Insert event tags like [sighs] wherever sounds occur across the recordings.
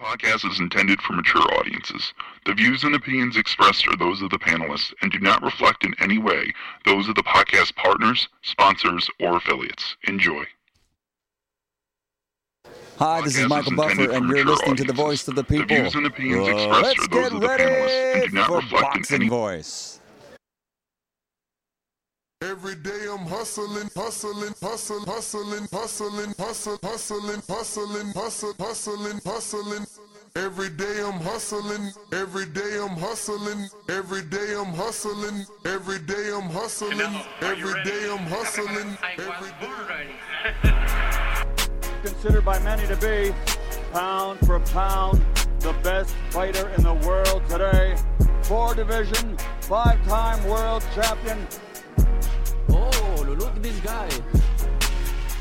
Podcast is intended for mature audiences. The views and opinions expressed are those of the panelists and do not reflect in any way those of the podcast partners, sponsors, or affiliates. Enjoy. Hi, this is Michael is Buffer, and you're listening to the voice of the people. The views and opinions Uh, expressed let's are those get of the panelists and ready do not for reflect in boxing any voice. Every day I'm hustling, hustling, hustling, hustling, hustling, hustling, hustling, hustling, hustling, hustling, hustling. Every day I'm hustling, every day I'm hustling, every day I'm hustling, every day I'm hustling, every day I'm hustling, every day. considered by many to be pound for pound the best fighter in the world today. Four division, five-time world champion. Oh, look at this guy.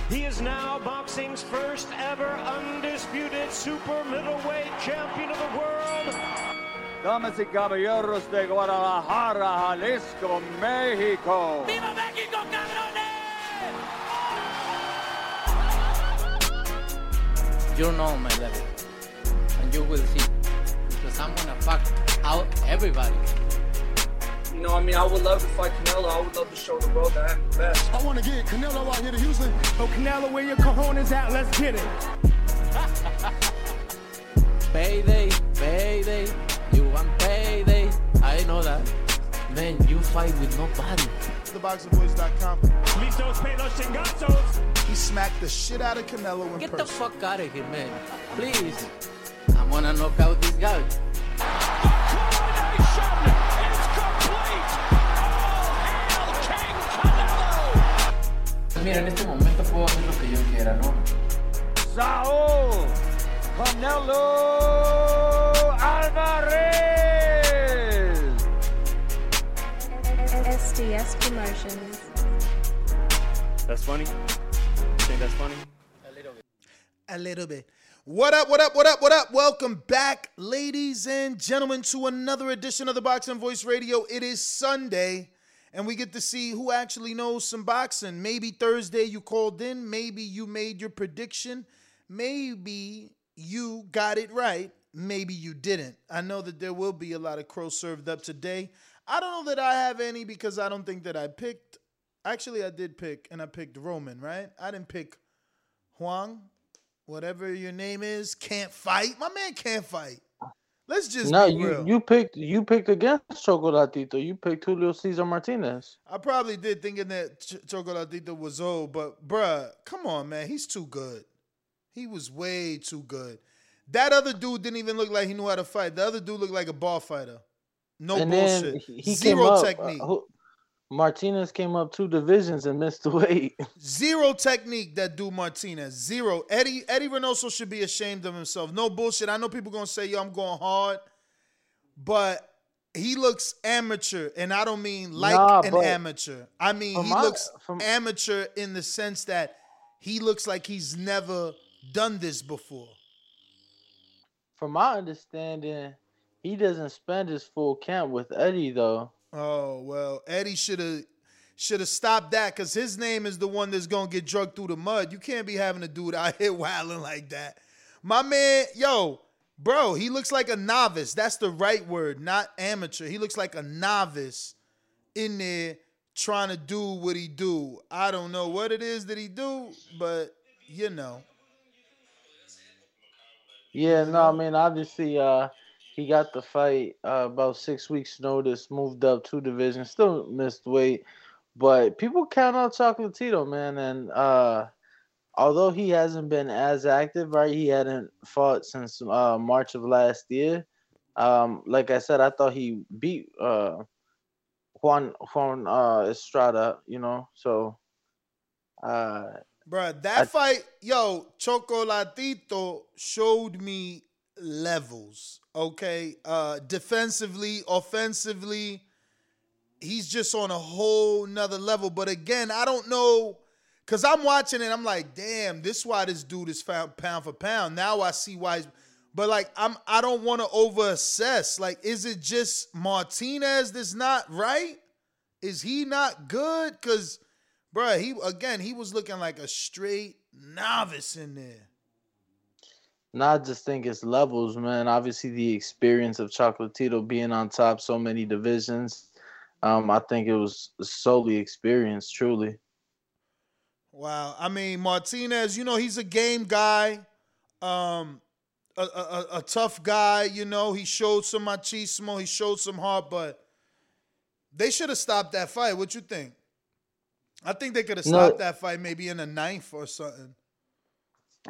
He is now boxing's first ever undisputed super middleweight champion of the world. Damas y caballeros de Guadalajara, Jalisco, Mexico. ¡Viva México, cabrones! You know my level. And you will see. Because I'm gonna fuck out everybody. You know, I mean, I would love to fight Canelo. I would love to show the world that I'm the best. I want to get Canelo out here to Houston. Oh, Canelo, where your cojones at? Let's get it. [laughs] Payday, payday. You want payday. I know that. Man, you fight with nobody. TheBoxingVoice.com. Listos, pelos, chingazos. He smacked the shit out of Canelo in Get the fuck out of here, man. Please. I'm gonna knock out this guy. The Coronation Mira, en este momento puedo hacer lo que yo quiera, ¿no? Saul Canelo Alvarez. SDS Promotions. That's funny. You think that's funny? A little bit. A little bit. What up, what up, what up, what up? Welcome back, ladies and gentlemen, to another edition of the Boxing Voice Radio. It is Sunday, and we get to see who actually knows some boxing. Maybe Thursday you called in, maybe you made your prediction, maybe you got it right, maybe you didn't. I know that there will be a lot of crow served up today. I don't know that I have any because I don't think that I picked. Actually, I did pick, and I picked Roman, right? I didn't pick Huang, whatever your name is, can't fight. My man can't fight. Let's just No, you real. you picked you picked against Chocolatito. You picked Julio Cesar Martinez. I probably did thinking that Ch- Chocolatito was old, but bruh, come on, man, he's too good. He was way too good. That other dude didn't even look like he knew how to fight. The other dude looked like a ball fighter. No and bullshit. he, Zero up, uh, technique. who- Martinez came up two divisions and missed the weight. [laughs] Zero technique that dude Martinez. Zero. Eddie Eddie Reynoso should be ashamed of himself. No bullshit. I know people gonna say, yo, I'm going hard, but he looks amateur, and I don't mean like Nah, an amateur. I mean he my- looks from- amateur in the sense that he looks like he's never done this before. From my understanding, he doesn't spend his full camp with Eddie though. Oh well, Eddie should have should have stopped that because his name is the one that's gonna get drugged through the mud. You can't be having a dude out here [laughs] wilding like that. My man, yo, bro, he looks like a novice. That's the right word, not amateur. He looks like a novice in there trying to do what he do. I don't know what it is that he do, but you know. Yeah, no, I mean obviously uh he got the fight uh, about six weeks notice, moved up two divisions, still missed weight. But people count out Chocolatito, man, and uh although he hasn't been as active, right? He hadn't fought since uh, March of last year. Um, like I said, I thought he beat uh, Juan Juan uh, Estrada, you know. So, uh, Bruh, that I, fight, yo, Chocolatito showed me levels. Okay, uh, defensively, offensively, he's just on a whole nother level. But again, I don't know. Cause I'm watching it, I'm like, damn, this is why this dude is found pound for pound. Now I see why he's but like I'm I don't want to over assess. Like, is it just Martinez that's not right? Is he not good? Cause bruh, he again he was looking like a straight novice in there. Not just think it's levels, man. Obviously the experience of Chocolatito being on top so many divisions. Um, I think it was solely experience, truly. Wow. I mean, Martinez, you know, he's a game guy. Um, a, a, a, tough guy, you know. He showed some machismo, he showed some heart, but they should have stopped that fight. What you think? I think they could have stopped no, that fight maybe in a ninth or something.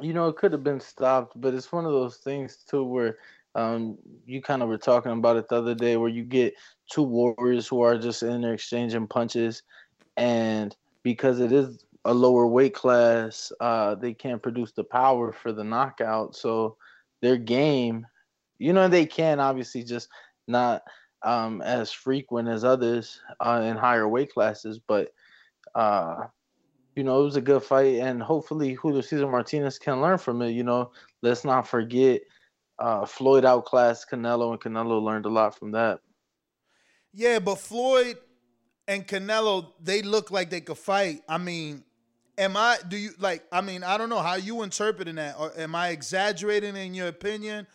You know, it could have been stopped, but it's one of those things too where um, you kind of were talking about it the other day, where you get two warriors who are just in there exchanging punches, and because it is a lower weight class, uh, they can't produce the power for the knockout. So their game, you know, they can obviously just not um, as frequent as others uh, in higher weight classes, but uh, you know, it was a good fight, and hopefully Julio Cesar Martinez can learn from it. You know, let's not forget uh, Floyd outclassed Canelo, and Canelo learned a lot from that. Yeah, but Floyd and Canelo, they look like they could fight. I mean, am I do you like I mean, I don't know how you interpreting that or am I exaggerating in your opinion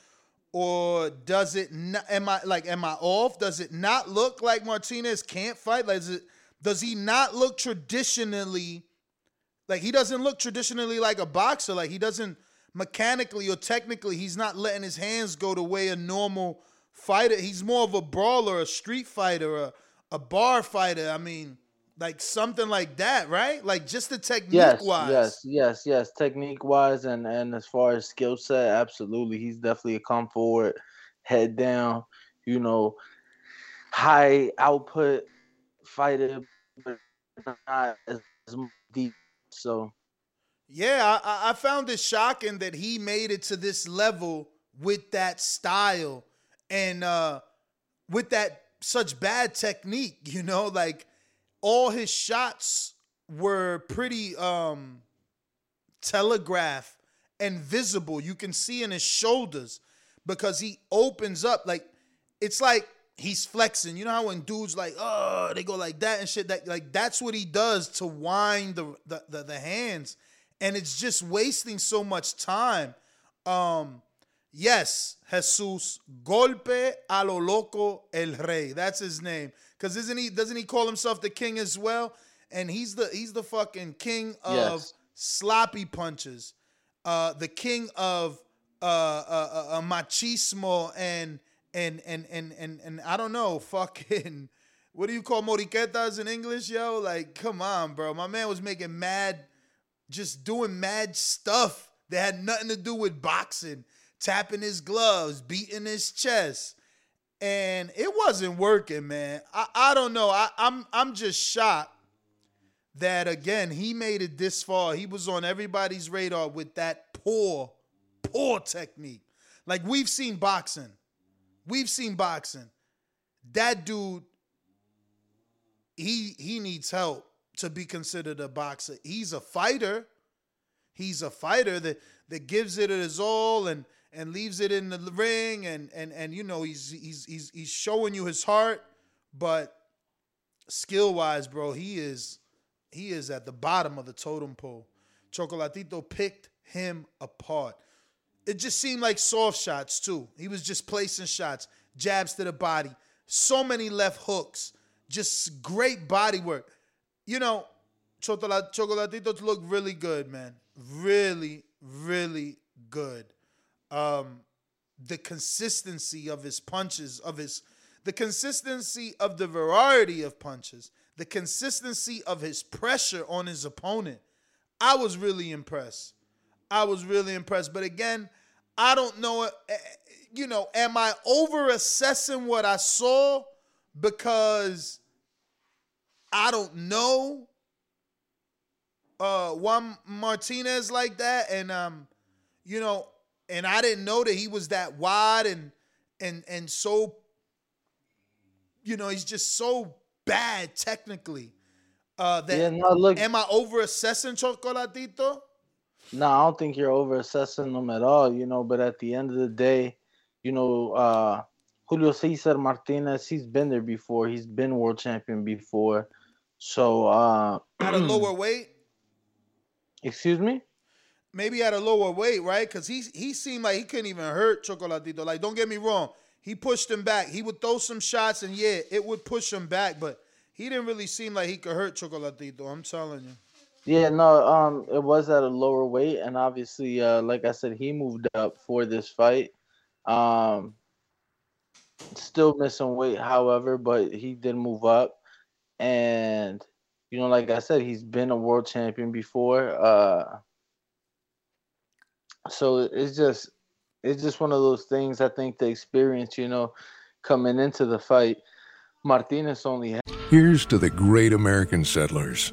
or does it not, am I like am I off? Does it not look like Martinez can't fight? Like it, does he not look traditionally like he doesn't look traditionally like a boxer like he doesn't mechanically or technically he's not letting his hands go the way a normal fighter he's more of a brawler a street fighter a, a bar fighter i mean like something like that, right? Like just the technique yes, wise. Yes, yes, yes. Technique wise and and as far as skill set, absolutely. He's definitely a come forward, head down, you know, high output fighter, but not as deep. So yeah, I, I found it shocking that he made it to this level with that style and uh with that such bad technique, you know, like all his shots were pretty um telegraph and visible. You can see in his shoulders because he opens up like it's like he's flexing. You know how when dudes like, oh, they go like that and shit. That like that's what he does to wind the the, the, the hands. And it's just wasting so much time. Um, yes, Jesus, golpe a lo loco el rey. That's his name. Cause isn't he? Doesn't he call himself the king as well? And he's the he's the fucking king of yes. sloppy punches, uh, the king of uh, uh, uh, uh, machismo and and and and and and I don't know, [laughs] fucking. What do you call moriquetas in English, yo? Like, come on, bro. My man was making mad, just doing mad stuff that had nothing to do with boxing, tapping his gloves, beating his chest and it wasn't working, man. I, I don't know. I, I'm I'm just shocked that again he made it this far. He was on everybody's radar with that poor, poor technique. Like we've seen boxing, we've seen boxing. That dude, he he needs help to be considered a boxer. He's a fighter. He's a fighter that that gives it his all and and leaves it in the ring and and and you know he's he's he's he's showing you his heart but skill wise bro he is he is at the bottom of the totem pole chocolatito picked him apart it just seemed like soft shots too. He was just placing shots jabs to the body. So many left hooks. Just great body work. You know chocolatito looked really good man. Really really good. Um, the consistency of his punches, of his the consistency of the variety of punches, the consistency of his pressure on his opponent. I was really impressed. I was really impressed. But again, I don't know. eh, You know, am I over assessing what I saw because I don't know uh Juan Martinez like that, and um, you know, and I didn't know that he was that wide and and and so, you know, he's just so bad technically. Uh, that Yeah, no, look- am I over assessing Chocolatito? No, I don't think you're over assessing them at all, you know, but at the end of the day, you know, uh Julio Cesar Martinez, he's been there before. He's been world champion before. So uh At a [clears throat] lower weight, excuse me? maybe at a lower weight, right? Because he he seemed like he couldn't even hurt Chocolatito. Like, don't get me wrong, he pushed him back. He would throw some shots, and yeah, it would push him back, but he didn't really seem like he could hurt Chocolatito. I'm telling you. Yeah, no, um it was at a lower weight and obviously uh like I said he moved up for this fight. Um still missing weight however, but he did move up and you know like I said he's been a world champion before. Uh so it's just it's just one of those things I think the experience, you know, coming into the fight Martinez only had Here's to the great American settlers,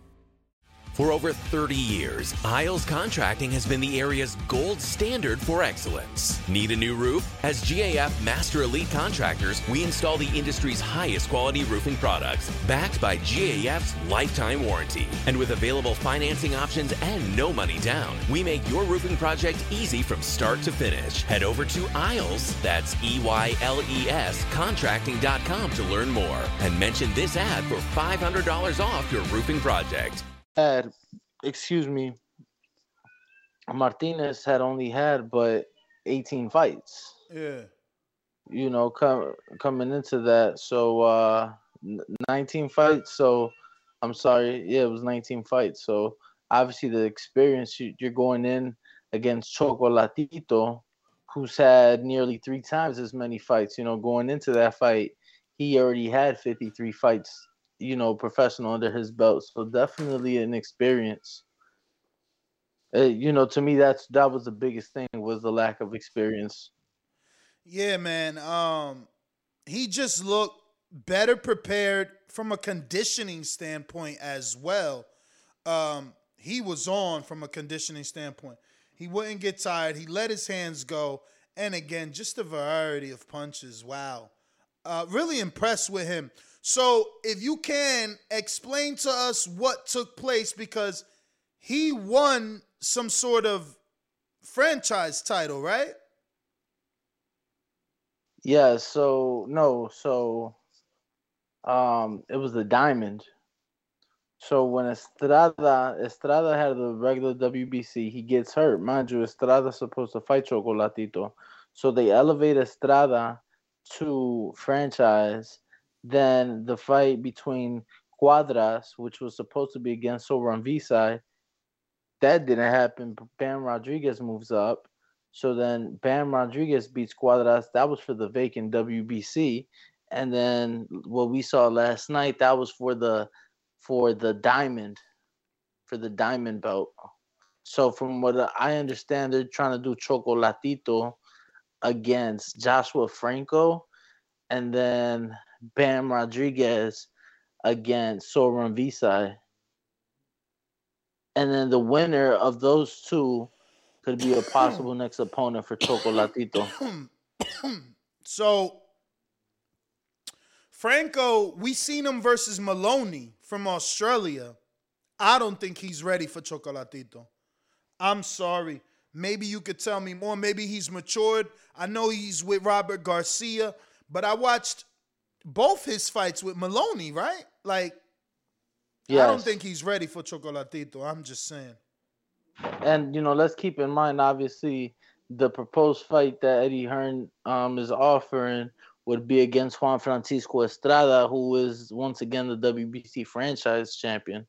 For over 30 years, Eyles Contracting has been the area's gold standard for excellence. Need a new roof? As GAF Master Elite Contractors, we install the industry's highest quality roofing products, backed by GAF's lifetime warranty. And with available financing options and no money down, we make your roofing project easy from start to finish. Head over to Eyles, that's E Y L E S, contracting.com to learn more. And mention this ad for $500 off your roofing project. Had, excuse me, Martinez had only had but 18 fights. Yeah. You know, com- coming into that, so uh, 19 fights. So I'm sorry, yeah, it was 19 fights. So obviously the experience you, you're going in against Chocolatito, who's had nearly three times as many fights. You know, going into that fight, he already had 53 fights you know, professional under his belt. So definitely an experience. Uh, you know, to me, that's that was the biggest thing was the lack of experience. Yeah, man. Um, he just looked better prepared from a conditioning standpoint as well. Um, he was on from a conditioning standpoint. He wouldn't get tired. He let his hands go, and again, just a variety of punches. Wow, uh, really impressed with him. So, if you can explain to us what took place, because he won some sort of franchise title, right? Yeah. So no. So, um, it was the diamond. So when Estrada Estrada had the regular WBC, he gets hurt. Mind you, Estrada's supposed to fight Chocolatito. So they elevate Estrada to franchise. Then the fight between Cuadras, which was supposed to be against Sor Rungvisai, that didn't happen. Bam Rodriguez moves up. So then Bam Rodriguez beats Cuadras. That was for the vacant WBC. And then what we saw last night, that was for the for the diamond, for the diamond belt. So from what I understand, they're trying to do Chocolatito against Joshua Franco, and then Bam Rodriguez against Sor Rungvisai. And then the winner of those two could be a possible next opponent for Chocolatito. [coughs] so Franco, we seen him versus Moloney from Australia. I don't think he's ready for Chocolatito. I'm sorry. Maybe you could tell me more. Maybe he's matured. I know he's with Robert Garcia, but I watched both his fights with Moloney, right? Like, I don't think he's ready for Chocolatito. I'm just saying. and you know, let's keep in mind, obviously, the proposed fight that Eddie Hearn um, is offering would be against Juan Francisco Estrada, who is once again the WBC franchise champion.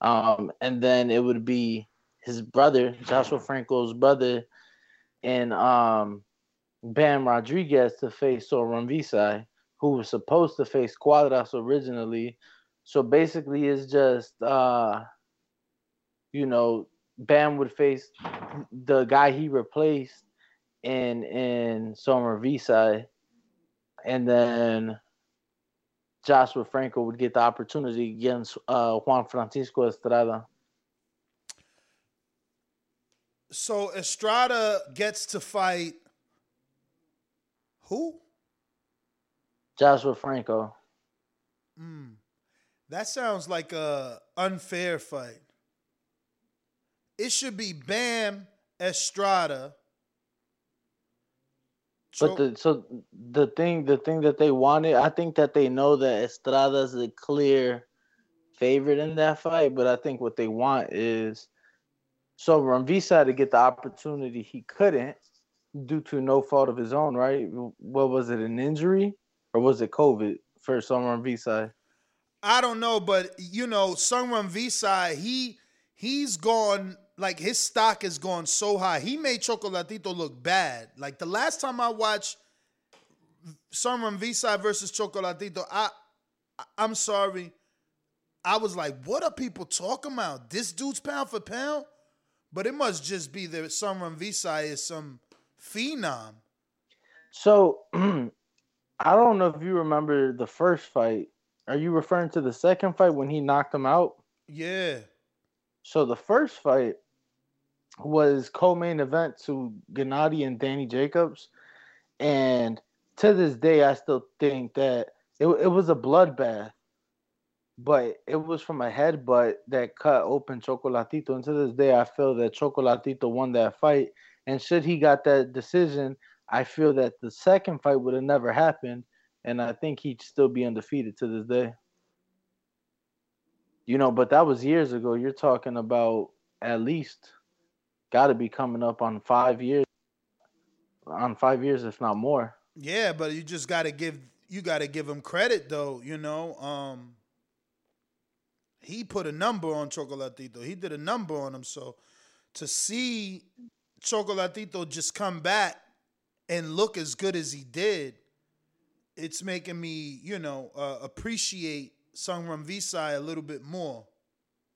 Um, and then it would be his brother, Joshua Franco's brother, and um, Bam Rodriguez to face Sor Rungvisai, who was supposed to face Cuadras originally. So basically, it's just, uh, you know, Bam would face the guy he replaced in in Sor Rungvisai and then Joshua Franco would get the opportunity against uh, Juan Francisco Estrada. So Estrada gets to fight who? Joshua Franco. Mm. That sounds like a unfair fight. It should be Bam Estrada but the so the thing the thing that they wanted, I think that they know that Estrada's a clear favorite in that fight, but I think what they want is Sor Rungvisai to get the opportunity he couldn't due to no fault of his own, right? What was it, an injury or was it COVID for Song Rungvisai? I don't know, but you know, Sung Rungvisai, he he's gone like his stock has gone so high. He made Chocolatito look bad. Like the last time I watched Sung Rungvisai versus Chocolatito, I I'm sorry. I was like, what are people talking about? This dude's pound for pound? But it must just be that Sung Rungvisai is some phenom. So [clears throat] I don't know if you remember the first fight. Are you referring to the second fight when he knocked him out? Yeah. So the first fight, was co-main event to Gennady and Danny Jacobs, and to this day, I still think that it, it was a bloodbath, but it was from a headbutt that cut open Chocolatito. And to this day, I feel that Chocolatito won that fight. And should he got that decision, I feel that the second fight would have never happened, and I think he'd still be undefeated to this day. You know, but that was years ago. You're talking about at least got to be coming up on five years, on five years if not more. Yeah, but you just got to give you got to give him credit though. You know, um, he put a number on Chocolatito. He did a number on him. So to see Chocolatito just come back and look as good as he did, it's making me, you know, uh, appreciate Sung Visai a little bit more.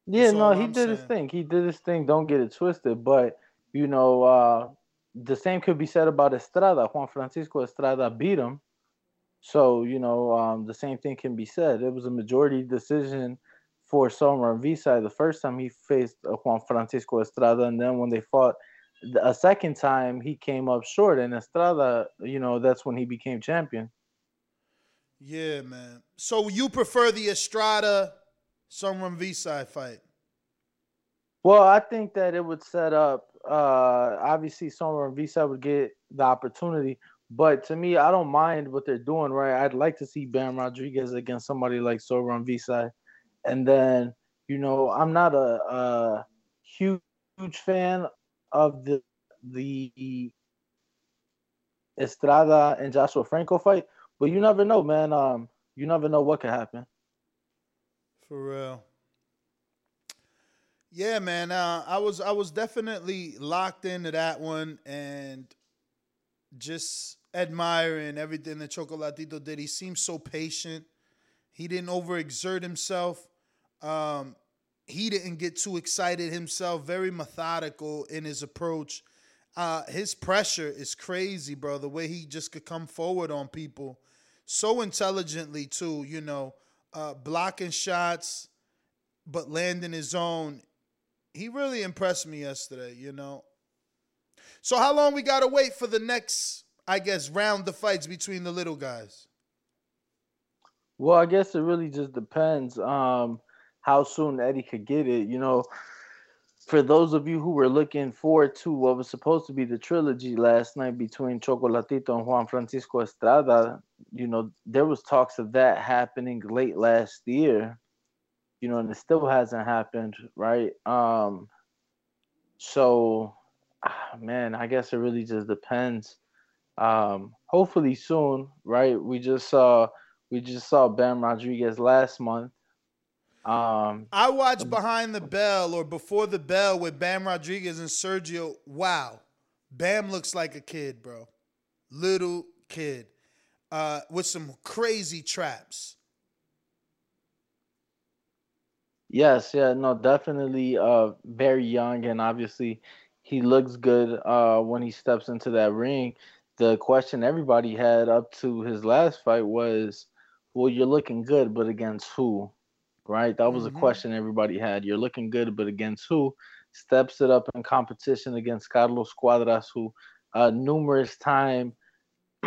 Yeah, no, he I'm did saying. his thing. He did his thing. Don't get it twisted. But you know, uh, the same could be said about Estrada. Juan Francisco Estrada beat him. So you know, um, the same thing can be said. It was a majority decision for Sor Visai the first time he faced uh, Juan Francisco Estrada, and then when they fought a second time, he came up short. And Estrada, you know, that's when he became champion. Yeah, man. So you prefer the Estrada Sung Rungvisai fight? Well, I think that it would set up. Uh, obviously, Sung Rungvisai would get the opportunity, but to me, I don't mind what they're doing. Right, I'd like to see Bam Rodriguez against somebody like Sor Rungvisai, and then you know, I'm not a, a huge, huge fan of the the Estrada and Joshua Franco fight, but you never know, man. Um, you never know what could happen. For real. Yeah, man. Uh, I was I was definitely locked into that one and just admiring everything that Chocolatito did. He seemed so patient. He didn't overexert himself. Um, he didn't get too excited himself. Very methodical in his approach. Uh, his pressure is crazy, bro. The way he just could come forward on people so intelligently too. You know, uh, blocking shots, but landing his own. He really impressed me yesterday, you know. So how long we gotta wait for the next, I guess, round of fights between the little guys? Well, I guess it really just depends um, how soon Eddie could get it. You know, for those of you who were looking forward to what was supposed to be the trilogy last night between Chocolatito and Juan Francisco Estrada, you know, there was talks of that happening late last year, you know, and it still hasn't happened, right? Um, So, ah, man, I guess it really just depends. Um, hopefully soon, right? We just saw we just saw Bam Rodriguez last month. Um, I watched Behind the Bell or Before the Bell with Bam Rodriguez and Sergio. Wow. Bam looks like a kid, bro. Little kid. Uh, with some crazy traps. Yes, yeah, no, definitely uh very young and obviously he looks good uh when he steps into that ring. The question everybody had up to his last fight was, well, you're looking good, but against who? Right? That was Mhm. a question everybody had. You're looking good, but against who? Steps it up in competition against Carlos Cuadras, who uh numerous time [clears throat]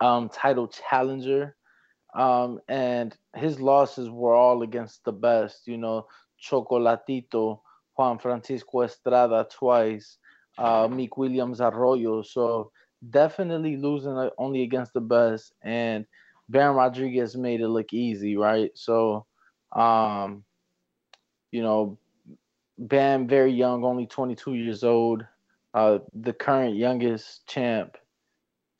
um title challenger um, and his losses were all against the best. You know, Chocolatito, Juan Francisco Estrada twice, uh, McWilliams Arroyo. So definitely losing uh, only against the best. And Bam Rodriguez made it look easy, right? So, um, you know, Bam very young, only 22 years old, uh, the current youngest champ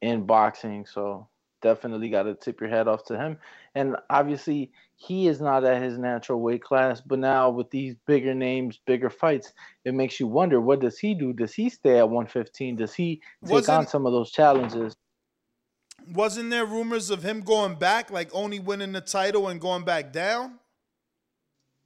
in boxing. So definitely got to tip your hat off to him. And obviously, he is not at his natural weight class. But now with these bigger names, bigger fights, it makes you wonder what does he do? Does he stay at 115? Does he take Wasn't- on some of those challenges? Wasn't there rumors of him going back, like only winning the title and going back down?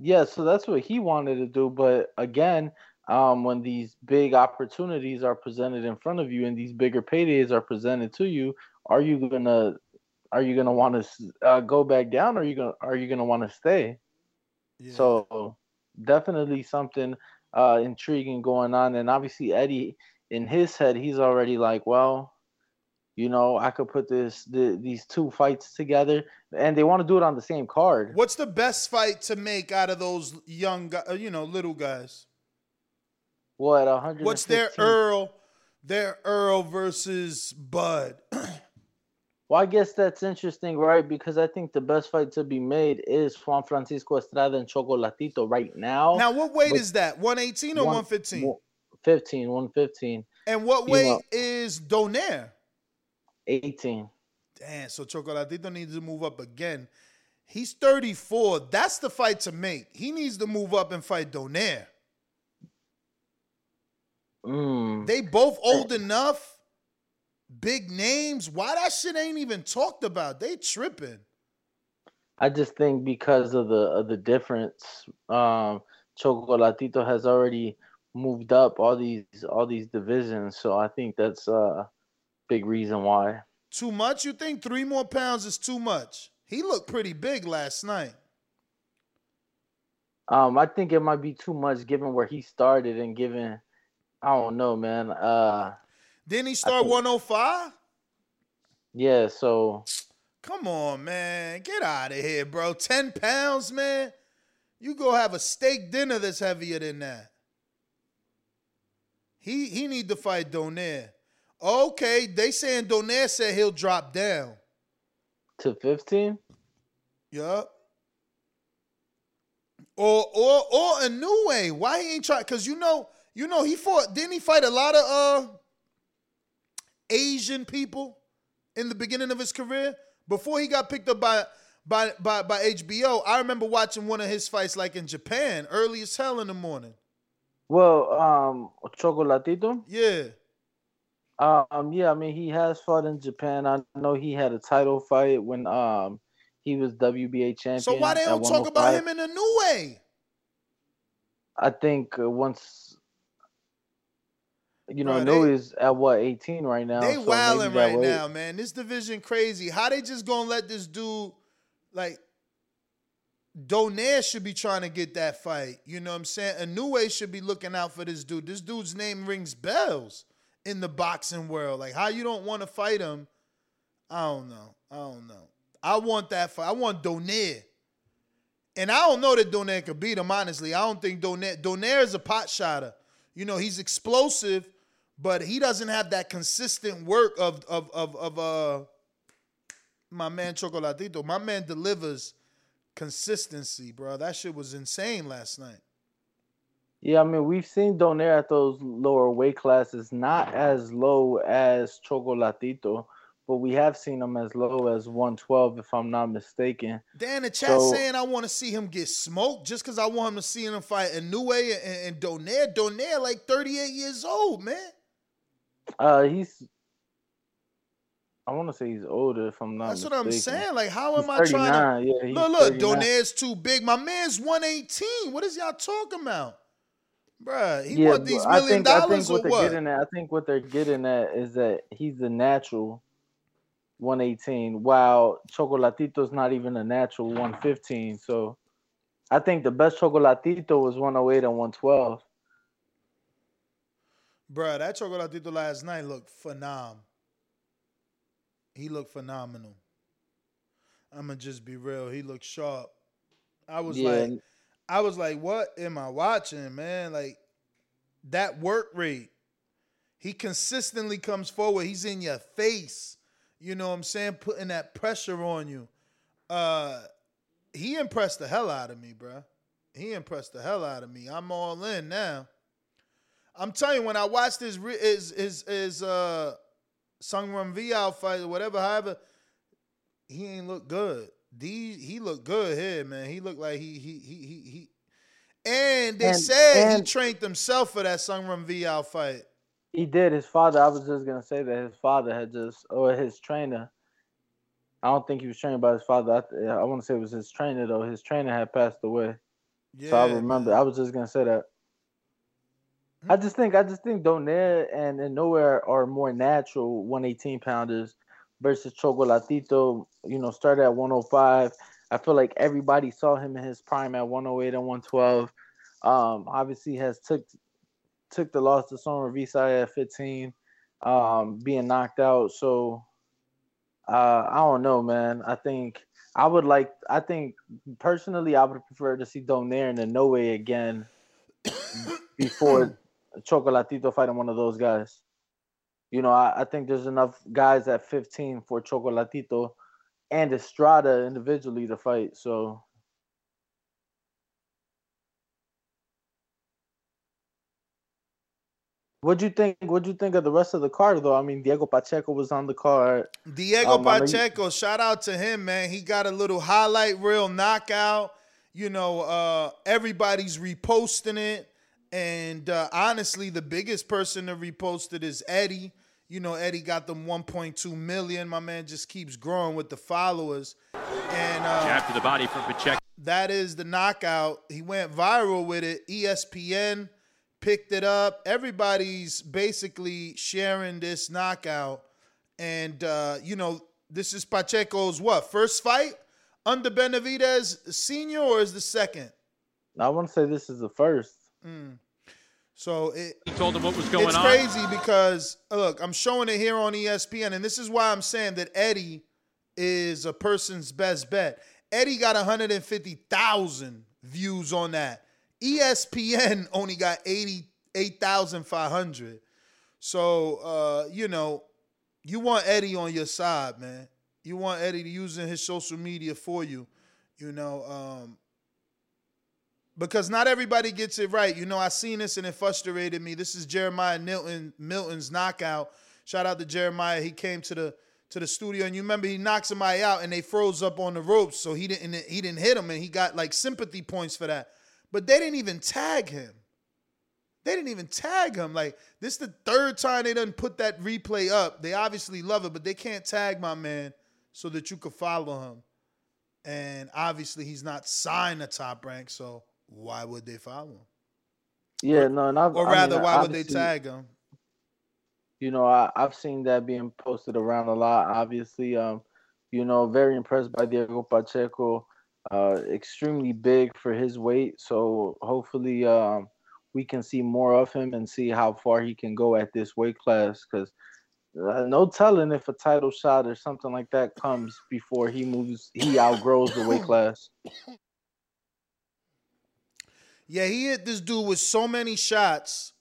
Yeah, so that's what he wanted to do. But again, um, when these big opportunities are presented in front of you and these bigger paydays are presented to you, are you gonna are you gonna want to uh, go back down? Or are you gonna are you gonna want to stay? So definitely something uh, intriguing going on, and obviously Eddie in his head he's already like, well, you know, I could put this the, these two fights together, and they want to do it on the same card. What's the best fight to make out of those young, uh, you know, little guys? What 100? What's their Errol, their Errol versus Bud? [clears throat] Well, I guess that's interesting, right? Because I think the best fight to be made is Juan Francisco Estrada and Chocolatito right now. Now, what weight But is that? 118 or one fifteen? Fifteen. One fifteen. And what you weight know- is Donaire? 18. Damn, so Chocolatito needs to move up again. He's 34. That's the fight to make. He needs to move up and fight Donaire. Mm. They both old enough, big names. Why that shit ain't even talked about? They tripping. I just think because of the of the difference, um, Chocolatito has already moved up all these all these divisions, so I think that's a big reason why. Too much? You think three more pounds is too much? He looked pretty big last night. Um, I think it might be too much given where he started and given, I don't know, man. Uh, Didn't he start 105? yeah, so Come on, man. Get out of here, bro. 10 pounds, man. You go have a steak dinner that's heavier than that. He he need to fight Donaire. Okay, they saying Donaire said he'll drop down. to 15. Yup. Or or or Inoue. Why he ain't try? Cause you know, you know, he fought. Didn't he fight a lot of uh Asian people in the beginning of his career before he got picked up by by by by HBO? I remember watching one of his fights like in Japan, early as hell in the morning. Well, um, Chocolatito. Yeah. Um, yeah, I mean he has fought in Japan. I know he had a title fight when um he was WBA champion. So why they don't talk about him in a new way? I think uh, once you know, Bro, New they- is at what 18 right now. They so wilding right weight- now, man. This division crazy. How they just gonna let this dude like Donaire should be trying to get that fight. You know what I'm saying? Inoue should be looking out for this dude. This dude's name rings bells in the boxing world. Like how you don't want to fight him? I don't know. I don't know. I want that fight. I want Donaire. And I don't know that Donaire could beat him, honestly. I don't think Donaire Donaire is a pot shotter. You know, he's explosive, but he doesn't have that consistent work of of of of uh my man Chocolatito. My man delivers consistency, bro. That shit was insane last night. Yeah, I mean we've seen Donaire at those lower weight classes, not as low as Chocolatito, but we have seen him as low as 112, if I'm not mistaken. Dan, the chat So- saying I want to see him get smoked just because I want him to see him fight Inoue and, and Donaire. Donaire like 38 years old, man. Uh, he's. I want to say he's older, if I'm not. That's what I'm saying. Like, how am He's I trying to yeah, look? Look, 39. Donaire's too big. My man's 118. What is y'all talking about, Bruh, He yeah, want these but I million think, I think what or they're what? getting at. I think what they're getting at is that he's the natural 118, while Chocolatito's not even a natural 115. So, I think the best Chocolatito was 108 and 112. Bruh, that Chocolatito last night looked phenom. He looked phenomenal. I'ma just be real. He looked sharp. I was Yeah, like, I was like, what am I watching, man? Like that work rate. He consistently comes forward. He's in your face. You know what I'm saying? Putting that pressure on you. Uh he impressed the hell out of me, bruh. He impressed the hell out of me. I'm all in now. I'm telling you, when I watched his his his, his uh Sungwon V fight or whatever, however, he ain't look good. D he looked good here, man. He looked like he he he he he. And they And- said he trained himself for that Sungwon V fight. He did. His father. I was just gonna say that his father had just, or his trainer. I don't think he was trained by his father. I, I want to say it was his trainer though. His trainer had passed away. Yeah, so I remember. I was just gonna say that. I hmm. just think I just think Donaire and, and Inoue are more natural 118 pounders versus Chocolatito. You know, started at 105. I feel like everybody saw him in his prime at 108 and 112. Um, obviously has took took the loss to Sor Rungvisai at 15, um, being knocked out. So uh, I don't know, man. I think I would like. I think personally, I would prefer to see Donaire and Inoue again [coughs] before Chocolatito fighting one of those guys. You know, I, I think there's enough guys at 15 for Chocolatito and Estrada individually to fight. So What'd you think? What'd you think of the rest of the card, though? I mean, Diego Pacheco was on the card. Diego Um, Pacheco, shout out to him, man. He got a little highlight reel knockout. You know, uh, everybody's reposting it. And uh, honestly, the biggest person to repost it is Eddie. You know, Eddie got them 1.2 million. My man just keeps growing with the followers. And uh, Jab to the body from Pacheco. that is the knockout. He went viral with it. ESPN picked it up. Everybody's basically sharing this knockout. And, uh, you know, this is Pacheco's what? First fight under Benavidez Senior or is the second? I want to say this is the first. Mm. So it, He told him what was going it's on. crazy because look, I'm showing it here on ESPN, and this is why I'm saying that Eddie is a person's best bet. Eddie got 150,000 views on that. ESPN [laughs] only got 88,500. So uh, you know, you want Eddie on your side, man. You want Eddie using his social media for you. You know, um, because not everybody gets it right. You know, I seen this and it frustrated me. This is Jeremiah Milton Milton's knockout. Shout out to Jeremiah. He came to the to the studio and you remember he knocked somebody out and they froze up on the ropes, so he didn't he didn't hit him and he got like sympathy points for that. But they didn't even tag him. They didn't even tag him. Like this is the third time they done put that replay up. They obviously love it, but they can't tag my man so that you could follow him. And obviously he's not signed to top rank, so why would they follow him? Yeah, no, and I've, Or I rather, mean, why would they tag him? You know, I, I've seen that being posted around a lot. Obviously, um, you know, very impressed by Diego Pacheco. Uh, extremely big for his weight. So hopefully, um, we can see more of him and see how far he can go at this weight class. Because uh, no telling if a title shot or something like that comes before he moves, he outgrows the weight [coughs] class. Yeah, he hit this dude with so many shots.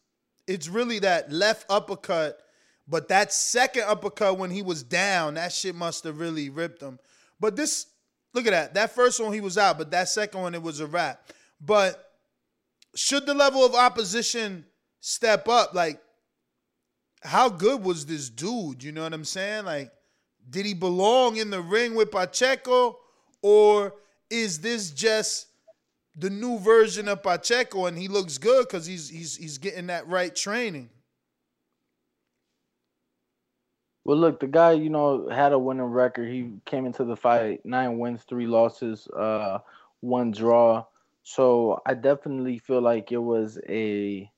It's really that left uppercut, but that second uppercut when he was down, that shit must have really ripped him. But this, look at that. That first one he was out, but that second one it was a wrap. But should the level of opposition step up, like how good was this dude? You know what I'm saying? Like, did he belong in the ring with Pacheco, or is this just the new version of Pacheco and he looks good because he's he's he's getting that right training? Well, look, the guy, you know, had a winning record. He came into the fight nine wins, three losses, uh, one draw. So I definitely feel like it was a,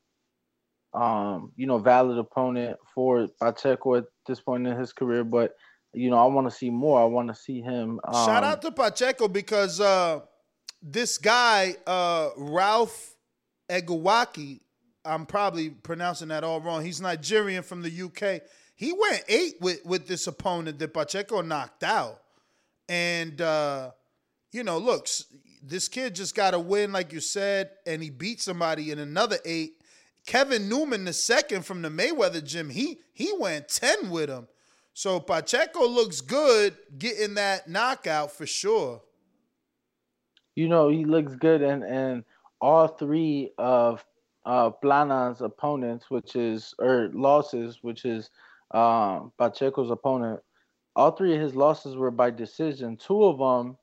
um, you know, valid opponent for Pacheco at this point in his career. But you know, I want to see more. I want to see him. Um, Shout out to Pacheco because uh, this guy, uh, Ralph Egawaki, I'm probably pronouncing that all wrong. He's Nigerian from the UK. He went eight with, with this opponent that Pacheco knocked out. And, uh, you know, look, this kid just got a win, like you said, and he beat somebody in another eight. Kevin Newman, the second from the Mayweather gym, he he went 10 with him. So Pacheco looks good getting that knockout for sure. You know, he looks good and and all three of uh Plana's opponents, which is or losses, which is um Pacheco's opponent, all three of his losses were by decision. Two of them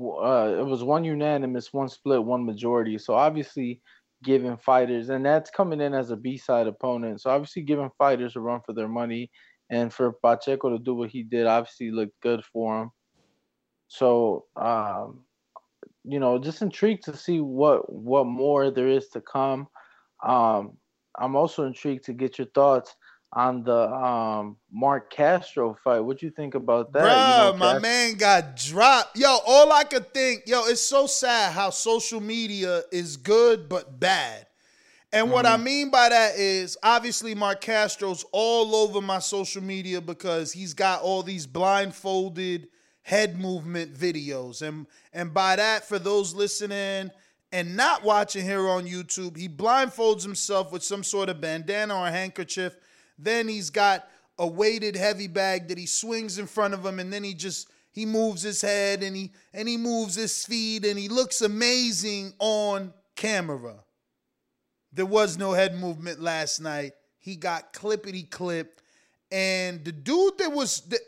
uh, it was one unanimous, one split, one majority. So obviously giving fighters, and that's coming in as a B side opponent. So obviously giving fighters a run for their money, and for Pacheco to do what he did, obviously looked good for him. So um, you know, just intrigued to see what what more there is to come. Um, I'm also intrigued to get your thoughts on the um, Marc Castro fight. What do you think about that? Bruh, you know, my man got dropped. Yo, all I could think, yo, it's so sad how social media is good but bad. And mm-hmm. what I mm-hmm. mean by that is obviously Marc Castro's all over my social media because he's got all these blindfolded head movement videos. And and by that, for those listening and not watching here on YouTube, he blindfolds himself with some sort of bandana or handkerchief then he's got a weighted heavy bag that he swings in front of him, and then he just he moves his head and he and he moves his feet and he looks amazing on camera. There was no head movement last night. He got clippity clipped, and the dude that was the,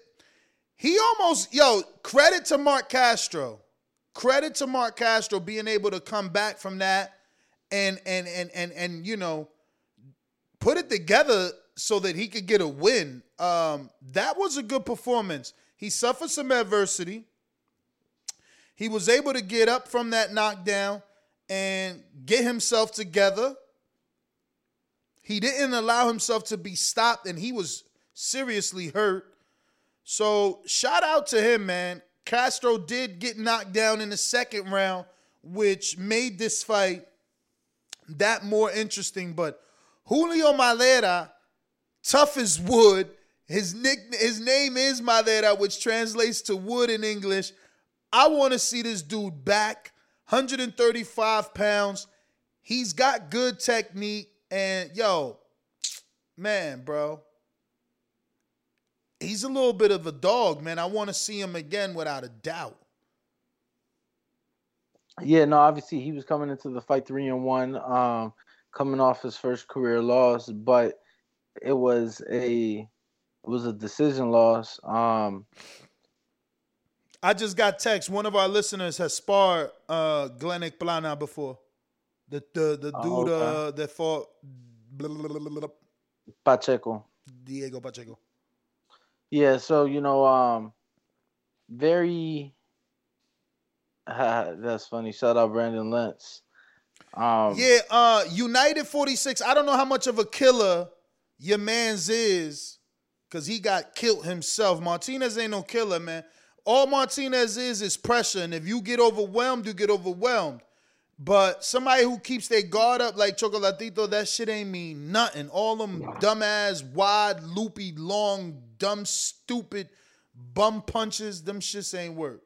he almost yo credit to Marc Castro, credit to Marc Castro being able to come back from that and and and and and you know put it together so that he could get a win. Um, that was a good performance. He suffered some adversity. He was able to get up from that knockdown and get himself together. He didn't allow himself to be stopped, and he was seriously hurt. So, shout out to him, man. Castro did get knocked down in the second round, which made this fight that more interesting. But Julio Madera tough as wood. His nick, his name is Madera, which translates to wood in English. I want to see this dude back, 135 pounds. He's got good technique, and yo, man, bro, he's a little bit of a dog, man. I want to see him again without a doubt. Yeah, no, obviously he was coming into the fight three and one, um, coming off his first career loss, but it was a it was a decision loss. Um, I just got text. One of our listeners has sparred uh Glenick Plana before. The the the oh, dude oh, okay. uh, that fought blah, blah, blah, Pacheco. Diego Pacheco. Yeah, so you know, um, very. [laughs] That's funny. Shout out Brandon Lentz. Um, yeah, uh, United 46. I don't know how much of a killer your man's is, because he got killed himself. Martinez ain't no killer, man. All Martinez is is pressure. And if you get overwhelmed, you get overwhelmed. But somebody who keeps their guard up like Chocolatito, that shit ain't mean nothing. All them dumbass, wide, loopy, long, dumb, stupid bum punches, them shits ain't work.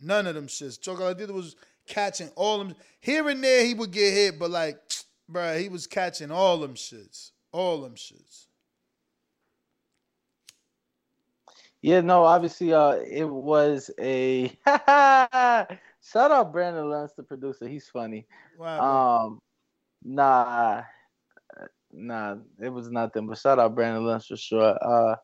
None of them shits. Chocolatito was catching all them. Here and there he would get hit, but like [tsk] Bro, he was catching all them shits. All them shits. Yeah, no, obviously uh it was a [laughs] Shout out Brandon Lance, the producer. He's funny. Wow. Um, nah, nah, it was nothing. But shout out Brandon Lance for sure. Uh,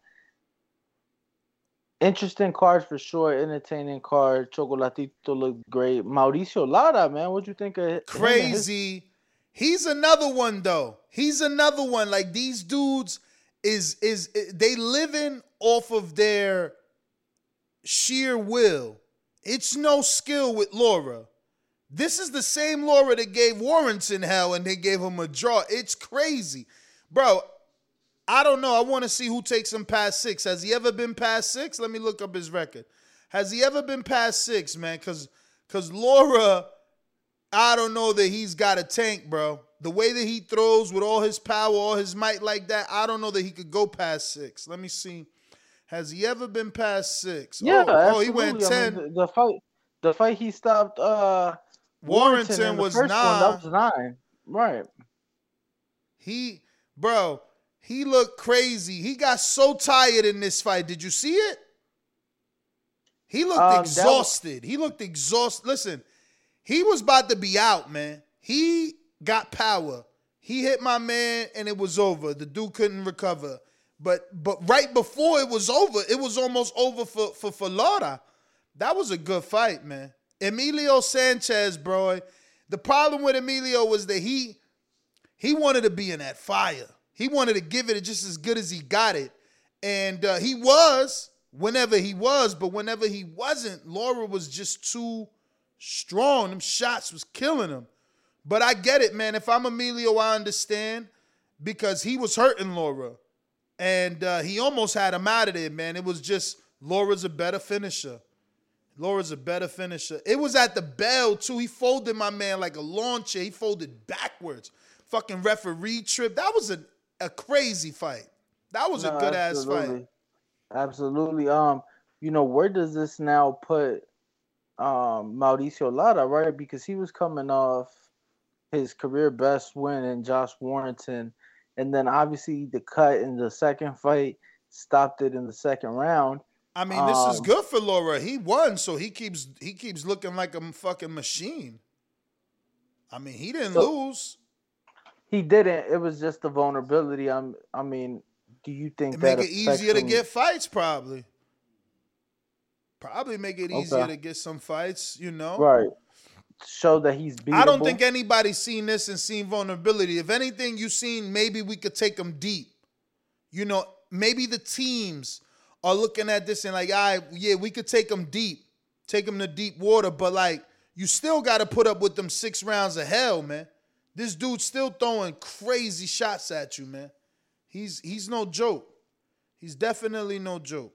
interesting cards for sure. Entertaining card. Chocolatito looked great. Mauricio Lara, man, what you think of and his- Crazy. He's another one though. He's another one. Like these dudes is is they living off of their sheer will. It's no skill with Lara. This is the same Lara that gave Warrington hell and they gave him a draw. It's crazy. Bro, I don't know. I want to see who takes him past six. Has he ever been past six? Let me look up his record. Has he ever been past six, man? Cause cause Lara, I don't know that he's got a tank, bro. The way that he throws with all his power, all his might like that, I don't know that he could go past six. Let me see. Has he ever been past six? Yeah, oh, oh, he went absolutely. I ten. mean, the, the fight, the fight he stopped. Uh, Warrington in the was first one, nine. that was nine. Right. He, bro, he looked crazy. He got so tired in this fight. Did you see it? He looked Um, that was- exhausted. he looked exhausted. Listen, he was about to be out, man. He got power. He hit my man, and it was over. The dude couldn't recover. But but right before it was over, it was almost over for for Lara. That was a good fight, man. Emilio Sanchez, bro. The problem with Emilio was that he he wanted to be in that fire. He wanted to give it just as good as he got it. And uh, he was whenever he was, but whenever he wasn't, Lara was just too strong. Them shots was killing him. But I get it, man. If I'm Emilio, I understand because he was hurting Lara. And uh, he almost had him out of there, man. It was just Lara's a better finisher. Lara's a better finisher. It was at the bell, too. He folded my man like a lawn chair. He folded backwards. Fucking referee trip. That was a, a crazy fight. That was a No, good ass fight. absolutely. Absolutely. Um, you know, where does this now put um Mauricio Lara, right? Because he was coming off his career best win in Josh Warrington, and then obviously the cut in the second fight stopped it in the second round. I mean, this is Um, good for Lara. He won, so he keeps he keeps looking like a fucking machine. I mean, he didn't So- lose. He didn't. It was just the vulnerability. I'm. I mean, do you think It that make it easier to get fights, probably. Probably make it easier Okay. to get some fights, you know. right? Show that he's beatable. I don't think anybody's seen this and seen vulnerability. If anything, you've seen maybe we could take them deep. You know, maybe the teams are looking at this and like, all right, yeah, we could take them deep, take them to deep water, but like, you still got to put up with them six rounds of hell, man. This dude's still throwing crazy shots at you, man. He's he's no joke. He's definitely no joke.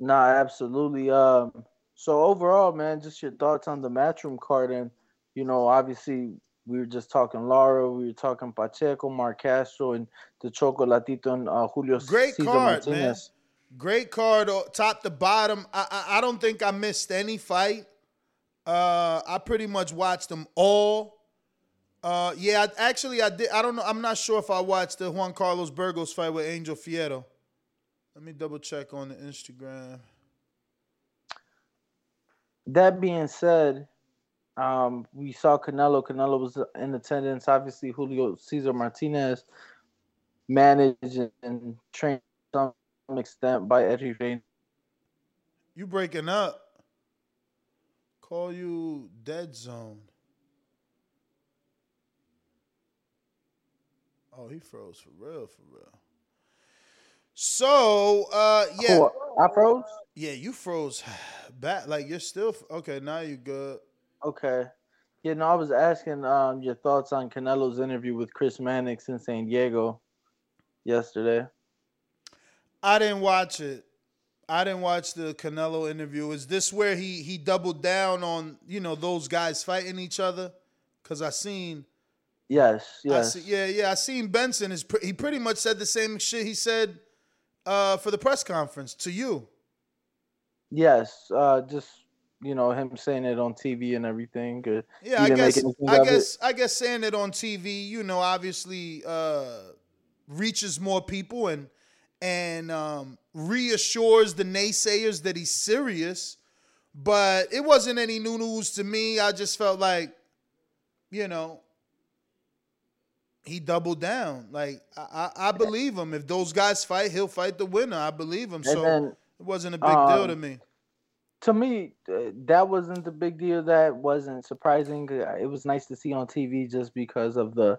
Nah, absolutely. Um, so overall, man, just your thoughts on the matchroom card, and you know, obviously, we were just talking Lara, we were talking Pacheco, Marc Castro, and the Chocolatito and uh, Julio Great Cesar card, man. Great card, uh, top to bottom. I, I I don't think I missed any fight. Uh, I pretty much watched them all. Uh, yeah, I, actually, I did. I don't know. I'm not sure if I watched the Juan Carlos Burgos fight with Angel Fierro. Let me double check on the Instagram. That being said, um, we saw Canelo. Canelo was in attendance. Obviously, Julio Cesar Martinez managed and trained to some extent by Eddie Reynoso. You breaking up? Call you dead zone. Oh, he froze for real, for real. So, uh, yeah, Cool. I froze. Yeah, you froze [sighs] back. Like you're still okay. Now you're good. Okay. Yeah, no, I was asking um your thoughts on Canelo's interview with Chris Mannix in San Diego yesterday. I didn't watch it. I didn't watch the Canelo interview. Is this where he he doubled down on you know those guys fighting each other? Cause I seen Yes, I yes. see, yeah, yeah. I seen Benson is pre- he pretty much said the same shit he said uh, for the press conference to you. Yes. Uh just you know, him saying it on TV and everything. uh, Yeah, I guess I of it. guess I guess saying it on TV, you know, obviously uh, reaches more people and and um, reassures the naysayers that he's serious. but it wasn't any new news to me. I just felt like, you know, he doubled down. Like I, I, I believe him. If those guys fight, he'll fight the winner. I believe him. So then, it wasn't a big deal to um, me. to me, uh, that wasn't the big deal. That wasn't surprising. Uh, It was nice to see on TV just because of the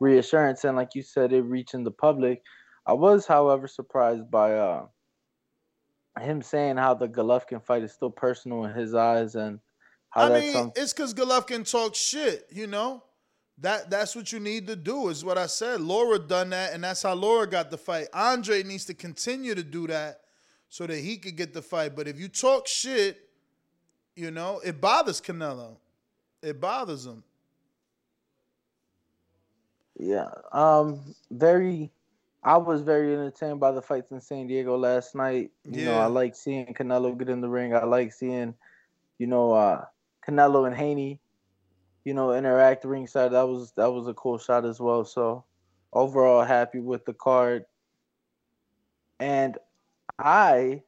reassurance and, like you said, it reaching the public. I was, however, surprised by uh, him saying how the Golovkin fight is still personal in his eyes and how I that's mean, some- it's because Golovkin talks shit. You know, that that's what you need to do. Is what I said. Laura done that, and that's how Laura got the fight. Andre needs to continue to do that so that he could get the fight. But if you talk shit, you know, it bothers Canelo. It bothers him. Yeah. Um. Very. I was very entertained by the fights in San Diego last night. You know, Yeah. I like seeing Canelo get in the ring. I like seeing, you know, uh, Canelo and Haney, you know, interact ringside. That was that was a cool shot as well. So overall, happy with the card. And I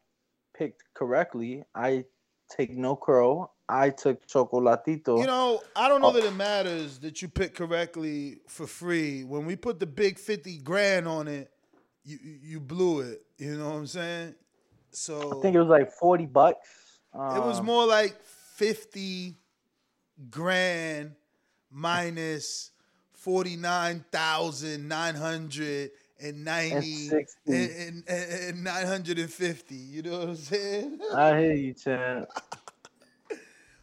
picked correctly. I take no crow. I took Chocolatito. You know, I don't know that it matters that you picked correctly for free. When we put the big fifty grand on it, you you- blew it. You know what I'm saying? So I think it was like forty bucks. It was Um, more like 50 grand minus 49,990 And 90 and, and, and, and 950. You know what I'm saying? [laughs] I hear you, Chan.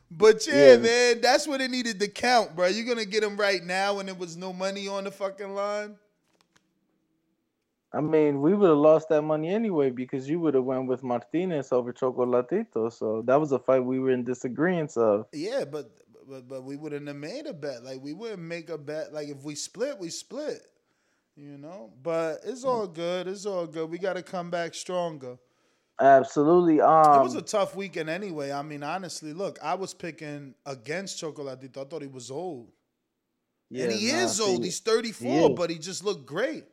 But yeah, Yeah. man, that's what it needed to count, bro. You're going to get him right now when there was no money on the fucking line? I mean, we would have lost that money anyway because you would have went with Martinez over Chocolatito. So that was a fight we were in disagreement of. Yeah, but but but we wouldn't have made a bet. Like we wouldn't make a bet. Like if we split, we split. You know. But it's all good. It's all good. We got to come back stronger. Absolutely. Um, it was a tough weekend anyway. I mean, honestly, look, I was picking against Chocolatito. I thought he was old. yeah, and he nah, is old. He's 34, he but he just looked great.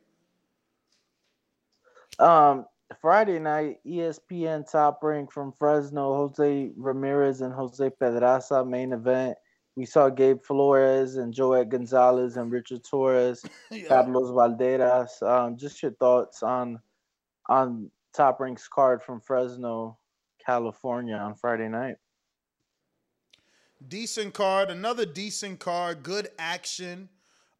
Um, Friday night, ESPN top rank from Fresno, Jose Ramirez and Jose Pedraza main event. We saw Gabe Flores and Joet Gonzalez and Richard Torrez, [laughs] Carlos Balderas. Um, just your thoughts on on top ranks card from Fresno, California on Friday night. Decent card, another decent card, good action.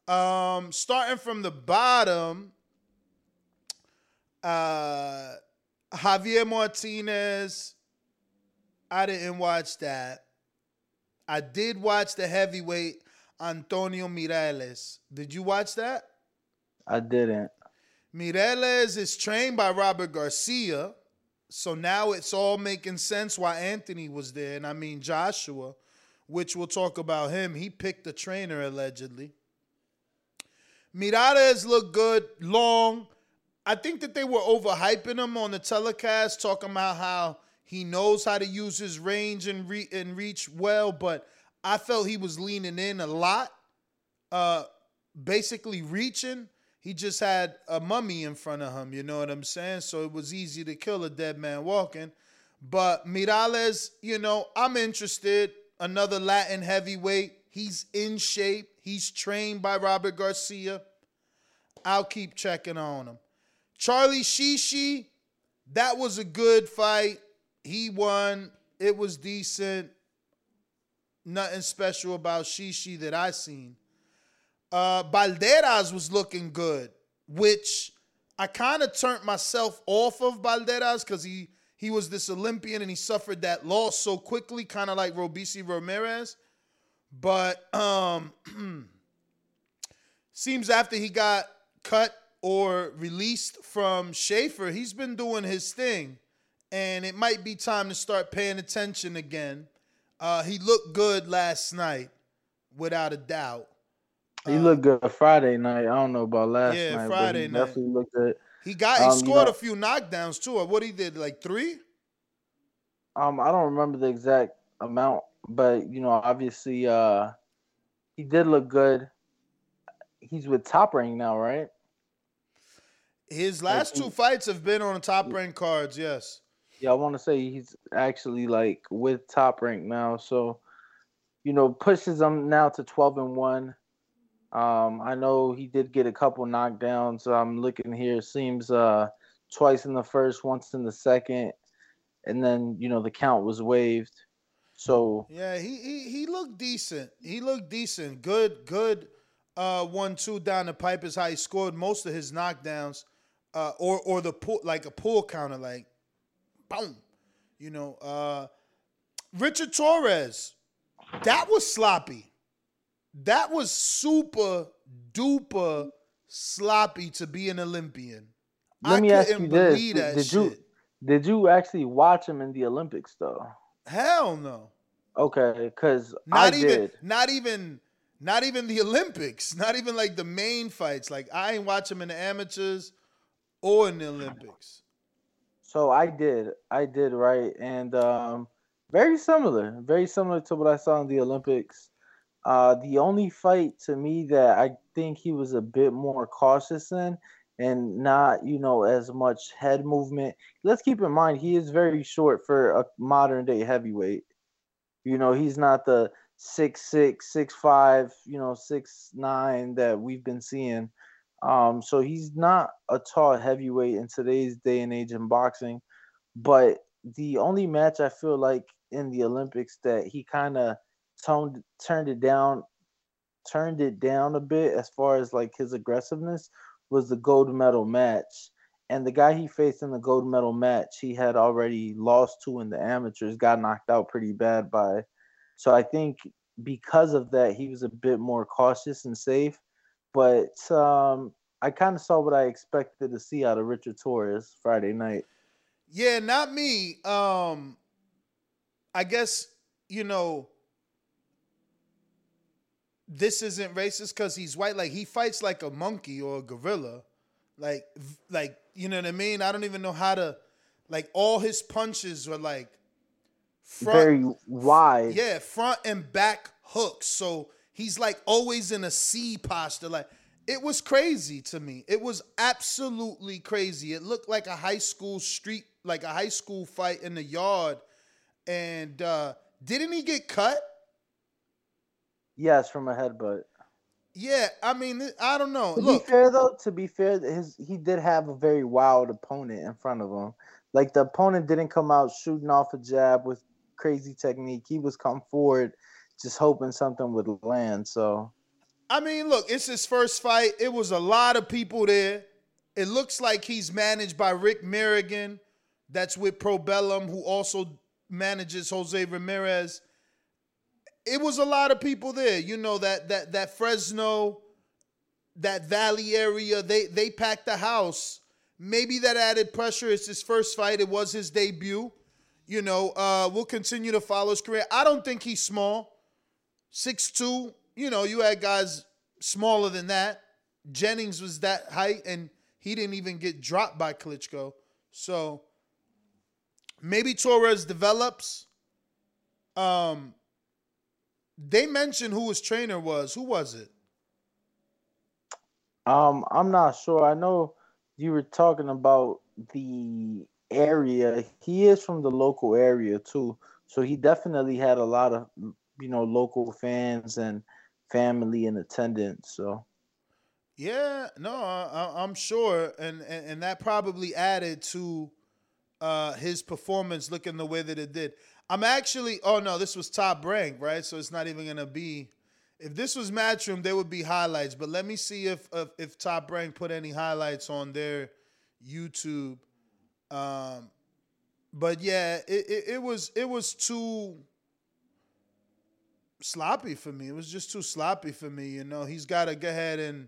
Um, starting from the bottom, uh, Javier Martinez. I didn't watch that. I did watch the heavyweight Antonio Mireles. Did you watch that? I didn't. Mireles is trained by Robert Garcia. So now it's all making sense why Anthony was there. And I mean Joshua, which we'll talk about him. He picked the trainer allegedly. Mireles looked good, long. I think that they were overhyping him on the telecast, talking about how he knows how to use his range and, re- and reach well, but I felt he was leaning in a lot, uh, basically reaching. He just had a mummy in front of him, you know what I'm saying? So it was easy to kill a dead man walking. But Mireles, you know, I'm interested. Another Latin heavyweight. He's in shape. He's trained by Robert Garcia. I'll keep checking on him. Charlie Sheehy, that was a good fight. He won. It was decent. Nothing special about Sheehy that I seen. Uh Balderas was looking good, which I kind of turned myself off of Balderas because he he was this Olympian and he suffered that loss so quickly, kind of like Robeisy Ramirez. But um [clears throat] seems after he got cut or released from Schaefer, he's been doing his thing. And it might be time to start paying attention again. Uh, he looked good last night, without a doubt. He looked good Friday night. I don't know about last Uh, yeah, night. Friday but night. he Definitely looked good. He got he Um, you scored know- a few knockdowns too. Or what he did, like three? Um, I don't remember the exact amount, but you know, obviously, uh, he did look good. He's with Top Rank now, right? His last two fights have been on the top rank cards, yes. Yeah, I want to say he's actually like with top rank now. So, you know, pushes him now to 12 and 1. Um, I know he did get a couple knockdowns. I'm looking here. Seems uh twice in the first, once in the second, and then you know the count was waived. So Yeah, he he he looked decent. He looked decent. Good, good uh one two down the pipe is how he scored most of his knockdowns. Uh or or the pull like a pull counter, like boom. You know, uh Richard Torrez, that was sloppy. That was super duper sloppy to be an Olympian. let I me ask you this: that Did shit. you did you actually watch him in the Olympics though? Hell no. Okay, because I Not even did. not even not even the Olympics. [laughs] Not even like the main fights. Like I ain't watch them in the amateurs or in the Olympics. So I did. I did right, and um, very similar, very similar to what I saw in the Olympics. Uh, the only fight to me that I think he was a bit more cautious in, and not you know as much head movement. Let's keep in mind he is very short for a modern day heavyweight. You know he's not the six six six five you know six nine that we've been seeing. Um, so he's not a tall heavyweight in today's day and age in boxing. But the only match I feel like in the Olympics that he kind of toned turned it down, turned it down a bit as far as like his aggressiveness was the gold medal match. And the guy he faced in the gold medal match, he had already lost to in the amateurs, got knocked out pretty bad by. So I think because of that, he was a bit more cautious and safe but um, I kind of saw what I expected to see out of Richard Torrez Friday night. Yeah, not me. Um I guess, you know, this isn't racist because he's white. Like he fights like a monkey or a gorilla. Like like, you know what I mean? I don't even know how to like all his punches were like front Very wide. Yeah, front and back hooks. So he's like always in a C posture. Like it was crazy to me. It was absolutely crazy. It looked like a high school street, like a high school fight in the yard. And uh didn't he get cut? Yes, from a headbutt. Yeah, I mean, I don't know. To Look, be fair though, to be fair, his he did have a very wild opponent in front of him. Like the opponent didn't come out shooting off a jab with crazy technique. He was come forward just hoping something would land. So I mean, look, it's his first fight. It was a lot of people there. It looks like he's managed by Rick Mirigian, that's with Probellum, who also manages Jose Ramirez. It was a lot of people there. You know that that that Fresno, that Valley area, they they packed the house. Maybe that added pressure. It's his first fight. It was his debut. You know, uh, we'll continue to follow his career. I don't think he's small. Six two. You know, you had guys smaller than that. Jennings was that height, and he didn't even get dropped by Klitschko. So maybe Torrez develops. Um, they mentioned who his trainer was. Who was it? Um, I'm not sure. I know you were talking about the area. He is from the local area too, so he definitely had a lot of you know local fans and family in attendance. So Yeah, no, I, I'm sure, and, and and that probably added to uh, his performance looking the way that it did. I'm actually, oh no, this was top rank, right? So it's not even gonna be. If this was Matchroom, there would be highlights. But let me see if if, if Top Rank put any highlights on their YouTube. Um, but yeah, it, it, it was it was too sloppy for me. It was just too sloppy for me. You know, he's got to go ahead and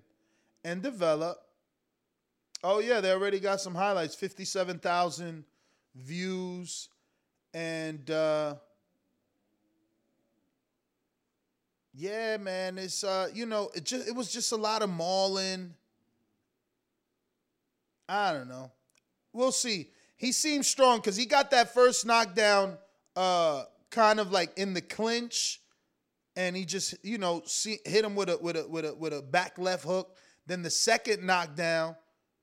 and develop. Oh yeah, they already got some highlights. Fifty-seven thousand views, and uh, yeah, man, it's uh, you know, it just it was just a lot of mauling. I don't know. We'll see. He seems strong because he got that first knockdown, uh, kind of like in the clinch, and he just you know see, hit him with a with a with a with a back left hook. Then the second knockdown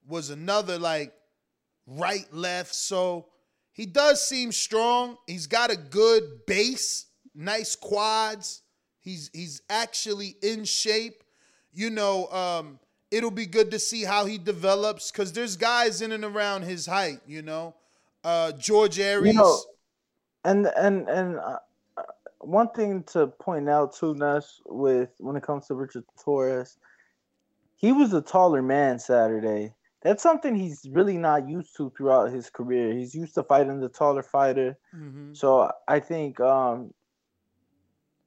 was another like right left. So he does seem strong. He's got a good base, nice quads. He's he's actually in shape. You know, um, it'll be good to see how he develops because there's guys in and around his height. You know, uh, George Aries. You know, and and and uh, one thing to point out too, Ness, with when it comes to Richard Torrez, he was a taller man Saturday. That's something he's really not used to throughout his career. He's used to fighting the taller fighter. Mhm. So I think um,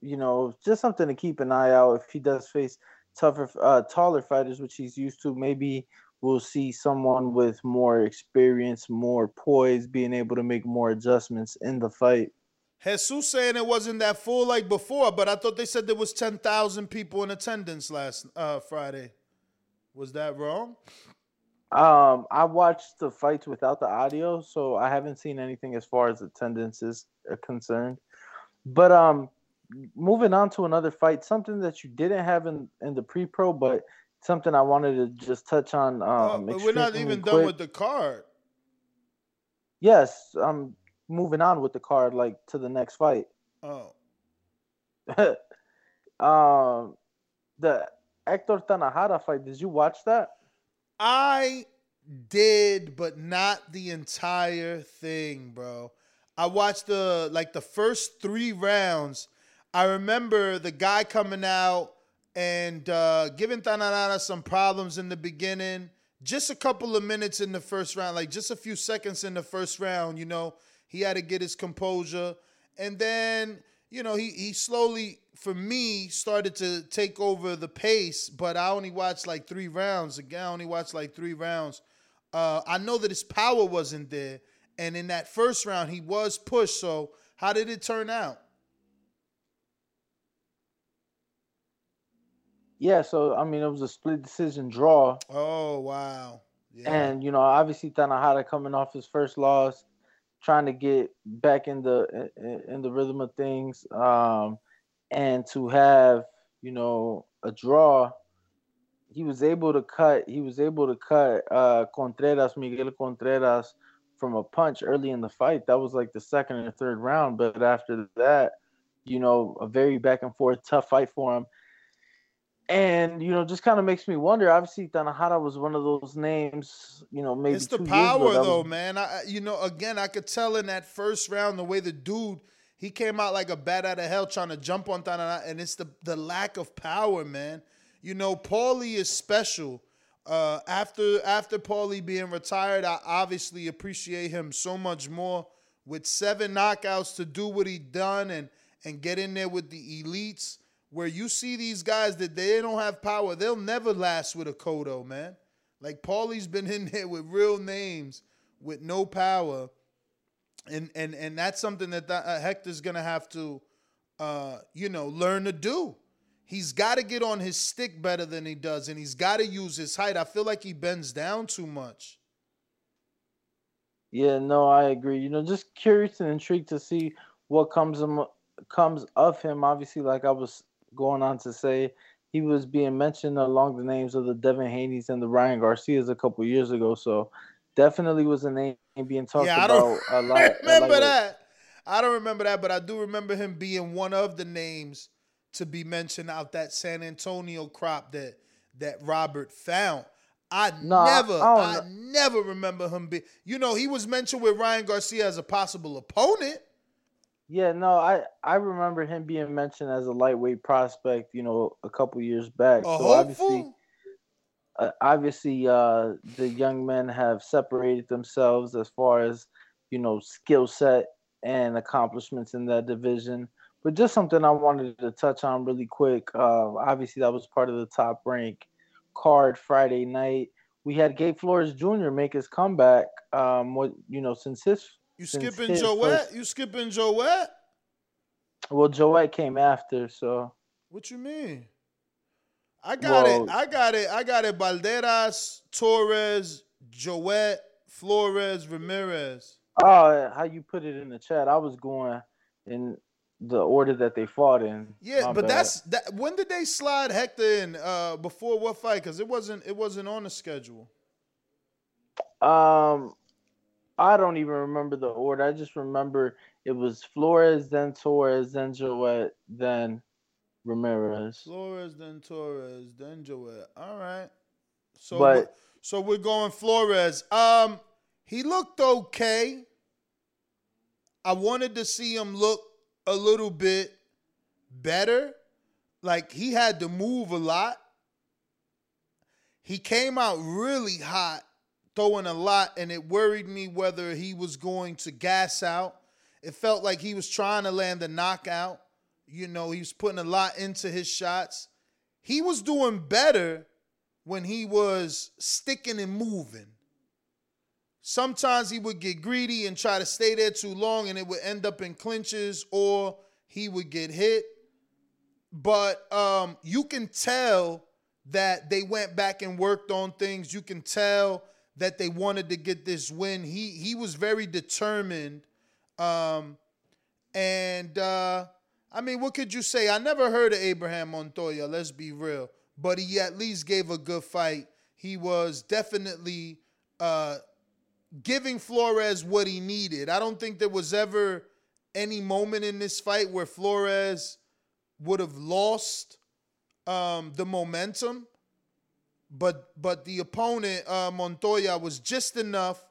you know, just something to keep an eye out if he does face tougher uh, taller fighters, which he's used to, maybe we'll see someone with more experience, more poise, being able to make more adjustments in the fight. Jesus saying it wasn't that full like before, but I thought they said there was ten thousand people in attendance last uh, Friday. Was that wrong? Um, I watched the fights without the audio, so I haven't seen anything as far as attendance is uh, concerned. But um, moving on to another fight, something that you didn't have in in the pre-pro, but something I wanted to just touch on. Um, Oh, but we're not even done with the card. Yes, I'm moving on with the card, like to the next fight. Oh, [laughs] um, the Hector Tanajara fight. Did you watch that? I did, but not the entire thing, bro. I watched the like the first three rounds. I remember the guy coming out and uh, giving Tanajara some problems in the beginning. Just a couple of minutes in the first round, like just a few seconds in the first round, you know, he had to get his composure. And then, you know, he he slowly, for me, started to take over the pace, but I only watched like three rounds. Again, I only watched like three rounds. Uh, I know that his power wasn't there. And in that first round, he was pushed. So how did it turn out? Yeah, so I mean, it was a split decision draw. Oh wow. Yeah. And you know, obviously Tanajara coming off his first loss, trying to get back in the in, in the rhythm of things, um, and to have you know a draw, he was able to cut. He was able to cut uh, Contreras, Miguel Contreras, from a punch early in the fight. That was like the second or third round. But after that, you know, a very back and forth, tough fight for him. And you know, just kind of makes me wonder. Obviously, Tanajara was one of those names. You know, maybe it's the years ago power though, was- man. I, I- you know, again, I could tell in that first round the way the dude he came out like a bat out of hell trying to jump on Tanajara, and it's the the lack of power, man. You know, Paulie is special. Uh, after after Paulie being retired, I obviously appreciate him so much more. With seven knockouts to do what he done and and get in there with the elites, where you see these guys that they don't have power, they'll never last with a Kodo, man. Like Paulie's been in there with real names with no power, and and and that's something that that, uh, Hector's gonna have to, uh, you know, learn to do. He's got to get on his stick better than he does, and he's got to use his height. I feel like he bends down too much. Yeah, no, I agree. You know, just curious and intrigued to see what comes comes of him. Obviously, like I was going on to say, he was being mentioned along the names of the Devin Haney's and the Ryan Garcias a couple years ago. So definitely was a name being talked about. yeah, I about don't a lot. a [laughs] remember that. I don't remember that, but I do remember him being one of the names to be mentioned out that San Antonio crop that that Robert found. I No, never, I I, never remember him be. You know, he was mentioned with Ryan Garcia as a possible opponent. Yeah, no, I I remember him being mentioned as a lightweight prospect. You know, a couple years back. A so hopeful. obviously, uh, obviously, uh, the young men have separated themselves as far as you know skill set and accomplishments in that division. But just something I wanted to touch on really quick. Uh, obviously, that was part of the top rank card Friday night. We had Gabe Flores Jr. make his comeback. Um, what you know since his You skipping Joet? first- You skipping Joet? well, Joet came after, so What you mean? I got Well- it. I got it. I got it. Balderas, Torrez, Joet, Flores, Ramirez. Oh, how you put it in the chat? I was going in the order that they fought in. Yeah, My but bad. that's that. When did they slide Hector in? Uh, before what fight? Because it wasn't. It wasn't on the schedule. um, I don't even remember the order. I just remember it was Flores, then Torrez, then Joet, then Ramirez. Flores, then Torrez, then Joet. All right. So, But- so we're going Flores. Um, he looked okay. I wanted to see him look a little bit better. Like he had to move a lot. He came out really hot, throwing a lot, and it worried me whether he was going to gas out. It felt like he was trying to land a knockout. You know, he was putting a lot into his shots. He was doing better when he was sticking and moving. Sometimes he would get greedy and try to stay there too long, and it would end up in clinches, or he would get hit. But um, you can tell that they went back and worked on things. You can tell that they wanted to get this win. He he was very determined. Um, and uh, I mean, what could you say? I never heard of Abraham Montoya. Let's be real, but he at least gave a good fight. He was definitely uh, giving Flores what he needed. I don't think there was ever any moment in this fight where Flores would have lost um, the momentum, but but the opponent uh, Montoya was just enough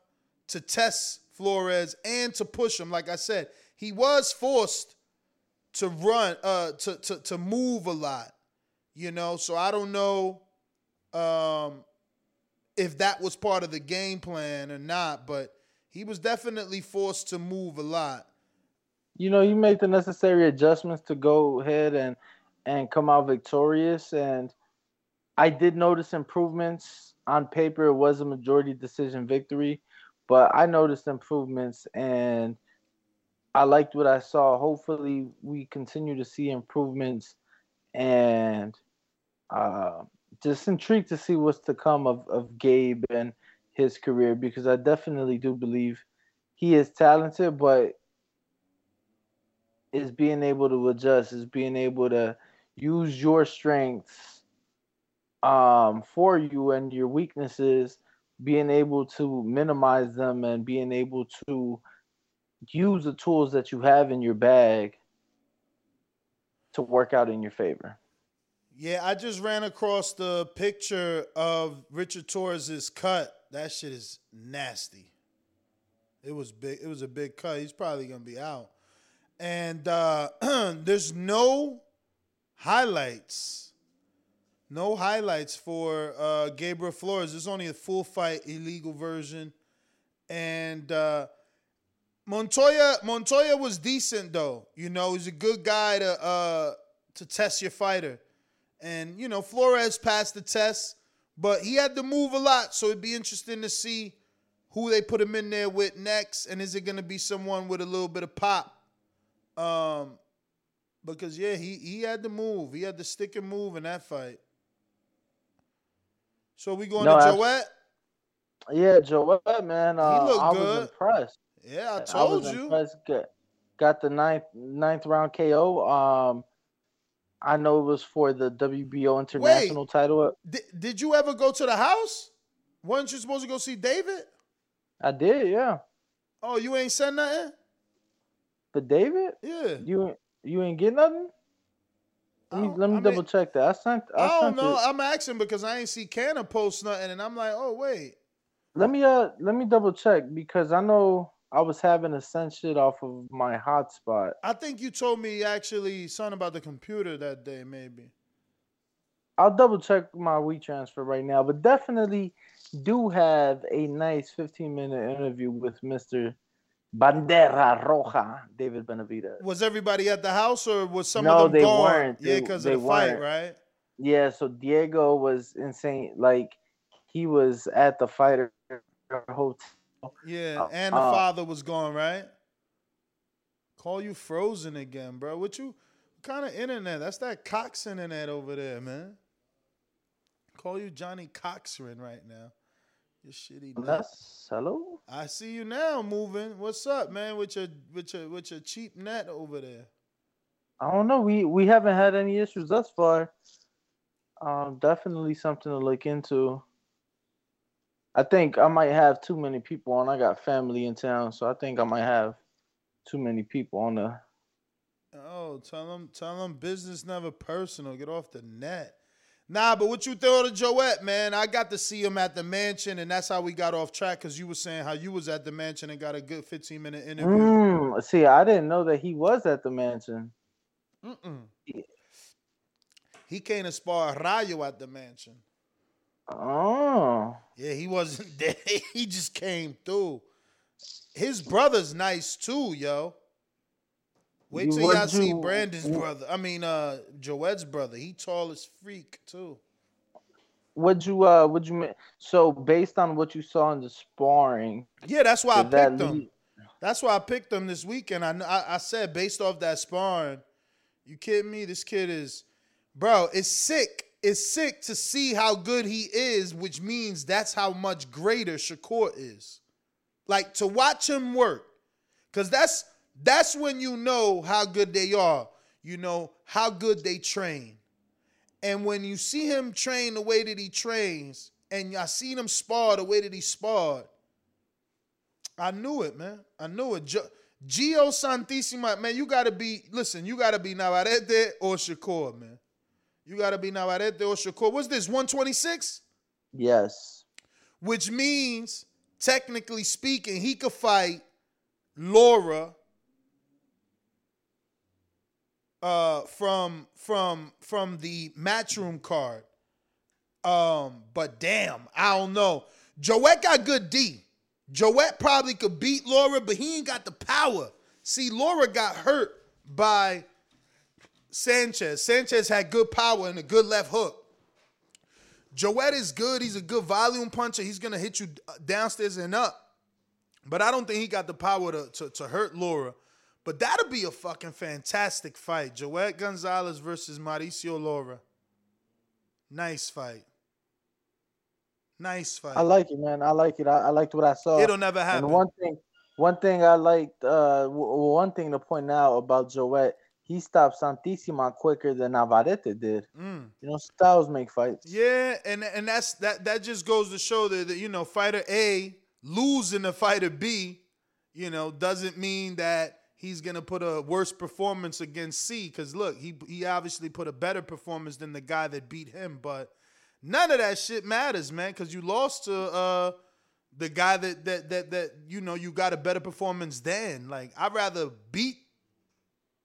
to test Flores and to push him. Like I said, he was forced to run, uh, to to to move a lot, you know. So I don't know um, if that was part of the game plan or not, but he was definitely forced to move a lot. You know, you make the necessary adjustments to go ahead and and come out victorious. And I did notice improvements on paper. It was a majority decision victory, but I noticed improvements and I liked what I saw. Hopefully, we continue to see improvements and uh, just intrigued to see what's to come of, of Gabe and his career because I definitely do believe he is talented, but is being able to adjust, is being able to use your strengths um, for you and your weaknesses, being able to minimize them and being able to use the tools that you have in your bag to work out in your favor. Yeah, I just ran across the picture of Richard Torrez's cut. That shit is nasty. It was big. It was a big cut. He's probably gonna be out. And uh, [clears throat] there's no highlights. No highlights for uh, Gabriel Flores. There's only a full fight illegal version. And uh, Montoya Montoya was decent though. You know, he's a good guy to uh, to test your fighter. And you know, Flores passed the test, but he had to move a lot. So it'd be interesting to see who they put him in there with next, and is it going to be someone with a little bit of pop? Um, because yeah, he he had to move. He had to stick and move in that fight. So we going No, to abs- Joet? Yeah, Joel, man, uh, looked I good. was impressed. Yeah, I I told was you. impressed. Got, got the ninth ninth round KO. Um, I know it was for the WBO international title. Did, did you ever go to the house? Weren't you supposed to go see David? I did, yeah. Oh, you ain't said nothing? But David, Yeah. you ain't- you ain't get nothing. Let me let me I mean- double check that. I sent. I, I don't know. it. I'm asking because I ain't see Canna post nothing, and I'm like, oh wait. Let me uh let me double check because I know I was having to send shit off of my hotspot. I think you told me actually something about the computer that day, maybe. I'll double check my WeTransfer right now, but definitely do have a nice 15 minute interview with Mr. Bandera Roja, David Benavidez. Was everybody at the house, or was some no, of them they gone? weren't. Yeah, because they of the fight, weren't. right? Yeah, so Diego was insane. Like he was at the fighter hotel. Yeah, Uh, and the uh, father was gone, right? Call you frozen again, bro. What you what kind of internet? That's that Cox internet over there, man. Call you Johnny Cochran right now. You shitty. net. That's hello. I see you now moving. What's up, man? With your with your with your cheap net over there. I don't know. We we haven't had any issues thus far. Um, definitely something to look into. I think I might have too many people on. I got family in town, so I think I might have too many people on the. Oh, tell them, tell them, business never personal. Get off the net. Nah, but what you throw to Joet, man? I got to see him at the mansion, and that's how we got off track. Cause you were saying how you was at the mansion and got a good fifteen minute interview. Mm, see, I didn't know that he was at the mansion. Mm-mm. He came to spar Rayo at the mansion. Oh, Yeah, he wasn't [laughs] there. He just came through. His brother's nice too, yo. Wait till y'all see Brandon's brother. I mean, uh, Joet's brother. He tall as freak too. would you uh would you so based on what you saw in the sparring? Yeah, that's why I did that picked him. lead- That's why I picked him this weekend. I, I I said based off that sparring, you kidding me? This kid is, bro. It's sick. It's sick to see how good he is, which means that's how much greater Shakur is. Like to watch him work, cause that's that's when you know how good they are. You know how good they train. And when you see him train the way that he trains, and I seen him spar the way that he sparred, I knew it, man. I knew it. Jo- Gio Santissima, man, you gotta be, listen, you gotta be Navarrete or Shakur, man. You gotta be Navarrete or Shakur. What's this, 126? Yes. Which means, technically speaking, he could fight Lara uh from from from the matchroom card. Um, but damn, I don't know. Joet got good D. Joet probably could beat Lara, but he ain't got the power. See, Lara got hurt by Sanchez. Sanchez had good power and a good left hook. Joet is good. He's a good volume puncher. He's gonna hit you downstairs and up. But I don't think he got the power to, to, to hurt Lara. But that'll be a fucking fantastic fight. Joet Gonzalez versus Mauricio Lara. Nice fight. Nice fight. I like it, man. I like it. I, I liked what I saw. It'll never happen. And one thing, one thing I liked, uh, w- one thing to point out about Joet, he stopped Santissima quicker than Navarrete did. Mm. You know, styles make fights. Yeah, and and that's that that just goes to show that, that you know fighter A losing to fighter B, you know, doesn't mean that he's gonna put a worse performance against C. Because look, he he obviously put a better performance than the guy that beat him, but none of that shit matters, man. Because you lost to uh the guy that that that that you know you got a better performance than. Like I'd rather beat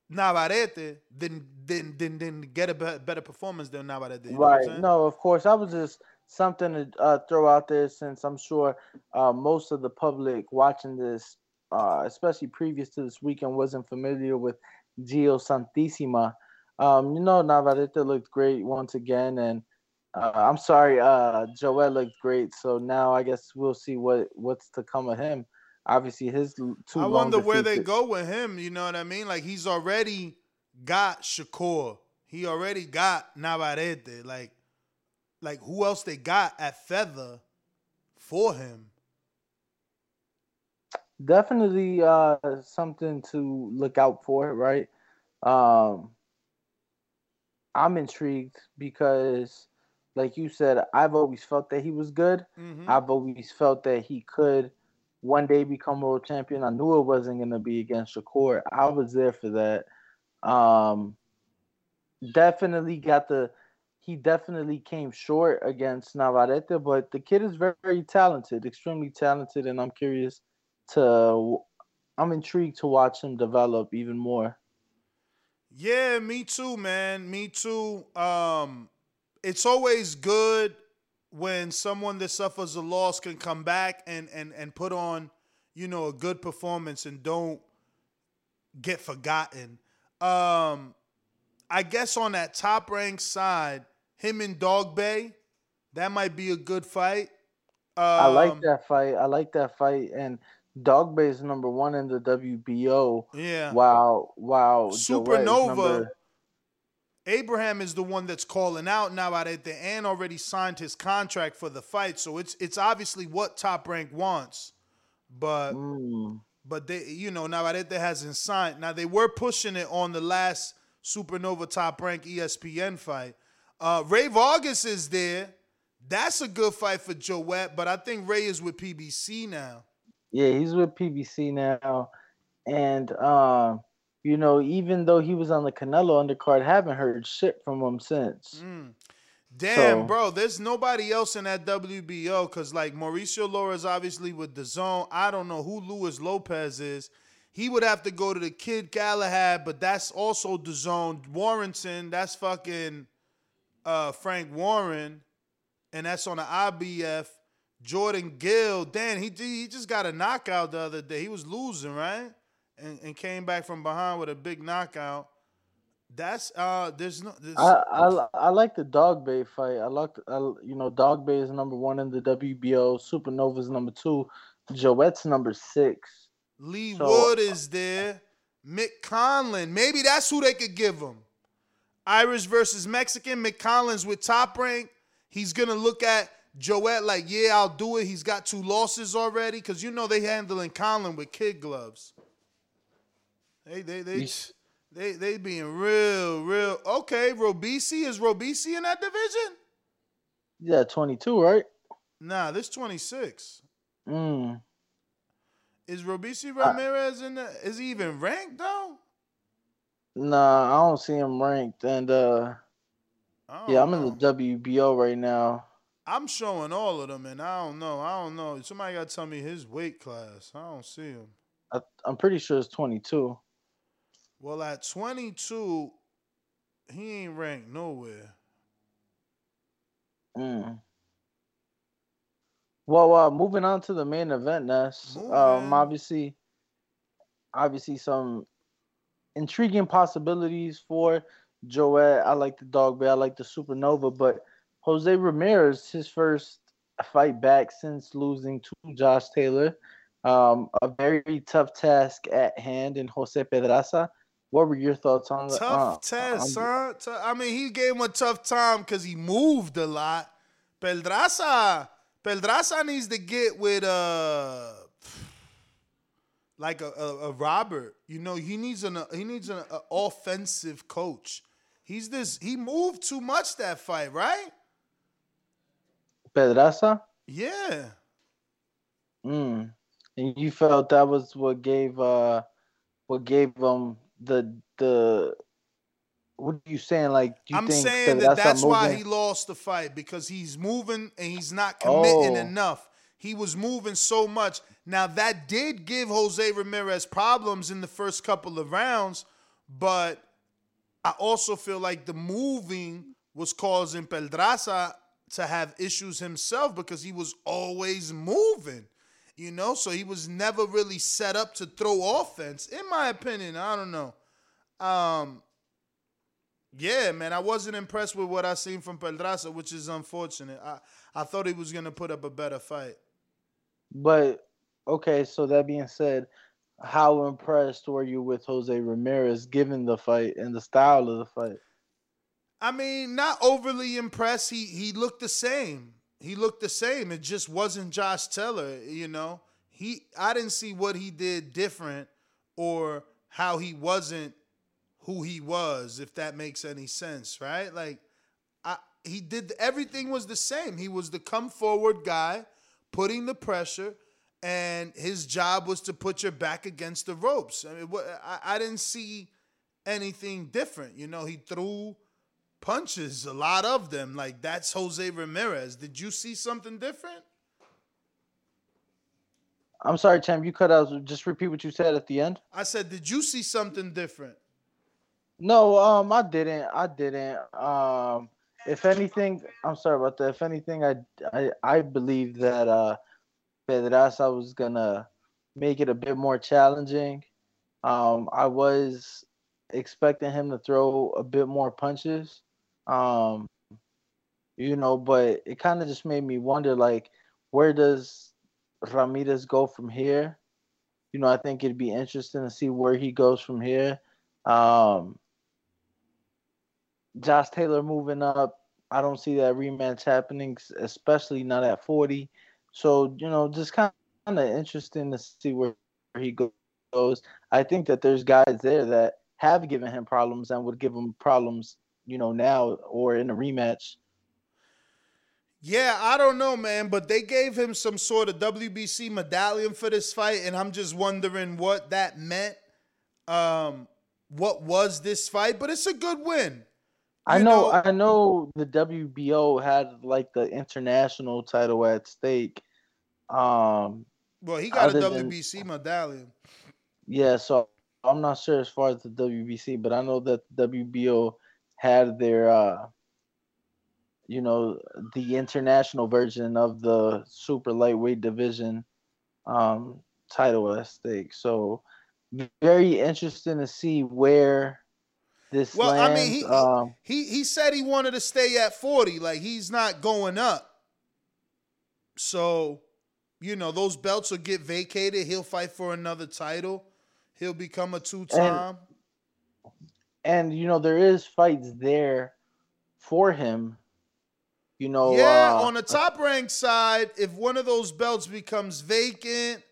Navarrete than than than than get a better performance than Navarrete. You know what right. No, of course. I was just something to uh, throw out there since I'm sure uh, most of the public watching this, uh, especially previous to this weekend, wasn't familiar with Gio Santissima. Um, you know, Navarrete looked great once again, and uh, I'm sorry, uh, Joel looked great. So now I guess we'll see what what's to come of him. Obviously, his two. I wonder where they go with him. You know what I mean? Like he's already got Shakur. He already got Navarrete. Like, like who else they got at feather for him? Definitely uh something to look out for right um i'm intrigued because like you said i've always felt that he was good Mhm. i've always felt that he could one day become world champion i knew it wasn't going to be against Shakur. i was there for that um definitely got the he definitely came short against Navarrete, but the kid is very, very talented, extremely talented, and I'm curious to I'm intrigued to watch him develop even more. Yeah, me too, man. Me too. Um, it's always good when someone that suffers a loss can come back and and and put on, you know, a good performance and don't get forgotten. Um, I guess on that top ranked side, him and Dogboe, that might be a good fight. Um, I like that fight. I like that fight, and Dogboe is number one in the WBO. Yeah. Wow. Wow. Supernova. number- Abraham is the one that's calling out Navarrete and already signed his contract for the fight. So it's it's obviously what top rank wants. But Mm. but they you know now Navarrete hasn't signed. Now they were pushing it on the last Supernova top rank ESPN fight. Uh Rey Vargas is there. That's a good fight for Joet, but I think Rey is with PBC now. Yeah, he's with PBC now, and um, you know, even though he was on the Canelo undercard, haven't heard shit from him since. Mm. Damn, So- bro, there's nobody else in that WBO because like Mauricio Lara's obviously with the zone. I don't know who Luis Lopez is. He would have to go to the Kid Galahad, but that's also the zone. Warrington, that's fucking uh, Frank Warren, and that's on the IBF. Jordan Gill, Dan, he he just got a knockout the other day. He was losing, right? And, and came back from behind with a big knockout. That's uh, there's no. There's, I, I I like the Dogboe fight. I like I, you know Dogboe is number one in the WBO. Supernova is number two. Joet's number six. Lee So- Wood is there. Mick Conlan. Maybe that's who they could give him. Irish versus Mexican. Mick Conlan's with top rank. He's gonna look at Joet like, yeah, I'll do it. He's got two losses already. Cause you know they handling Conlan with kid gloves. They they they they they being real, real okay. Robeisy, is Robeisy in that division? Yeah, twenty two, right? Nah, this 26. Mm. Is Robeisy Ramirez in the is he even ranked though? Nah, I don't see him ranked, and uh, yeah, don't I'm in the WBO right now. I'm showing all of them, and I don't know. I don't know. Somebody got to tell me his weight class. I don't see him. I, I'm pretty sure it's twenty two. Well, at 22, he ain't ranked nowhere. Mm. Well, uh, moving on to the main event, Ness. Um, obviously, obviously some intriguing possibilities for Joet. I like the Dogboe. I like the Supernova, but Jose Ramirez, his first fight back since losing to Josh Taylor. Um, a very tough task at hand in Jose Pedraza. What were your thoughts on the Tough uh, test, huh? I mean, he gave him a tough time because he moved a lot. Peldraza, Peldraza needs to get with uh, like a, a, a Robert. You know, he needs an he needs an offensive coach. He's this. He moved too much that fight, right? Pedraza? Yeah. Mm. And you felt that was what gave uh what gave them the the what are you saying? Like you I'm think saying that that's why he lost the fight because he's moving and he's not committing Oh. enough. He was moving so much. Now that did give Jose Ramirez problems in the first couple of rounds, but I also feel like the moving was causing Peldraza to have issues himself because he was always moving. You know, so he was never really set up to throw offense, in my opinion. I don't know. Um, yeah, man, I wasn't impressed with what I seen from Pedraza, which is unfortunate. I, I thought he was gonna put up a better fight. But okay, so that being said, how impressed were you with Jose Ramirez given the fight and the style of the fight? I mean, not overly impressed. He he looked the same. He looked the same. It just wasn't Josh Taylor, you know. He I didn't see what he did different or how he wasn't who he was, if that makes any sense, right? Like I he did everything was the same. He was the come forward guy, putting the pressure, and his job was to put your back against the ropes. I mean, what, I, I didn't see anything different. You know, he threw punches, a lot of them. Like that's Jose Ramirez. Did you see something different? I'm sorry, Champ, you cut out. Just repeat what you said at the end. I said, did you see something different? No, um, I didn't. I didn't. Um, if anything, I'm sorry about that. If anything, I I, I believe that uh, Pedraza was gonna make it a bit more challenging. Um, I was expecting him to throw a bit more punches. Um, you know, but it kind of just made me wonder, like, where does Ramirez go from here? You know, I think it'd be interesting to see where he goes from here. Um, Josh Taylor moving up. I don't see that rematch happening, especially not at 40. So, you know, just kind of interesting to see where he goes. I think that there's guys there that have given him problems and would give him problems, you know, now or in a rematch. Yeah, I don't know, man, but they gave him some sort of WBC medallion for this fight, and I'm just wondering what that meant. Um, what was this fight? But it's a good win. I You know, I know the WBO had like the international title at stake. Um, Well, he got a other than- WBC medallion. yeah, so I'm not sure as far as the WBC, but I know that the WBO had their, uh, you know, the international version of the super lightweight division um, title at stake. So very interesting to see where this Well, lands. I mean, he, um, he he said he wanted to stay at 40, like he's not going up. So, you know, those belts will get vacated. He'll fight for another title. He'll become a two-time. and you know there is fights there for him. You know, yeah, uh, on the top rank side, if one of those belts becomes vacant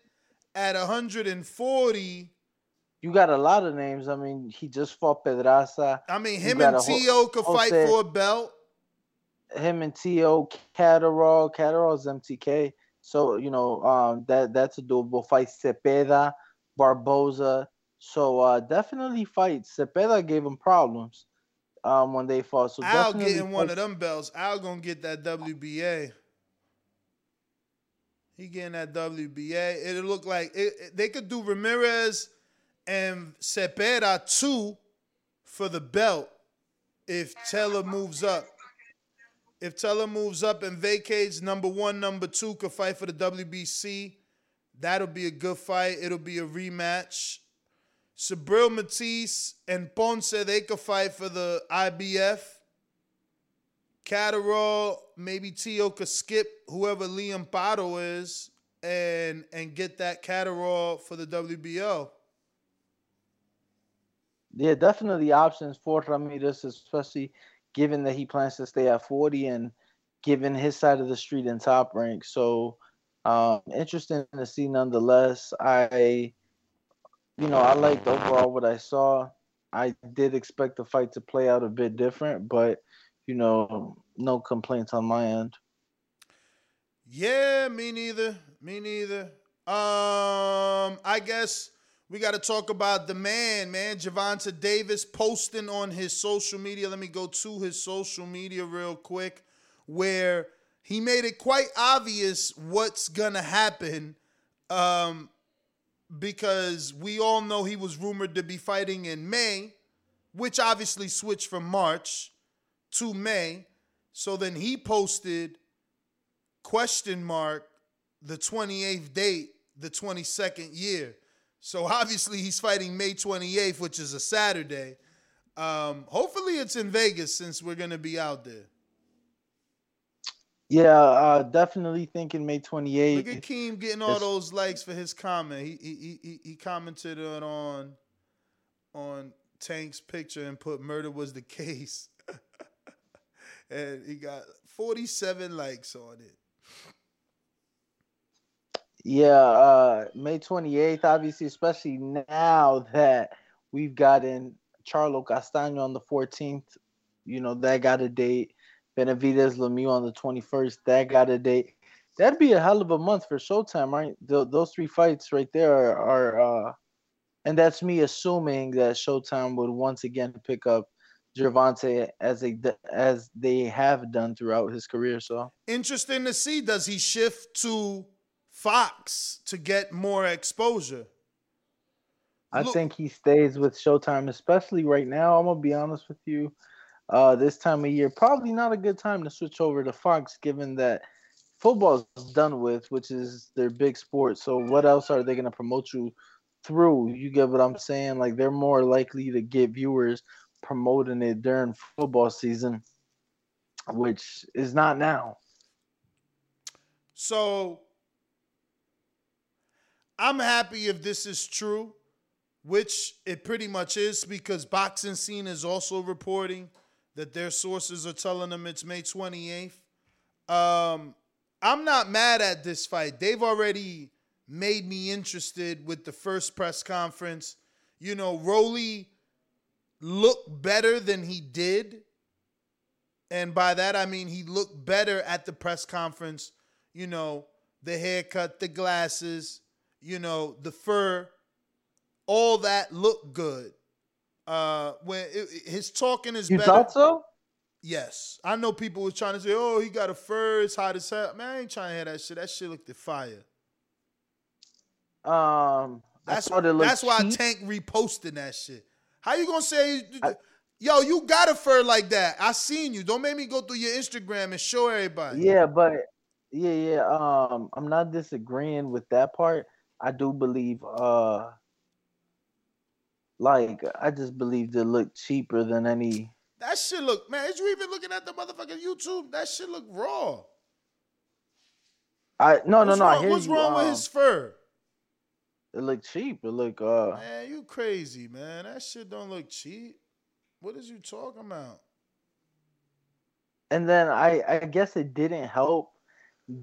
at 140, you got a lot of names. I mean, he just fought Pedraza. I mean, him and T.O. could fight Jose- for a belt. him and T.O. Catterall. Catterall's MTK. So, you know, um, that that's a doable fight. Cepeda, Barboza. So uh, definitely fight. Cepeda gave him problems um, when they fought. So Al getting one of them belts. Al gonna get that WBA. He getting that WBA. It'll look like it, it- they could do Ramirez and Cepeda two for the belt if Taylor moves up. If Taylor moves up and vacates, number one, number two could fight for the WBC. That'll be a good fight. It'll be a rematch. Subriel Matias and Ponce, they could fight for the IBF. Catterall, maybe Tio could skip whoever Liam Paro is and and get that Catterall for the WBO. Yeah, definitely options for Ramirez, especially given that he plans to stay at 40 and given his side of the street in top rank. So um interesting to see nonetheless. I you know, I liked overall what I saw. I did expect the fight to play out a bit different, but you know, no complaints on my end. Yeah, me neither. Me neither. Um, I guess we got to talk about the man, man. Gervonta Davis posting on his social media. Let me go to his social media real quick, where he made it quite obvious what's gonna happen. Um, because we all know he was rumored to be fighting in May, which obviously switched from March to May. So then he posted question mark the 28th date, the 22nd year. So obviously he's fighting May 28th, which is a Saturday. Um, hopefully it's in Vegas since we're gonna be out there. Yeah, uh definitely thinking May 28th. Look at Keem getting all those likes for his comment. He he he, he commented on on on Tank's picture and put murder was the case. [laughs] and he got 47 likes on it. Yeah, uh May 28th, obviously, especially now that we've gotten Charlo Castaño on the 14th, you know, that got a date. Benavides Lemieux on the 21st, that got a date. That'd be a hell of a month for Showtime, right? Th- those three fights right there are, are uh and that's me assuming that Showtime would once again pick up Gervonta as they as they have done throughout his career. So Interesting to see. Does he shift to Fox to get more exposure? I Look- think he stays with Showtime, especially right now. I'm gonna be honest with you. Uh, this time of year, probably not a good time to switch over to Fox, given that football's done with, which is their big sport. So what else are they gonna promote you through? You get what I'm saying? Like they're more likely to get viewers promoting it during football season, which is not now. So I'm happy if this is true, which it pretty much is because Boxing Scene is also reporting that their sources are telling them it's May 28th. Um, I'm not mad at this fight. They've already made me interested with the first press conference. You know, Rolly looked better than he did. And by that I mean he looked better at the press conference. You know, the haircut, the glasses, you know, the fur, all that looked good. Uh, when it, his talking is You better. thought so? Yes, I know people was trying to say, "Oh, he got a fur, it's hot as hell." Man, I ain't trying to hear that shit. That shit looked fire. Um, That's I it that's why. Tank reposted that shit. How you gonna say, yo, you got a fur like that? I seen you. Don't make me go through your Instagram and show everybody. Yeah, but yeah, yeah. Um, I'm not disagreeing with that part. I do believe, uh, like I just believed it looked cheaper than any. That shit look, man. Is you even looking at the motherfucking YouTube? That shit look raw. I no, no, What's no. I wrong, what's you. wrong with um, his fur? It looked cheap. It looked uh. Man, you crazy, man. That shit don't look cheap. What is you talking about? And then I I guess it didn't help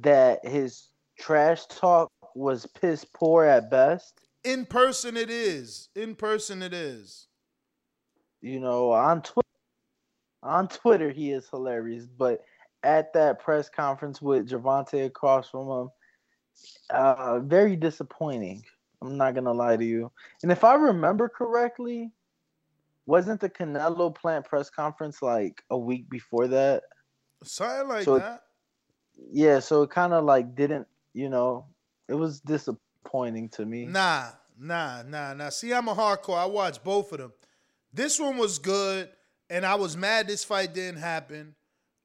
that his trash talk was piss poor at best. In person, it is. In person, it is. You know, on Twitter, on Twitter he is hilarious, but at that press conference with Gervonta across from him, uh, very disappointing. I'm not gonna lie to you. And if I remember correctly, wasn't the Canelo plant press conference like a week before that? Something like So- that. Yeah, so it kind of like didn't, you know, it was disappointing to me. Nah, nah, nah, nah. See, I'm a hardcore. I watched both of them. This one was good, and I was mad this fight didn't happen.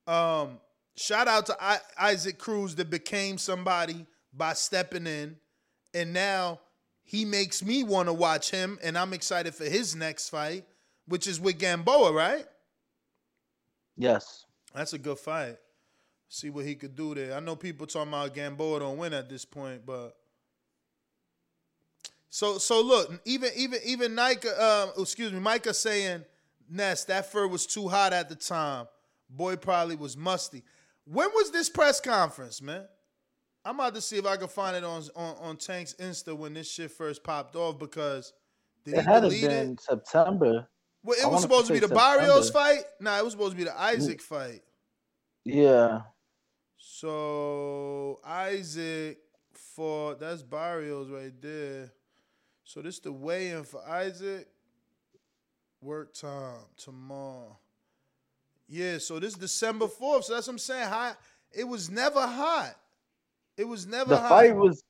Um, shout out to I- Isaac Cruz that became somebody by stepping in, and now he makes me want to watch him, and I'm excited for his next fight, which is with Gamboa, right? Yes. That's a good fight. See what he could do there. I know people talking about Gamboa don't win at this point, but so so look, even even even Nika, uh, excuse me, Micah saying Ness that fur was too hot at the time. Boy probably was musty. When was this press conference, man? I'm about to see if I can find it on on, on Tank's Insta when this shit first popped off because did It had to delete it? been September. Well, it I was supposed to be the Barrios September. fight. Nah, it was supposed to be the Isaac fight. Yeah. So Isaac for that's Barrios right there. So this the weigh-in for Isaac. Work time tomorrow. Yeah, so this December 4th. So that's what I'm saying. Hot. It was never hot. It was never The hot. fight was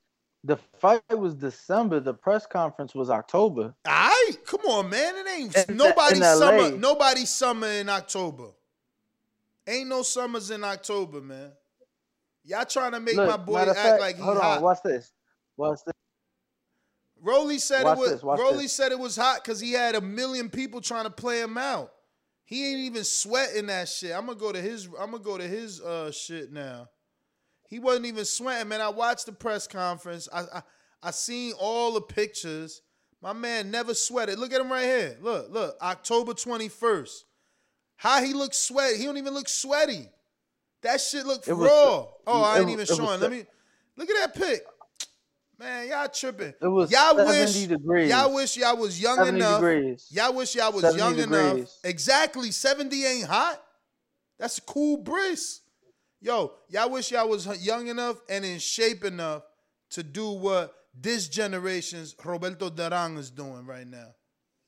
the fight was December. The press conference was October. Aight, come on, man. It ain't In- nobody in summer. Nobody summer in October. Ain't no summers in October, man. Y'all trying to make Look, my boy act fact, like he hold hot. on. Watch this. Watch this. Rolly said Watch it was this, said it was hot because he had a million people trying to play him out. He ain't even sweating that shit. I'm gonna go to his I'm gonna go to his uh shit now. He wasn't even sweating, man. I watched the press conference. I I, I seen all the pictures. My man never sweated. Look at him right here. Look, look, October 21st. How he looks sweaty. He don't even look sweaty. That shit look It was- raw. Oh, I ain't even was showing. Let me look at that pic. Man, y'all tripping. It was y'all 70 wish degrees. y'all wish y'all was young 70 enough. degrees. Y'all wish y'all was 70 young enough. degrees. Exactly. 70 ain't hot. That's a cool breeze. Yo, y'all wish y'all was young enough and in shape enough to do what this generation's Roberto Duran is doing right now.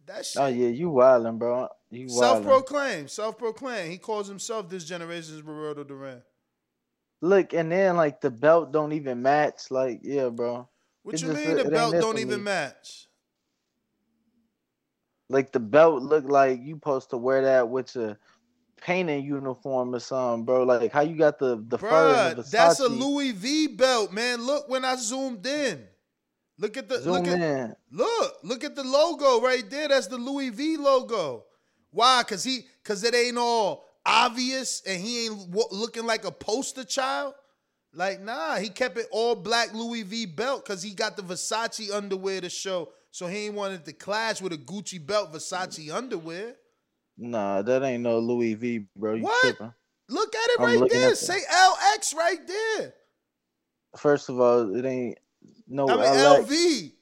That oh, shit. Oh yeah, you wildin', bro. You wildin'. Self-proclaimed, self-proclaimed. He calls himself this generation's Roberto Duran. Look, and then like the belt don't even match. Like, yeah, bro. What It you just- mean the belt don't even me. match? Like the belt look like you supposed to wear that with your painting uniform or something, bro. Like how you got the the fur and the that's a Louis V belt, man. Look when I zoomed in. Look at the Zoom look at in. look look at the logo right there. That's the Louis V logo. Why? Cause he cause it ain't all obvious and he ain't looking like a poster child. Like nah, he kept it all black Louis V belt because he got the Versace underwear to show. So he ain't wanted to clash with a Gucci belt Versace underwear. Nah, that ain't no Louis V, bro. You What? tripping. Look at it I'm right there. the- Say LX right there. First of all, it ain't no I mean LX. LV.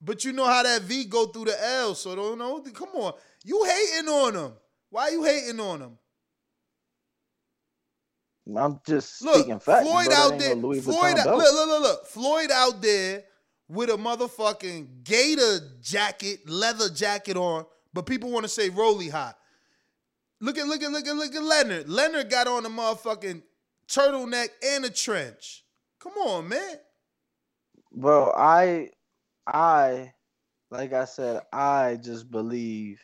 But you know how that V go through the L, so don't know. Come on. You hating on him. Why you hating on him? I'm just Look, speaking facts. Floyd. Out there. Floyd, Vuitton out, look, look, look, look. Floyd out there with a motherfucking gator jacket, leather jacket on, but people want to say Rolly hot. Look at, look at, look at, look at Leonard. Leonard got on a motherfucking turtleneck and a trench. Come on, man. Bro, I, I, like I said, I just believe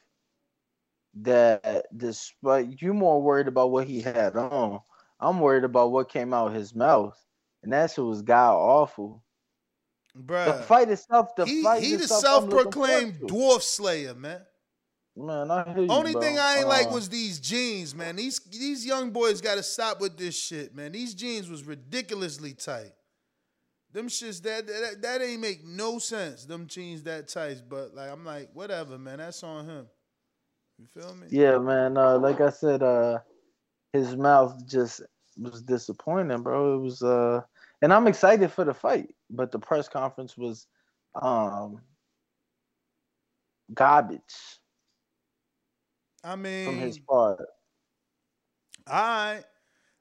that despite you more worried about what he had on, I'm worried about what came out his mouth, and that shit was god awful. Bruh. The fight itself, the he, fight he the self-proclaimed dwarf slayer, man. Man, I hear you, Only bro. thing I ain't like Uh, was these jeans, man. These these young boys got to stop with this shit, man. These jeans was ridiculously tight. Them shits that, that that ain't make no sense. Them jeans that tight, but like I'm like whatever, man. That's on him. You feel me? Yeah, man. Uh, like I said, uh, his mouth just was disappointing, bro. It was, uh, and I'm excited for the fight, but the press conference was, um, garbage I mean from his part. all right.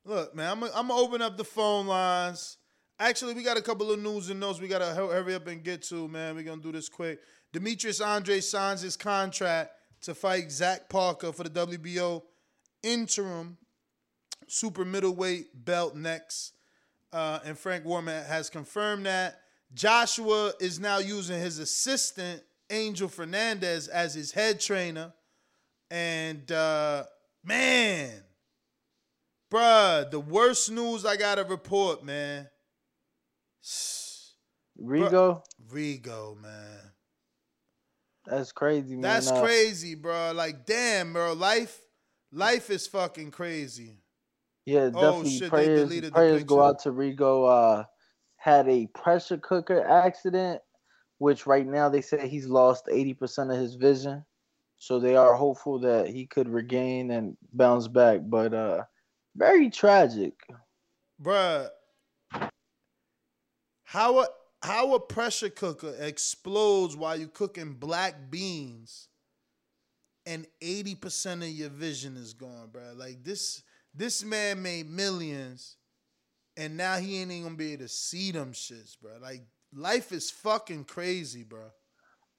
Look, man, I'm I'm gonna open up the phone lines. Actually, we got a couple of news and notes we gotta hurry up and get to, man. We're gonna do this quick. Demetrius Andrade signs his contract to fight Zach Parker for the WBO interim super middleweight belt next. Uh, and Frank Warren has confirmed that. Joshua is now using his assistant, Angel Fernandez, as his head trainer. And uh, man, bruh, the worst news I gotta report, man. Rigo, Rigo, man. that's crazy, man. That's crazy, bro. Like, damn, bro. Life, life is fucking crazy. Yeah, Oh, definitely. shit, prayers prayers go out to Rigo. Uh, had a pressure cooker accident, which right now they say he's lost eighty percent of his vision. So they are hopeful that he could regain and bounce back. But uh, very tragic. Bruh, how a how a pressure cooker explodes while you're cooking black beans and 80% of your vision is gone, bruh. Like this this man made millions and now he ain't even gonna be able to see them shits, bro. Like life is fucking crazy, bro.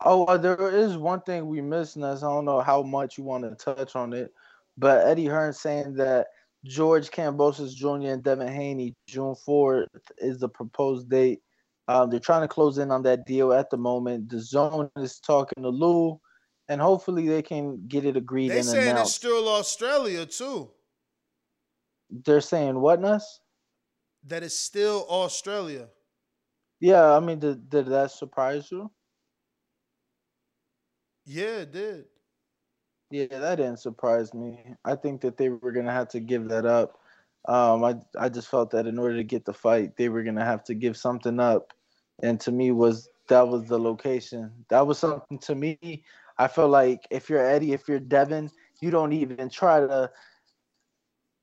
Oh, uh, there is one thing we missed, and I don't know how much you want to touch on it, but Eddie Hearn saying that George Kambosos Jr. and Devin Haney, June 4th is the proposed date. Um, they're trying to close in on that deal at the moment. The zone is talking to Lou, and hopefully they can get it agreed They and saying it's still Australia too. They're saying what, Nuss? That still Australia. Yeah, I mean, did, did that surprise you? Yeah, it did. Yeah, that didn't surprise me. I think that they were gonna have to give that up. Um, I I just felt that in order to get the fight, they were gonna have to give something up, and to me was that was the location. That was something to me. I feel like if you're Eddie, if you're Devin, you don't even try to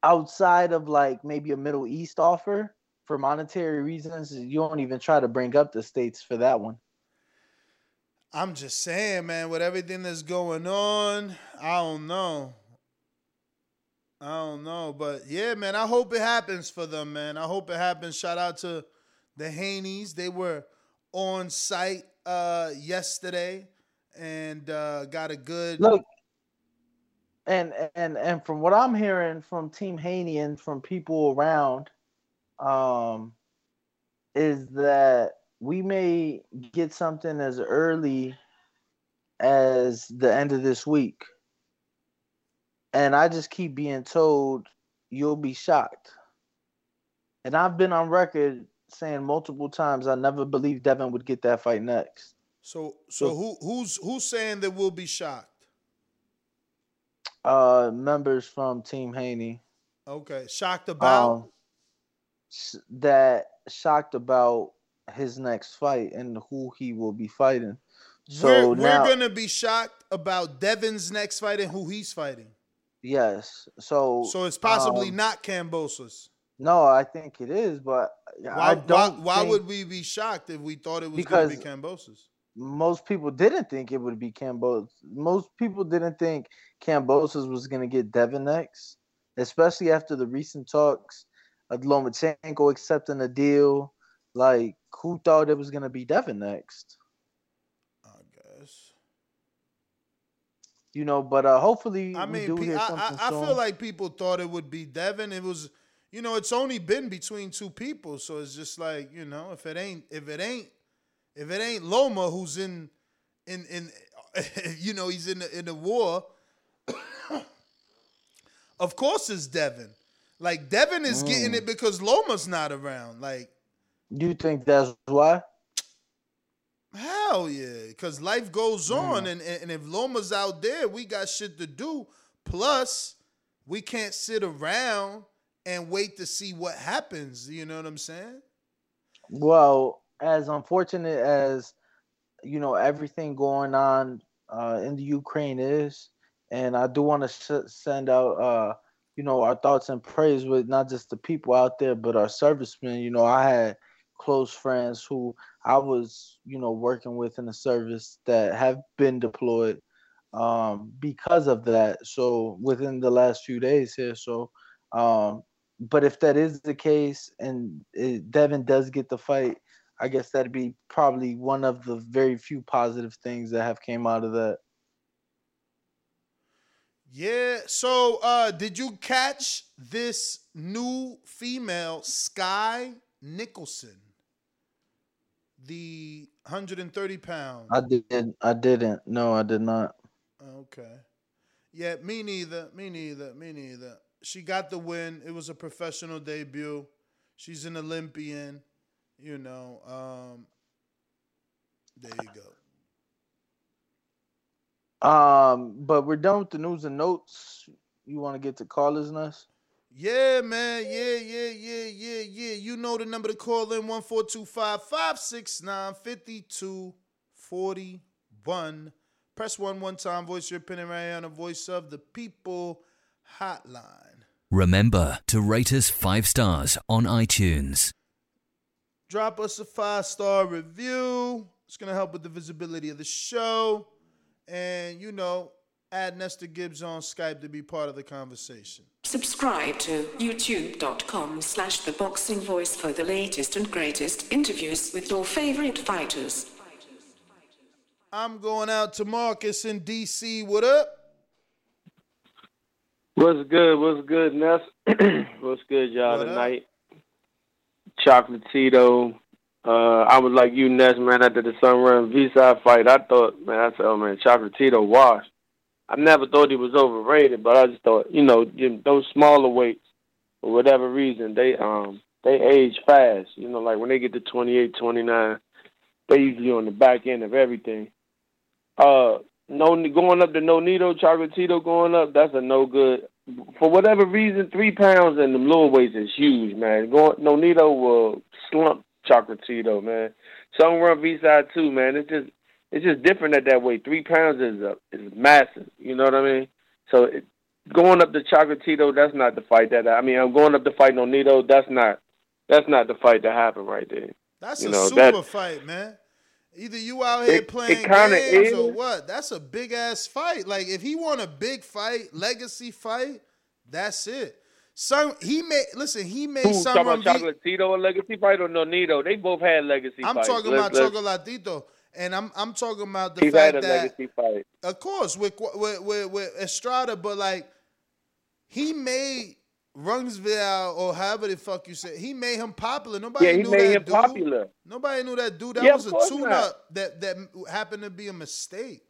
outside of like maybe a Middle East offer for monetary reasons. You don't even try to bring up the states for that one. I'm just saying, man, with everything that's going on, I don't know. I don't know. But yeah, man, I hope it happens for them, man. I hope it happens. Shout out to the Haneys. They were on site uh yesterday and uh got a good Look, and and and from what I'm hearing from Team Haney and from people around, um, is that we may get something as early as the end of this week. And I just keep being told you'll be shocked. And I've been on record saying multiple times I never believed Devin would get that fight next. so so who who's who's saying that we'll be shocked? Uh members from Team Haney. Okay. Shocked about um, that shocked about his next fight and who he will be fighting. So we're, now, we're gonna be shocked about Devin's next fight and who he's fighting. yes. So So it's possibly um, not Kambosos. No, I think it is, but Why, I don't. why, why would we be shocked if we thought it was going to be Because- Kambosos? Most people didn't think it would be Cambos. Most people didn't think Kambosos was going to get Devin next, especially after the recent talks of Lomachenko accepting a deal. Like, who thought it was gonna be Devin next? I guess. You know, but uh hopefully I we mean, do hear I, something I, I feel like people thought it would be Devin. It was, you know, it's only been between two people, so it's just like, you know, if it ain't, if it ain't, if it ain't Loma who's in, in, in, [laughs] you know, he's in the in the war. [coughs] of course, it's Devin. Like Devin is getting Mm. it because Loma's not around. Like you think that's why? Hell yeah, because life goes on, Mm. and, and and if Loma's out there, we got shit to do. Plus, we can't sit around and wait to see what happens. You know what I'm saying? Well, as unfortunate as you know everything going on uh, in the Ukraine is, and I do want to sh- send out uh, you know our thoughts and praise with not just the people out there, but our servicemen. You know, I had close friends who I was you know working with in the service that have been deployed um, because of that. So within the last few days here, so. Um, but if that is the case and it, Devin does get the fight, I guess that'd be probably one of the very few positive things that have came out of that. Yeah. So, uh, did you catch this new female, Skye Nicolson, the 130 pound? I didn't. I didn't. No, I did not. Okay. Yeah, me neither. Me neither. Me neither. She got the win. It was a professional debut. She's an Olympian. You know. Um, there you go. Um, but we're done with the news and notes. You want to get to callers, Nuss? Yeah, man. Yeah, yeah, yeah, yeah, yeah. You know the number to call in 1425 569 5241. Press one one time. Voice your opinion right here on the voice of the people hotline. Remember to rate us five stars on iTunes. Drop us a five star review. It's going to help with the visibility of the show. And, you know, add Nestor Gibbs on Skype to be part of the conversation. Subscribe to youtube.com slash the boxing voice for the latest and greatest interviews with your favorite fighters. I'm going out to Marcus in DC. What up? What's good? What's good, Ness? [clears throat] What's good, y'all, What tonight? Chocolatito. Uh, I was like you, Ness, man, after the Sor Rungvisai fight. I thought, man, I said, oh, man, Chocolatito washed. I never thought he was overrated, but I just thought, you know, those smaller weights, for whatever reason, they um they age fast. You know, like when they get to 28, 29, they usually on the back end of everything. Uh, no, going up to Nonito, Chocolatito going up, that's a no good. For whatever reason, three pounds in the lower weights is huge, man. Going Nonito will uh, slump Chocolatito, man. Sor Rungvisai too, man. It's just it's just different at that weight. Three pounds is a, is massive. You know what I mean? So it, going up to Chocolatito, that's not the fight that I mean. I'm going up to fight Nonito. That's not that's not the fight that happened right there. That's You a know, super that- fight, man. Either you out here It- it playing kinda games or what? That's a big ass fight. Like if he won a big fight, legacy fight, that's it. Son, he made listen. He made some talking about Chocolatito a legacy fight or Nonito? They both had legacy I'm fights. talking Let's- about let's- Chocolatito, and I'm I'm talking about the He's had fact a that legacy fight. of course with with with, with Estrada, but like he made Rungsville or however the fuck you say, he made him popular. Nobody Yeah, he knew made that him dude. popular. Nobody knew that dude. That Yeah, was a course tune not. up that that happened to be a mistake.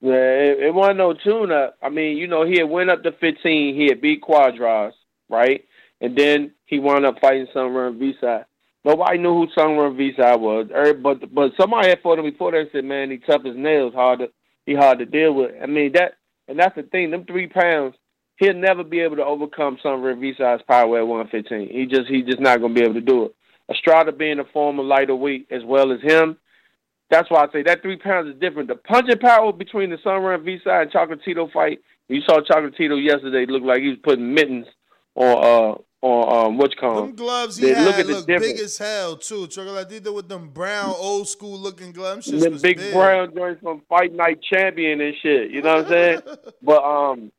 Yeah, it, it wasn't no tune up. I mean, you know, he had went up to 15. He had beat Cuadras, right? And then he wound up fighting Sor Rungvisai. Nobody knew who Sor Rungvisai was. Er, But but somebody had fought him before that and said, man, he tough as nails, hard to he hard to deal with. I mean that, and that's the thing. Them three pounds, he'll never be able to overcome Sor Rungvisai's power at 115. He just he just not gonna be able to do it. Estrada being a former lighter weight as well as him, that's why I say that three pounds is different. The punching power between the Sor Rungvisai and Chocolatito fight. You saw Chocolatito yesterday look like he was putting mittens on uh on um what you call Them gloves he They had look at the look big as hell too. Chocolatito with them brown old school looking gloves. Them Them big big. brown joints from Fight Night Champion and shit. You know what I'm saying? [laughs] but um,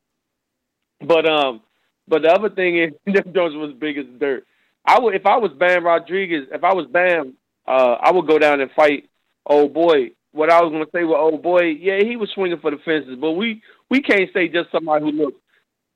but um, But the other thing is, [laughs] them Jones was big as dirt. I would, if I was Bam Rodriguez, if I was Bam, uh, I would go down and fight old boy. What I was gonna say with old boy, yeah, he was swinging for the fences, but we we can't say just somebody who looks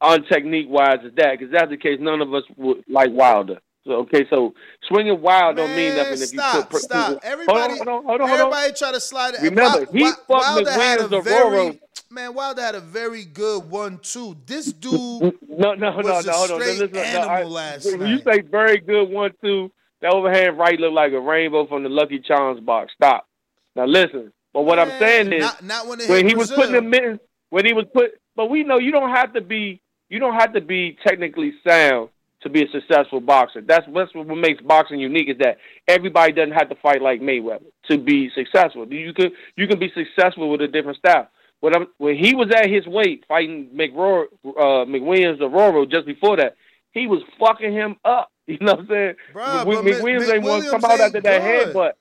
on technique wise as that, because that's the case. None of us would like Wilder. So okay, so swinging wild don't mean nothing if stop, you put. stop. Hold Everybody, on, hold on, hold on, hold on. everybody try to slide it. Remember, he Wi- fucked Wilder had a McWilliams very Arroyo. man. Wilder had a very good one-two. This [laughs] dude No, no, was no, a no, hold on. Listen, no, animal I- last when night. you say very good one two, that overhand right looked like a rainbow from the Lucky Charms box. Stop. Now listen. But what I'm saying is, not, not when, when he was putting the mittens, when he was put, but we know you don't have to be, you don't have to be technically sound to be a successful boxer. That's what makes boxing unique is that everybody doesn't have to fight like Mayweather to be successful. You can you can be successful with a different style. When I'm, when he was at his weight fighting McRoar, uh, McWilliams Arroyo just before that, he was fucking him up. [laughs] You know what I'm saying? Bruh, Mc- but Mc- McWilliams ain't want to come out after that good. headbutt.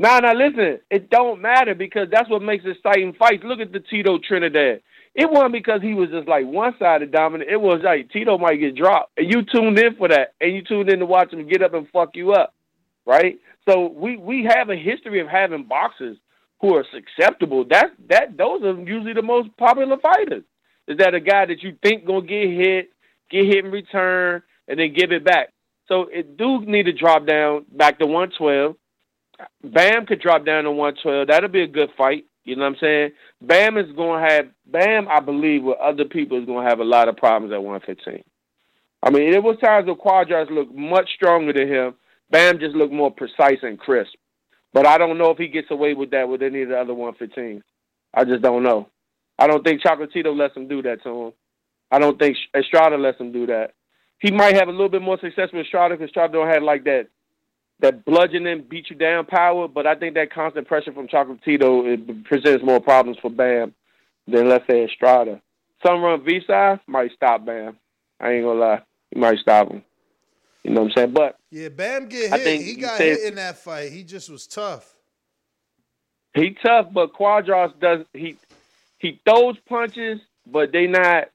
Nah, nah, listen. It don't matter because that's what makes exciting fights. Look at the Tito Trinidad. It wasn't because he was just like one sided dominant. It was like Tito might get dropped. And you tuned in for that. And you tuned in to watch him get up and fuck you up. Right? So we, we have a history of having boxers who are susceptible. That that those are usually the most popular fighters. Is that a guy that you think gonna get hit, get hit in return, and then give it back. So it do need to drop down back to one twelve. Bam could drop down to 112. That'll be a good fight. You know what I'm saying? Bam is going to have, Bam, I believe, with other people, is going to have a lot of problems at 115. I mean, there was times where Cuadras looked much stronger than him. Bam just looked more precise and crisp. But I don't know if he gets away with that with any of the other 115s. I just don't know. I don't think Chocolatito lets him do that to him. I don't think Estrada lets him do that. He might have a little bit more success with Estrada because Estrada don't have like that that bludgeoning, beat you down power, but I think that constant pressure from Chocolatito it presents more problems for Bam than let's say Estrada. Sor Rungvisai might stop Bam. I ain't gonna lie, he might stop him. You know what I'm saying? But Yeah, Bam get I hit. think He got said- hit in that fight. He just was tough. he tough, but Cuadras does he he throws punches, but they not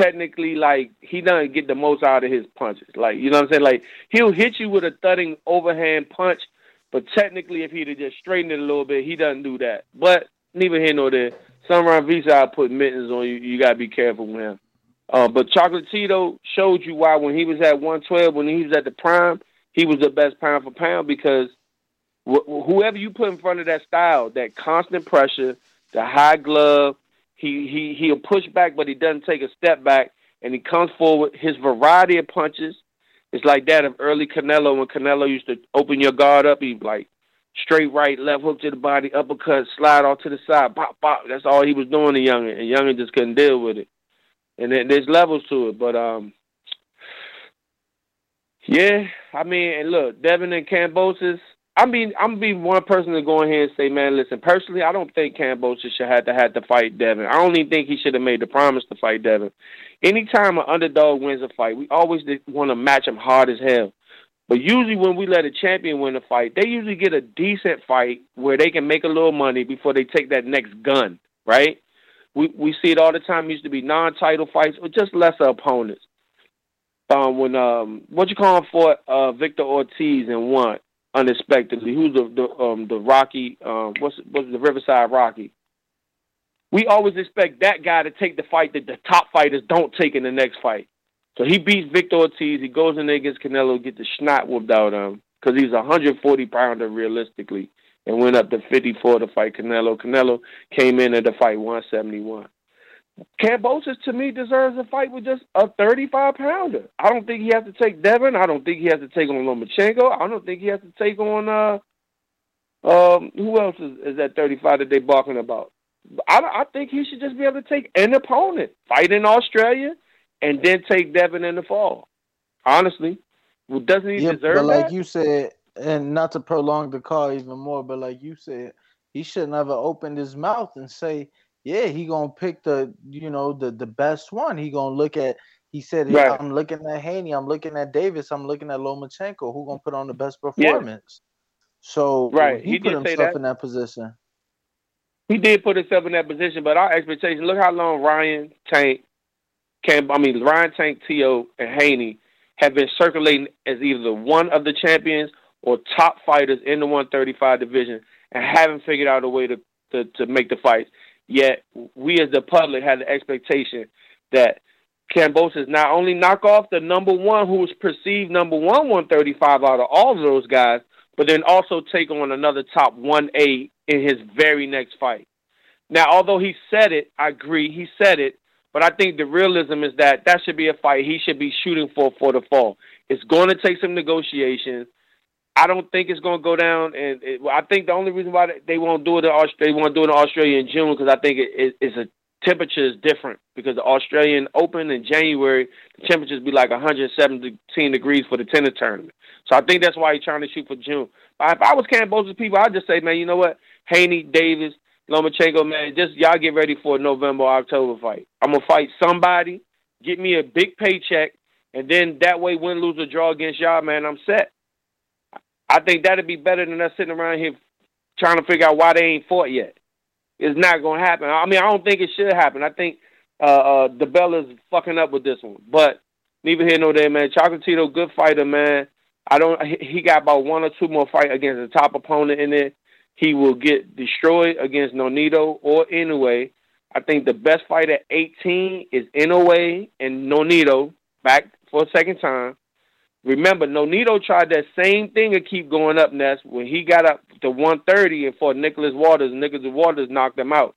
technically like he doesn't get the most out of his punches. Like you know what I'm saying? Like he'll hit you with a thudding overhand punch, but technically if he'd have just straightened it a little bit, he doesn't do that. But neither here nor there. Sor Rungvisai put mittens on you. You gotta be careful with him. Uh, but Chocolatito showed you why when he was at 112, when he was at the prime, he was the best pound for pound because wh- whoever you put in front of that style, that constant pressure, the high glove, he he he'll push back, but he doesn't take a step back, and he comes forward. His variety of punches is like that of early Canelo when Canelo used to open your guard up. He like straight right, left hook to the body, uppercut, slide off to the side, pop, pop. That's all he was doing to Youngin, and Youngin just couldn't deal with it. And there's levels to it, but um, yeah, I mean, and look, Devin and Kambosos. I mean, I'm be one person to go in here and say, man, listen, personally, I don't think Kambosos should have to have to fight Devin. I don't even think he should have made the promise to fight Devin. Anytime an underdog wins a fight, we always want to match him hard as hell. But usually when we let a champion win a fight, they usually get a decent fight where they can make a little money before they take that next gun, right? We we see it all the time. It used to be non-title fights or just lesser opponents. Um, when um, what you call him for uh, Victor Ortiz and won unexpectedly. Who's the the um the Rocky um what's what's the Riverside Rocky? We always expect that guy to take the fight that the top fighters don't take in the next fight. So he beats Victor Ortiz. He goes in there against Canelo, get the snot whooped out of him because he's a 140 pounder realistically, and went up to 54 to fight Canelo. Canelo came in at the fight 171. Kambosos to me deserves a fight with just a 35 pounder. I don't think he has to take Devin. I don't think he has to take on Lomachenko. I don't think he has to take on uh um who else is, is at 35 that they barking about. I, I think he should just be able to take an opponent, fight in Australia, and then take Devin in the fall. Honestly, well, doesn't he Yeah, deserve but like that? you said, and not to prolong the call even more, but like you said, he should never opened his mouth and say, "Yeah, he gonna pick the you know the the best one." He gonna look at. He said, Right. "I'm looking at Haney. I'm looking at Davis. I'm looking at Lomachenko. Who gonna put on the best performance?" Yeah. performance?" So Right, he, he put himself that. in that position. He did put himself in that position, but our expectation. Look how long Ryan, Tank, Cam, I mean Ryan Tank, Tio, and Haney have been circulating as either one of the champions or top fighters in the 135 division and haven't figured out a way to, to, to make the fights. Yet we as the public had the expectation that Kambosos not only knock off the number one who was perceived number one 135 out of all of those guys, but then also take on another top 1A in his very next fight. Now, although he said it, I agree, he said it, but I think the realism is that that should be a fight he should be shooting for for the fall. It's going to take some negotiations. I don't think it's going to go down, and it, I think the only reason why they won't do it in Aust- they want to do it in Australia in June because I think it, it, it's a temperature is different because the Australian Open in January the temperatures be like 117 degrees for the tennis tournament. So I think that's why he's trying to shoot for June. But if I was Kambosos people, I'd just say, man, you know what, Haney, Davis, Lomachenko, man, just y'all get ready for a November October fight. I'm gonna fight somebody, get me a big paycheck, and then that way, win, lose, or draw against y'all, man, I'm set. I think that'd be better than us sitting around here trying to figure out why they ain't fought yet. It's not gonna happen. I mean, I don't think it should happen. I think uh, uh DiBella's fucking up with this one, but neither here nor there, man. Chocolatito, good fighter, man. I don't. He got about one or two more fight against a top opponent in it. He will get destroyed against Nonito or Inoue. I think the best fight at 18 is Inoue and Nonito back for a second time. Remember, Nonito tried that same thing to keep going up, Ness. When he got up to 130 and fought Nicholas Walters, Nicholas Walters knocked him out.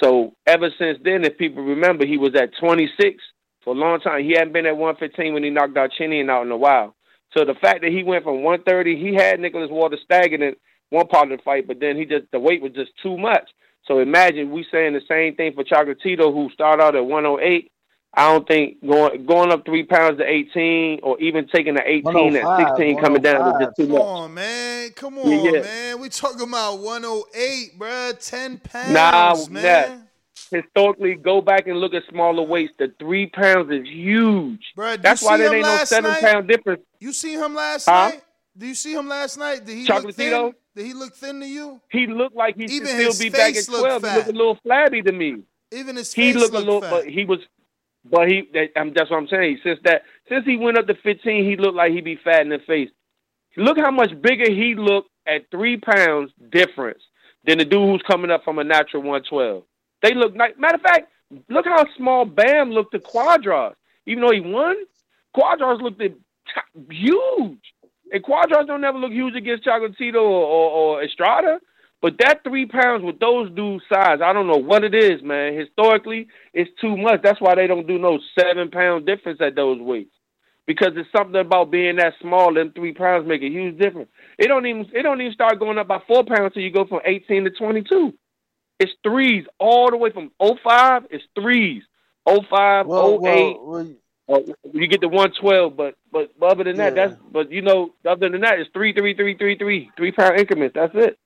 So ever since then, if people remember, he was at 26 for a long time. He hadn't been at 115 when he knocked out Chinian out in a while. So the fact that he went from 130, he had Nicholas Walters stagnant one part of the fight, but then he just the weight was just too much. So imagine we saying the same thing for Chocolatito, who started out at 108. I don't think going going up three pounds to 18, or even taking the 18 at 16 coming down is just too much. Come on, man. Come on, Yeah, yeah. man. We talking about 108, bruh. 10 pounds, Nah, man. Ness. Historically, go back and look at smaller weights. The three pounds is huge. Bruh, did That's why there ain't no seven night? pound difference. You see him last Huh? night? Do you see him last night? Did he look thin? Did he look thin to you? He looked like he Even should still be back at face looked 12. He looked a little flabby to me. Even his he face looked a looked little, fat. but he was, but he. That, um, that's what I'm saying. Since that, since he went up to 15, he looked like he be fat in the face. Look how much bigger he looked at three pounds difference than the dude who's coming up from a natural 112. They look like, Matter of fact, look how small Bam looked to Cuadras. Even though he won, Cuadras looked huge. And Cuadras don't ever look huge against Chocolatito or, or, or Estrada. But that three pounds with those dudes' size, I don't know what it is, man. Historically, it's too much. That's why they don't do no seven pound difference at those weights. Because it's something about being that small, them three pounds make a huge difference. It don't even it don't even start going up by four pounds till you go from eighteen to twenty two. It's threes all the way from 05, it's threes. 05, Well, 08, well, uh, you get the one twelve, but but but other than that, Yeah. that's but you know, other than that, it's three, three, three, three, three, three pound increments. That's it.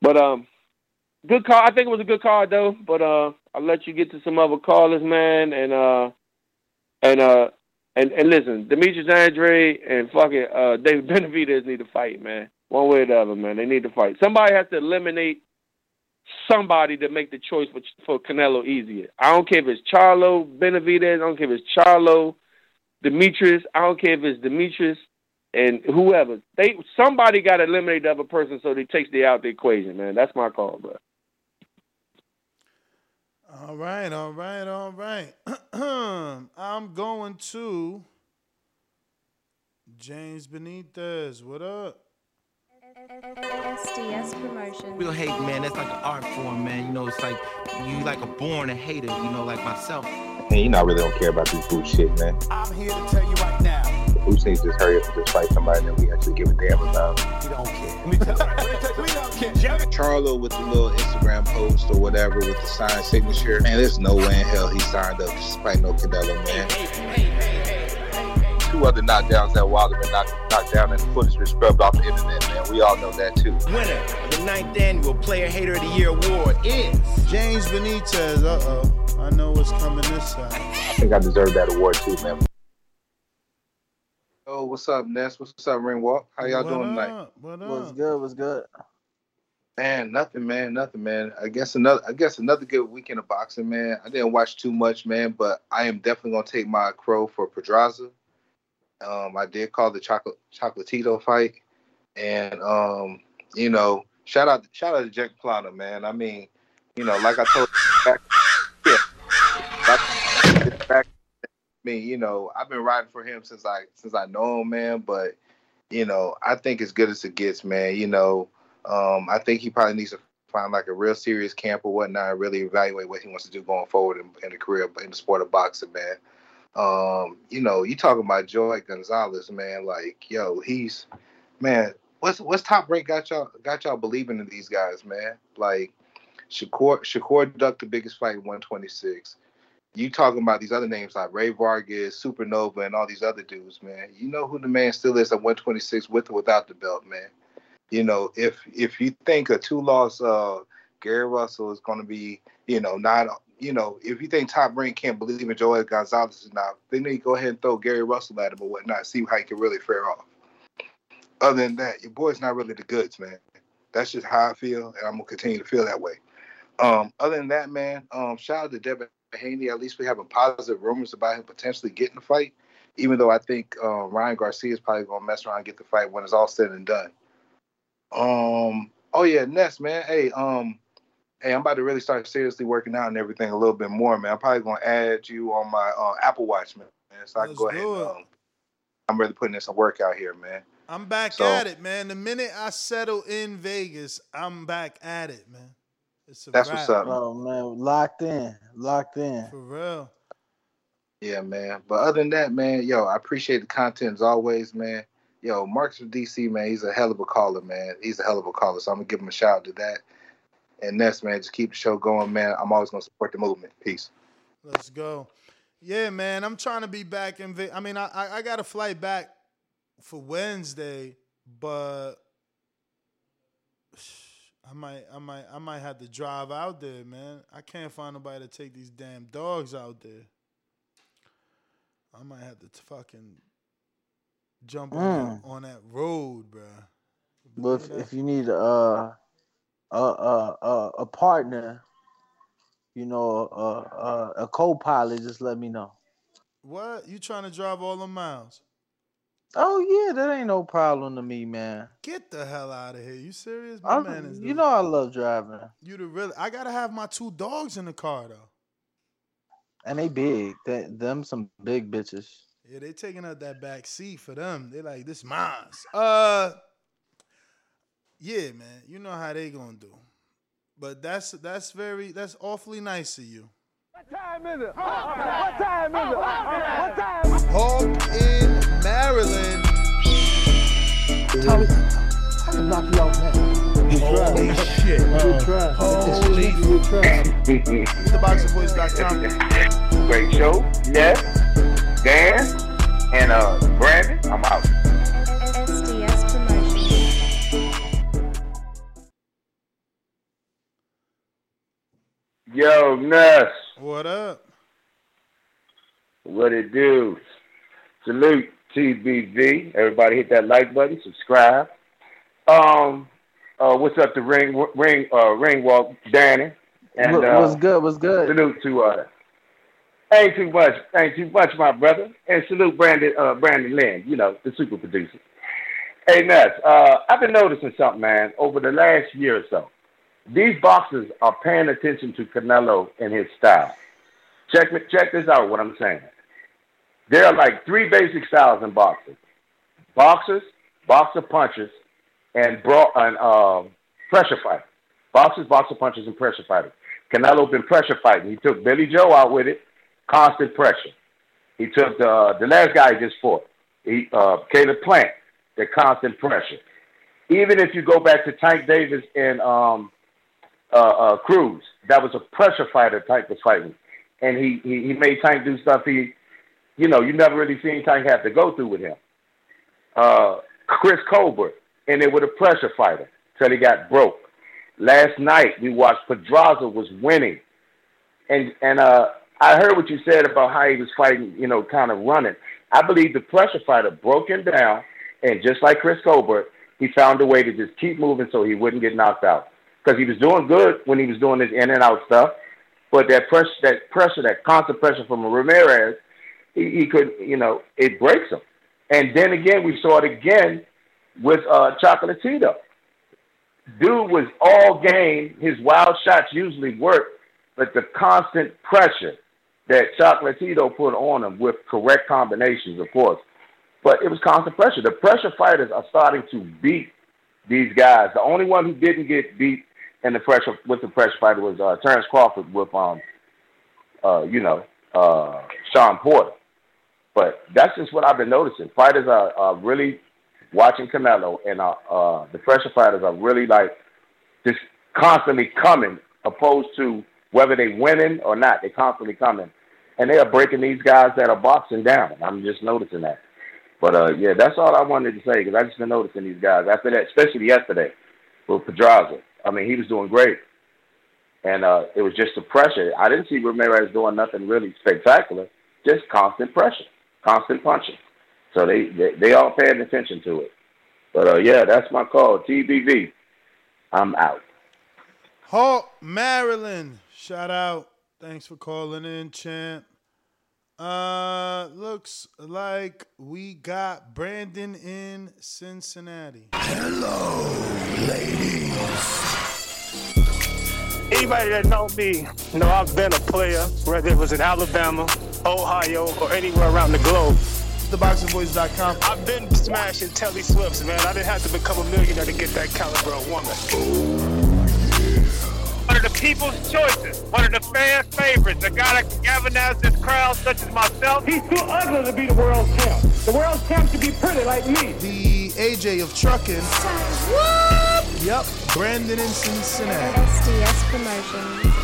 But um, good call. I think it was a good call though. But uh, I'll let you get to some other callers, man, and uh, and uh, and and listen, Demetrius Andrade and fucking uh, David [laughs] Benavidez need to fight, man. One way or the other, man. They need to fight. Somebody has to eliminate somebody to make the choice for for Canelo easier. I don't care if it's Charlo Benavidez. I don't care if it's Charlo Demetrius. I don't care if it's Demetrius and whoever. They somebody got to eliminate the other person so they takes the out the equation, man. That's my call, bro. All right, all right, all right. [clears throat] I'm going to James Benitez. What up? SDS promotion. Real hate, man, that's like an art form, man. You know, it's like you like a born a hater, you know, like myself. Man, you know, I really don't care about this bullshit, man. I'm here to tell you right now. Bruce needs to just hurry up and just fight somebody that we actually give a damn about. We don't care. we don't care. Charlo with the little Instagram post or whatever with the signed signature. Man, there's no way in hell he signed up to fight no Canelo, man. Two other knockdowns that Wilder been knocked, knocked down and the footage been scrubbed off the internet, man. We all know that too. Winner of the ninth annual Player Hater of the Year award is James Benitez. Uh oh. I know what's coming this side. I think I deserve that award too, man. Oh, what's up, Ness? What's up, Ringwalk? How y'all What doing tonight? up? What What's up? good? What's good? Man, nothing, man, nothing, man. I guess another, I guess another good weekend of boxing, man. I didn't watch too much, man, but I am definitely gonna take my crow for Pedraza. Um, I did call the chocolate Chocolatito fight, and um, you know, shout out, shout out to Jack Plana, man. I mean, you know, like I told you back, yeah, back, back, I mean, you know, I've been riding for him since I since I know him, man. But you know, I think as good as it gets, man. You know, um, I think he probably needs to find like a real serious camp or whatnot and really evaluate what he wants to do going forward in, in the career in the sport of boxing, man. Um, you know, you talking about Joet Gonzalez, man. Like, yo, he's man. What's what's top rank got y'all got y'all believing in these guys, man? Like, Shakur Shakur ducked the biggest fight, 126. You talking about these other names like Rey Vargas, Supernova, and all these other dudes, man. You know who the man still is at 126 with or without the belt, man. You know, if if you think a two loss uh Gary Russell is gonna be, you know, not you know, if you think top rank can't believe in Joet Gonzalez is not, then they go ahead and throw Gary Russell at him or whatnot, see how he can really fare off. Other than that, your boy's not really the goods, man. That's just how I feel, and I'm gonna continue to feel that way. Um, other than that, man, um, shout out to Devin Haney. At least we have a positive rumors about him potentially getting the fight. Even though I think uh, Ryan Garcia is probably gonna mess around and get the fight when it's all said and done. Um, oh yeah, Ness, man. Hey, um, hey, I'm about to really start seriously working out and everything a little bit more, man. I'm probably gonna add you on my uh, Apple Watch, man. So I can go ahead. And, um, I'm really putting in some work out here, man. I'm back So- at it, man. The minute I settle in Vegas, I'm back at it, man. It's a That's wrap. what's up. Oh man, locked in, locked in. For real. Yeah, man. But other than that, man, yo, I appreciate the content as always, man. Yo, Marcus from DC, man, he's a hell of a caller, man. He's a hell of a caller. So I'm gonna give him a shout out to that. And Ness, man, just keep the show going, man. I'm always gonna support the movement. Peace. Let's go. Yeah, man. I'm trying to be back in. Ve- I mean, I, I I got a flight back for Wednesday, but I might I might I might have to drive out there, man. I can't find nobody to take these damn dogs out there. I might have to fucking jump on, that, on that road, bro. But if, if you need uh, a a a a partner, you know, a a, a co-pilot, just let me know. What? You trying to drive all the miles? Oh yeah, that ain't no problem to me, man. Get the hell out of here. You serious? My I, man is you know I love driving, You the real I gotta have my two dogs in the car though. and they big. They, them some big bitches. Yeah, they taking up that back seat for them. They like this mine. Uh yeah, man. You know how they gonna do. But that's that's very that's awfully nice of you. What time is it? What time is it? What time? Hawk in Maryland. Tommy, I can knock you out now. Holy shit. Good try. Holy Good try. TheBoxingVoice.com. Great show. Yes. Dan and uh Brandon. I'm out. SDS Promotions. Yo, Ness. What up? What it do? Salute TBV. Everybody hit that like button, subscribe. Um, uh, what's up to Ring Ring uh Ring Walk Danny? And uh, what's good? What's good? Salute to uh ain't too much, ain't too much, my brother. And salute Brandon uh Brandon Lynn, you know, the super producer. Hey Ness, uh I've been noticing something, man, over the last year or so. These boxers are paying attention to Canelo and his style. Check me check this out what I'm saying. There are like three basic styles in boxing. Boxers, boxer punchers, and bro and um pressure fighter. Boxers, boxer punchers, and pressure fighters. Canelo been pressure fighting. He took Billy Joe out with it, constant pressure. He took the the last guy he just fought, he, uh, Caleb Plant, the constant pressure. Even if you go back to Tank Davis and um, uh, uh, Cruz, that was a pressure fighter Tank was fighting, and he, he he made Tank do stuff he, you know, you never really seen Tank have to go through with him. Uh, Chris Colbert, and it was a pressure fighter till he got broke. Last night we watched Pedraza was winning, and and uh, I heard what you said about how he was fighting, you know, kind of running. I believe the pressure fighter broke him down, and just like Chris Colbert, he found a way to just keep moving so he wouldn't get knocked out. because he was doing good when he was doing his in and out stuff. But that pressure, that pressure, that constant pressure from Ramirez, he, he could, you know, it breaks him. And then again, we saw it again with uh, Chocolatito. Dude was all game. His wild shots usually work, but the constant pressure that Chocolatito put on him with correct combinations, of course. But it was constant pressure. The pressure fighters are starting to beat these guys. The only one who didn't get beat in the pressure with the pressure fighter was uh, Terrence Crawford with um uh you know uh Sean Porter. But that's just what I've been noticing. Fighters are, are really watching Canelo, and uh, uh, the pressure fighters are really like just constantly coming, opposed to whether they winning or not. They're constantly coming, and they are breaking these guys that are boxing down. I'm just noticing that. But uh, yeah, that's all I wanted to say because I just been noticing these guys after that, especially yesterday with Pedraza. I mean, he was doing great, and uh, it was just the pressure. I didn't see Ramirez doing nothing really spectacular, just constant pressure, constant punching. So they they, they all paying attention to it. But uh, yeah, that's my call. TBV. I'm out. Hawk, Maryland. Shout out. Thanks for calling in, champ. Uh, looks like we got Brandon in Cincinnati. Hello, ladies. Anybody that know me know I've been a player, whether it was in Alabama, Ohio, or anywhere around the globe. TheBoxingVoice.com. I've been smashing Telly Swifts, man. I didn't have to become a millionaire to get that caliber of woman. Oh, one of the people's choices, one of the fans' favorites, a guy that can galvanize this crowd, such as myself. He's too ugly to be the world champ. The world champ should be pretty like me. The AJ of trucking. Yep, Brandon in Cincinnati. SDS Promotions.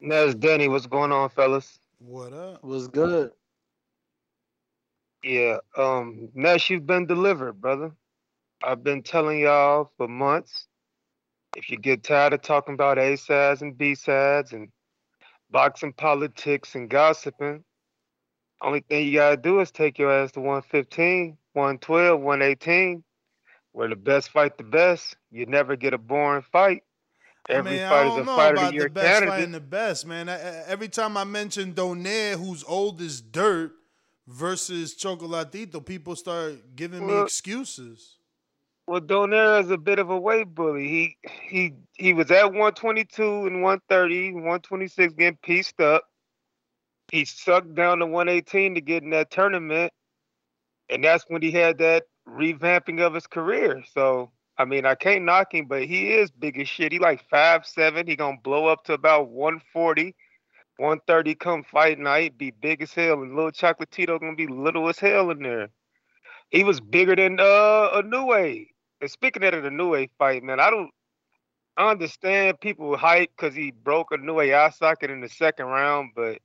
That's Danny. What's going on, fellas? What up? Was good. Yeah. Um, Nash, you've been delivered, brother. I've been telling y'all for months. If you get tired of talking about A sides and B sides and boxing politics and gossiping, only thing you gotta do is take your ass to 115, 112, 118, where the best fight the best. You never get a boring fight. Every I mean, I fight is don't a fight of the year the best candidate. fighting the best, man. I, I- every time I mention Donaire, who's old as dirt, versus Chocolatito, people start giving me excuses. Well, Donaire is a bit of a weight bully. He he he was at 122 and 130, 126 getting pieced up. He sucked down to 118 to get in that tournament, and that's when he had that revamping of his career. So I mean, I can't knock him, but he is big as shit. He like five seven. He gonna blow up to about 140, 130 come fight night, be big as hell, and little Chocolatito gonna be little as hell in there. He was bigger than uh Inoue. And speaking of the Inoue fight, man, I don't understand people hype because he broke a Inoue eye socket in the second round, but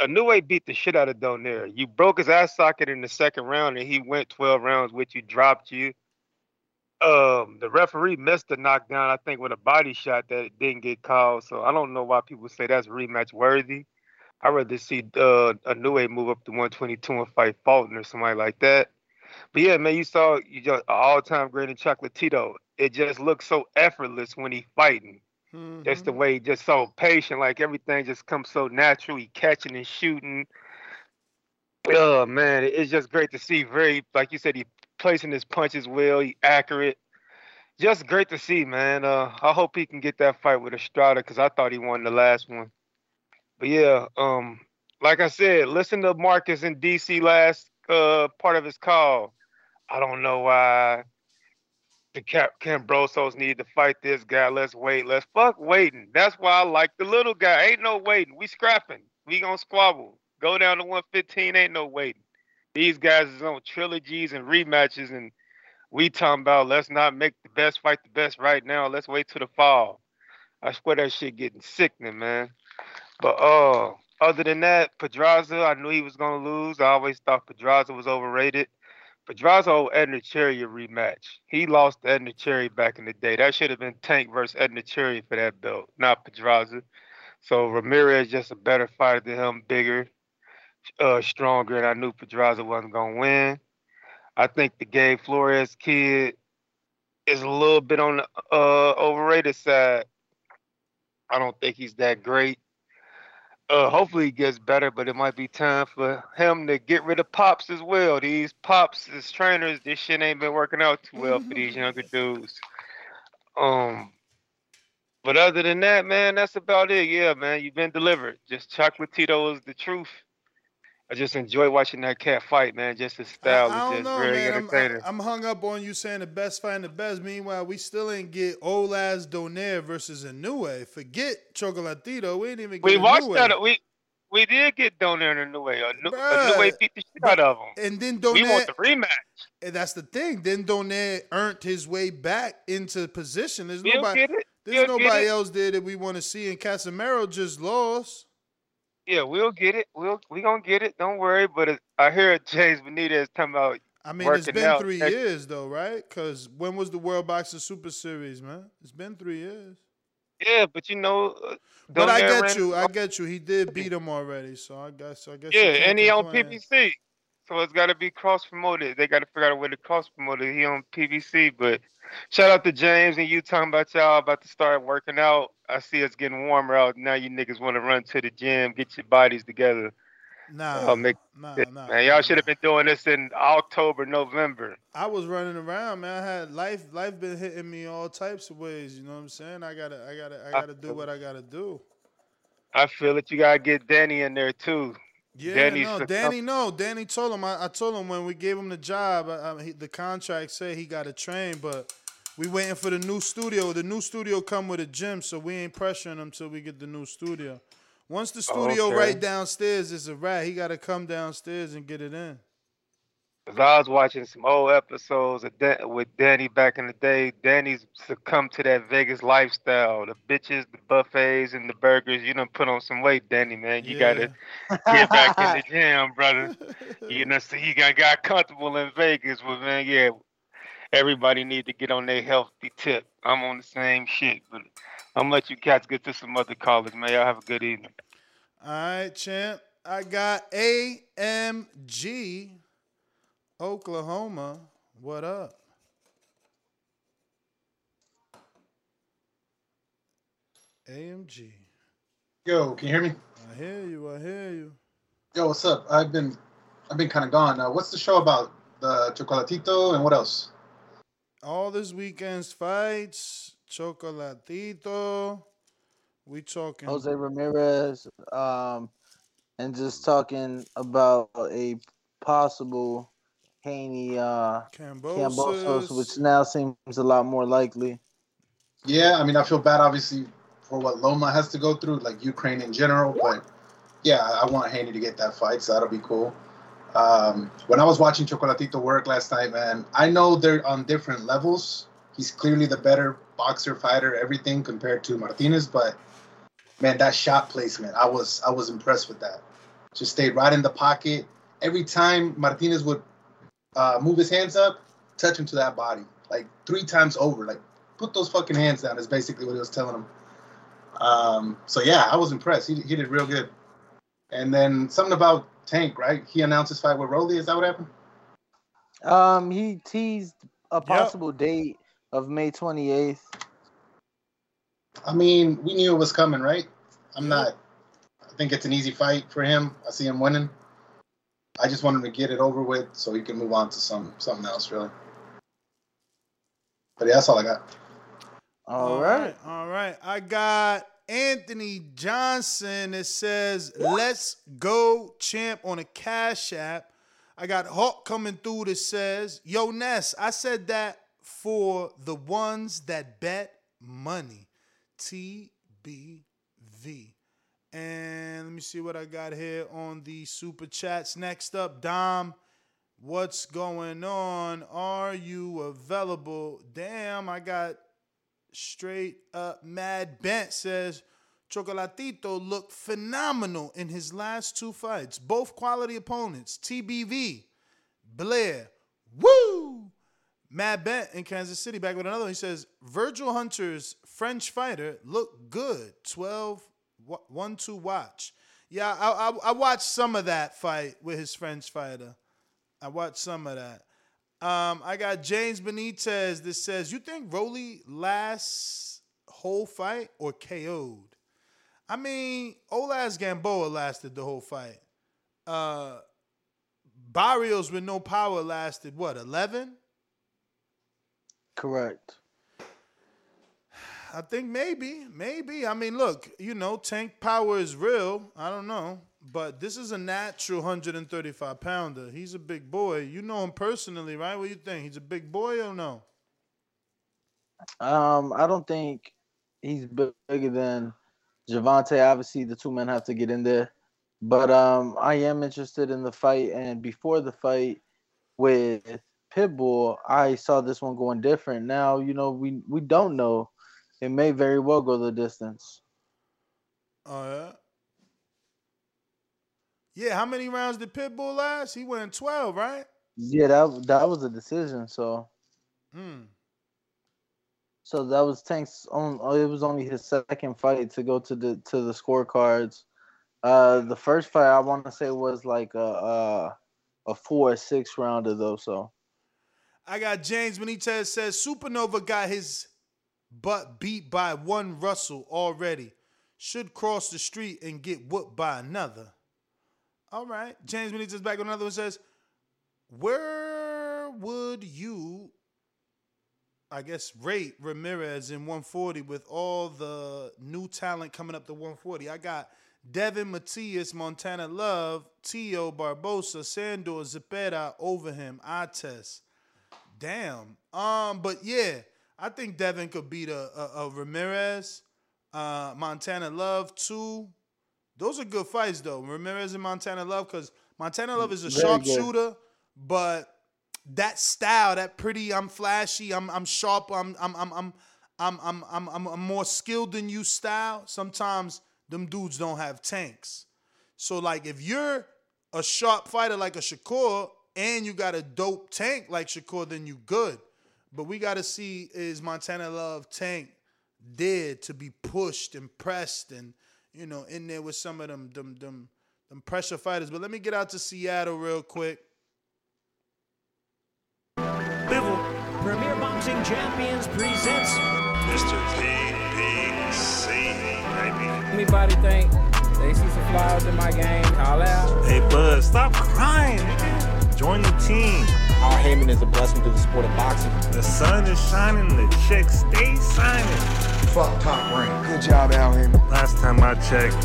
Inoue beat the shit out of Donaire. You broke his eye socket in the second round, and he went 12 rounds with you, dropped you. Um, the referee missed the knockdown, I think, with a body shot that didn't get called. So I don't know why people say that's rematch worthy. I'd rather see uh Inoue move up to 122 and fight Fulton or somebody like that. But yeah, man, you saw you just all time great in Chocolatito. It just looks so effortless when he fighting. Just the way just so patient, like everything just comes so naturally, catching and shooting. Oh man, it's just great to see. Very like you said, he placing his punches well. He accurate. Just great to see, man. Uh, I hope he can get that fight with Estrada because I thought he won the last one. But yeah, um, like I said, listen to Marcus in DC last uh part of his call. I don't know why the Cap Kambosos need to fight this guy. Let's wait. Let's fuck waiting. That's why I like the little guy. Ain't no waiting. We scrapping. We gonna squabble. Go down to 115. Ain't no waiting. These guys is on trilogies and rematches, and we talking about let's not make the best fight the best right now. Let's wait till the fall. I swear that shit getting sickening, man. But uh, other than that, Pedraza, I knew he was gonna lose. I always thought Pedraza was overrated. Pedraza owe Edner Cherry rematch. He lost to Edner Cherry back in the day. That should have been Tank versus Edner Cherry for that belt, not Pedraza. So Ramirez just a better fighter than him, bigger, uh, stronger, and I knew Pedraza wasn't gonna win. I think the Gabe Flores kid is a little bit on the uh, overrated side. I don't think he's that great. Uh, hopefully he gets better, but it might be time for him to get rid of pops as well. These pops as trainers, this shit ain't been working out too well for these younger [laughs] dudes. Um, but other than that, man, that's about it. Yeah, man, you've been delivered. Just Chocolatito is the truth. I just enjoy watching that cat fight, man. Just his style I is don't just know, very man. I'm, entertaining. I'm hung up on you saying the best fighting the best. Meanwhile, we still ain't get Olaz Donaire versus Inoue. Forget Chocolatito. We ain't even get we watched that. We we did get Donaire and Inoue. A new, a Bruh. new way beat the shit out of him. And then Donaire. we want the rematch. and that's the thing. Then Donaire earned his way back into position. There's He'll nobody. get it. There's He'll nobody else there that we want to see. And Casimero just lost. Yeah, we'll get it. We'll we gonna get it. Don't worry. But it, I hear James Benitez talking about. I mean, it's been out. three years though, right? Because when was the World Boxing Super Series, man? It's been three years. Yeah, but you know. uh, But I get you. I get you. He did beat him already, so I guess. I guess. Yeah, and he on. PBC, so it's got to be cross promoted. They got to figure out a way to cross promote it. He on PBC, but shout out to James and you talking about y'all about to start working out. I see it's getting warmer out now. You niggas want to run to the gym, get your bodies together. Nah, Uh, make, nah, nah, man, y'all should have been doing this in October, November. I was running around, man. I had life. Life been hitting me all types of ways. You know what I'm saying? I gotta. I gotta. I gotta do what I gotta do. I feel that you gotta get Danny in there too. Yeah, Danny's no, Danny, no, Danny told him. I, I told him when we gave him the job, I, I, he, the contract said he got to train, but we waiting for the new studio. The new studio come with a gym, so we ain't pressuring him till we get the new studio. Once the Oh, studio okay. right downstairs is a rat, he got to come downstairs and get it in. Cause I was watching some old episodes Dan- with Danny back in the day. Danny's succumbed to that Vegas lifestyle, the bitches, the buffets, and the burgers. You done put on some weight, Danny, man. You gotta get back in the [laughs] gym, brother. You know, so you got got comfortable in Vegas, but man, yeah, everybody need to get on their healthy tip. I'm on the same shit, but I'm gonna let you cats get to some other callers, man. Y'all have a good evening. All right, champ. I got AMG, Oklahoma. What up? AMG. Yo, can you hear me? I hear you. I hear you. Yo, what's up? I've been I've been kind of gone. Uh, what's the show about? The chocolatito and what else? All this weekend's fights, Chocolatito. We talking Jose Ramirez, um, and just talking about a possible Haney uh, Kambosos. Kambosos, which now seems a lot more likely. Yeah, I mean, I feel bad obviously for what Loma has to go through, like Ukraine in general. But yeah, I I want Haney to get that fight, so that'll be cool. Um, when I was watching Chocolatito work last night, man, I know they're on different levels. He's clearly the better boxer, fighter, everything compared to Martinez. But man, that shot placement, I was I was impressed with that. Just stayed right in the pocket. Every time Martinez would uh, move his hands up, touch him to that body, like three times over. Like put those fucking hands down is basically what he was telling him. Um, so yeah, I was impressed. He, he did real good. And then something about Tank, right? He announced his fight with Rolly. Is that what happened? Um, he teased a possible date of May 28th. I mean, we knew it was coming, right? I'm not. I think it's an easy fight for him. I see him winning. I just wanted to get it over with so he can move on to some something else, really. But yeah, that's all I got. All right. All right. I got Anthony Johnson. It says, let's go champ on a cash app. I got Hawk coming through that says, yo, Ness, I said that for the ones that bet money. TBV. And let me see what I got here on the super chats. Next up, Dom. What's going on? Are you available? Damn, I got straight up Mad Bent says Chocolatito looked phenomenal in his last two fights. Both quality opponents. TBV, Blair, woo! Mad Bent in Kansas City back with another one. He says Virgil Hunter's French fighter looked good. 12 1 2 watch. Yeah, I, I, I watched some of that fight with his French fighter. I watched some of that. Um, I got James Benitez that says, "You think Rolly lasts whole fight or KO'd?" I mean, old ass Gamboa lasted the whole fight. Uh, Barrios with no power lasted what eleven? Correct. I think maybe, maybe. I mean, look, you know, tank power is real. I don't know, but this is a natural 135 pounder. He's a big boy. You know him personally, right? What do you think? He's a big boy or no? Um, I don't think he's bigger than Gervonta. Obviously, the two men have to get in there, but um, I am interested in the fight. And before the fight with Pitbull, I saw this one going different. Now, you know, we we don't know. It may very well go the distance. Oh yeah. Yeah, how many rounds did Pitbull last? He went 12, right? Yeah, that that was a decision. So, Hmm. so that was Tank's own. oh, It was only his second fight to go to the to the scorecards. Uh, the first fight I want to say was like a a, a four or six rounder though. So I got James Benitez says Supernova got his butt beat by one Russell already. Should cross the street and get whooped by another. All right. James Benitez back on another one says, Where would you, I guess, rate Ramirez in 140 with all the new talent coming up to 140? I got Devin Matias, Montana Love, Tio Barbosa, Sandor Zepeda over him. I test. Damn. Um, but yeah, I think Devin could beat a, a, a Ramirez. Uh, Montana Love too. Those are good fights though. Ramirez and Montana Love, because Montana Love is a sharpshooter, but that style, that pretty, I'm flashy, I'm I'm sharp, I'm I'm I'm I'm I'm I'm I'm, I'm, I'm more skilled than you style. Sometimes them dudes don't have tanks. So like if you're a sharp fighter like a Shakur and you got a dope tank like Shakur, then you good. But we got to see is Montana Love tank dead to be pushed and pressed and you know in there with some of them them them them pressure fighters. But let me get out to Seattle real quick. Bivol, Premier Boxing Champions presents Mr. PBC, baby. Anybody think they see some flaws in my game? Call out. Hey, Bud, stop crying. Join the team. Al Haymon is a blessing to the sport of boxing. The sun is shining, the checks stay signing. Fuck top rank. Good job, Al Haymon. Last time I checked,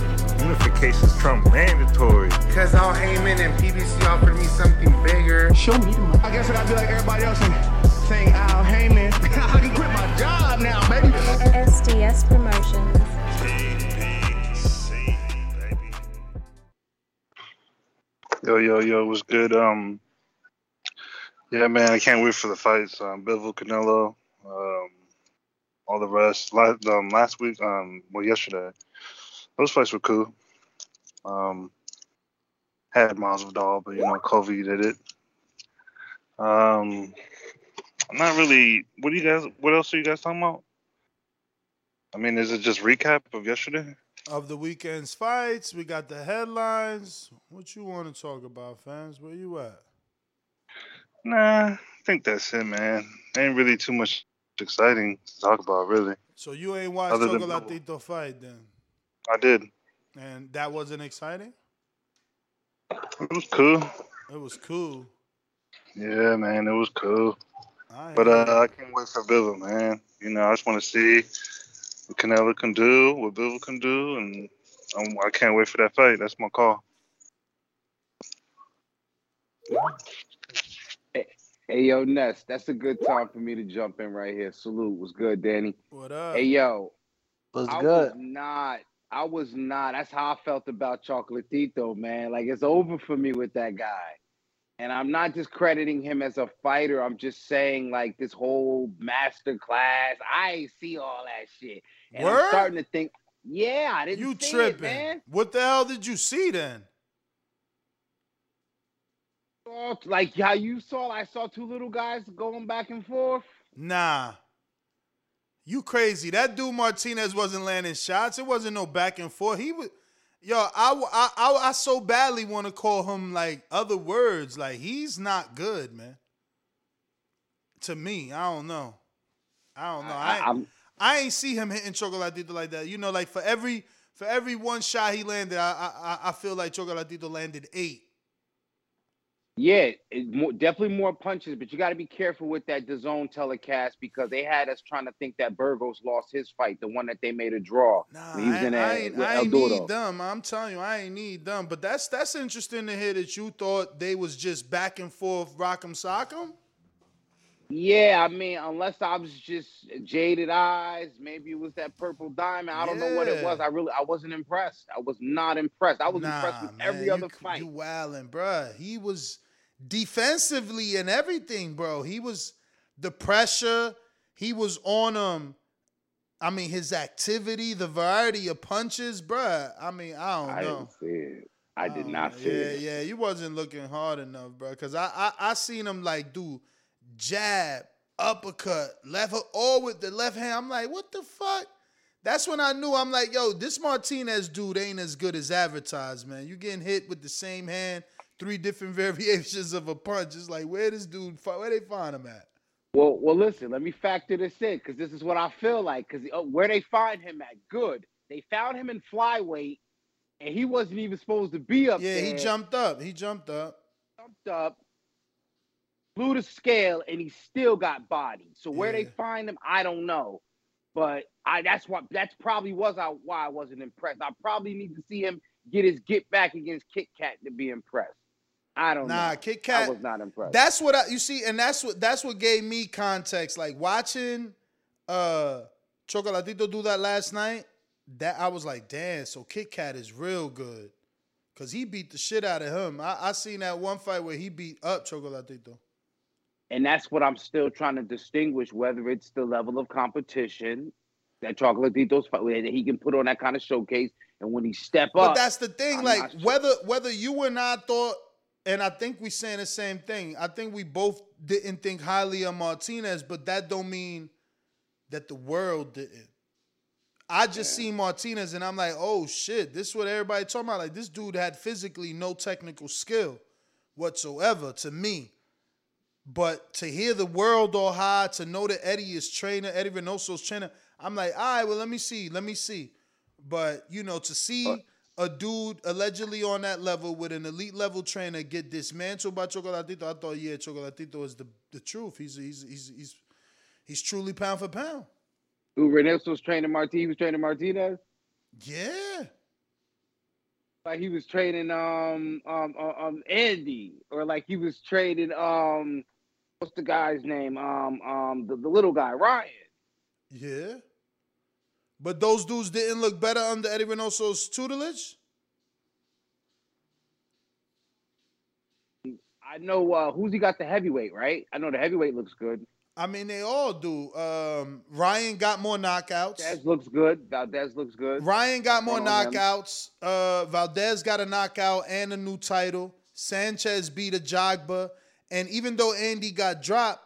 unification's Trump mandatory. Because Al Haymon and PBC offered me something bigger. Show me the money. I guess I gotta be like everybody else and sing Al Haymon. [laughs] I can quit my job now, baby. SDS Promotions. Yo, yo, yo, what's good? Um, yeah, man, I can't wait for the fights. Um, Bivol, Canelo, um, all the rest. Last, um, last week, um, well, yesterday, those fights were cool. Um, had Miles Vidal, but you know, Kobe did it. Um, I'm not really. What do you guys? What else are you guys talking about? I mean, is it just recap of yesterday? Of the weekend's fights, we got the headlines. What you want to talk about, fans? Where you at? Nah, I think that's it, man. Ain't really too much exciting to talk about, really. So you ain't watched Other than- fight then, I did. and that wasn't exciting. It was cool. It was cool. Yeah, man, it was cool. I But uh, I can't wait for Bivol, man. You know, I just want to see what Canelo can do, what Bivol can do, and um, I can't wait for that fight. That's my call. Hey yo, Ness, that's a good time for me to jump in right here. Salute. Was good, Danny. What up? Hey yo. Was I good. was not I was not that's how I felt about Chocolatito, man. Like it's over for me with that guy. And I'm not just crediting him as a fighter. I'm just saying like this whole master class. I ain't see all that shit. And Word? I'm starting to think, yeah, I didn't You see tripping? it, man. What the hell did you see then? Like how you saw, I saw two little guys going back and forth. Nah. You crazy. That dude Martinez wasn't landing shots. It wasn't no back and forth. He was Yo, I, I, I, I so badly want to call him like other words. Like he's not good, man. To me, I don't know. I don't know. I- I, I'm- I ain't see him hitting Chocolatito like that. You know, like for every for every one shot he landed, I I, I- I feel like Chocolatito landed eight. Yeah, it, more, definitely more punches, but you got to be careful with that DAZN telecast because they had us trying to think that Burgos lost his fight, the one that they made a draw. he was I, in that, I, ain't, I ain't need them. I'm telling you, I ain't need them. But that's that's interesting to hear that you thought they was just back and forth, rock'em sock'em. Yeah, I mean, unless I was just jaded eyes, maybe it was that purple diamond. I don't know what it was. I really, I wasn't impressed. I was not impressed. I was impressed with man, every you, other fight. You wildin', bruh. He was defensively and everything, bro. He was the pressure. He was on him. I mean, his activity, the variety of punches, bruh. I mean, I don't know. I know. didn't see it. I did Oh, not see yeah, it. yeah, you wasn't looking hard enough, bro. Cause I, I I seen him like do jab, uppercut, left hook, all with the left hand. I'm like, what the fuck? That's when I knew I'm like, yo, this Martinez dude ain't as good as advertised, man. You getting hit with the same hand, three different [laughs] variations of a punch. It's like, where this dude, where they find him at? Well, well, listen. Let me factor this in because this is what I feel like. Because oh, where they find him at, good. They found him in flyweight, and he wasn't even supposed to be up Yeah, there. he jumped up. He jumped up. jumped up, blew the scale, and he still got bodied. So where they find him, I don't know. But I that's what that's probably was I, why I wasn't impressed. I probably need to see him get his get back against Kit Kat to be impressed. I don't Nah, know. Kit Kat- I was not impressed. That's what I you see, and that's what that's what gave me context. Like watching uh Chocolatito do that last night, that I was like, damn, so Kit Kat is real good. Cause he beat the shit out of him. I, I seen that one fight where he beat up Chocolatito. and that's what I'm still trying to distinguish whether it's the level of competition that Chocolatito's fight that he can put on that kind of showcase, and when he step But up. But that's the thing, I'm like sure. whether whether you and I thought, and I think we're saying the same thing. I think we both didn't think highly of Martinez, but that don't mean that the world didn't. I just see Martinez and I'm like, oh shit, this is what everybody talking about. Like this dude had physically no technical skill whatsoever to me. But to hear the world all high, to know that Eddie is trainer, Eddie Reynoso's trainer, I'm like, all right, well, let me see, let me see. But you know, to see a dude allegedly on that level with an elite level trainer get dismantled by Chocolatito, I thought, yeah, Chocolatito is the, the truth. He's he's he's he's he's truly pound for pound. Who was training Martinez? He was training Martinez. Yeah. Like he was training um um um um, Andy, or like he was training um what's the guy's name? Um um the, the little guy Ryan. Yeah. But those dudes didn't look better under Eddie Reynoso's tutelage. I know uh who's he got the heavyweight, right? I know the heavyweight looks good. I mean, they all do. Um, Ryan got more knockouts. Valdez looks good. Valdez looks good. Ryan got more Good on him. knockouts. Uh, Valdez got a knockout and a new title. Sanchez beat Ajagba, and even though Andy got dropped,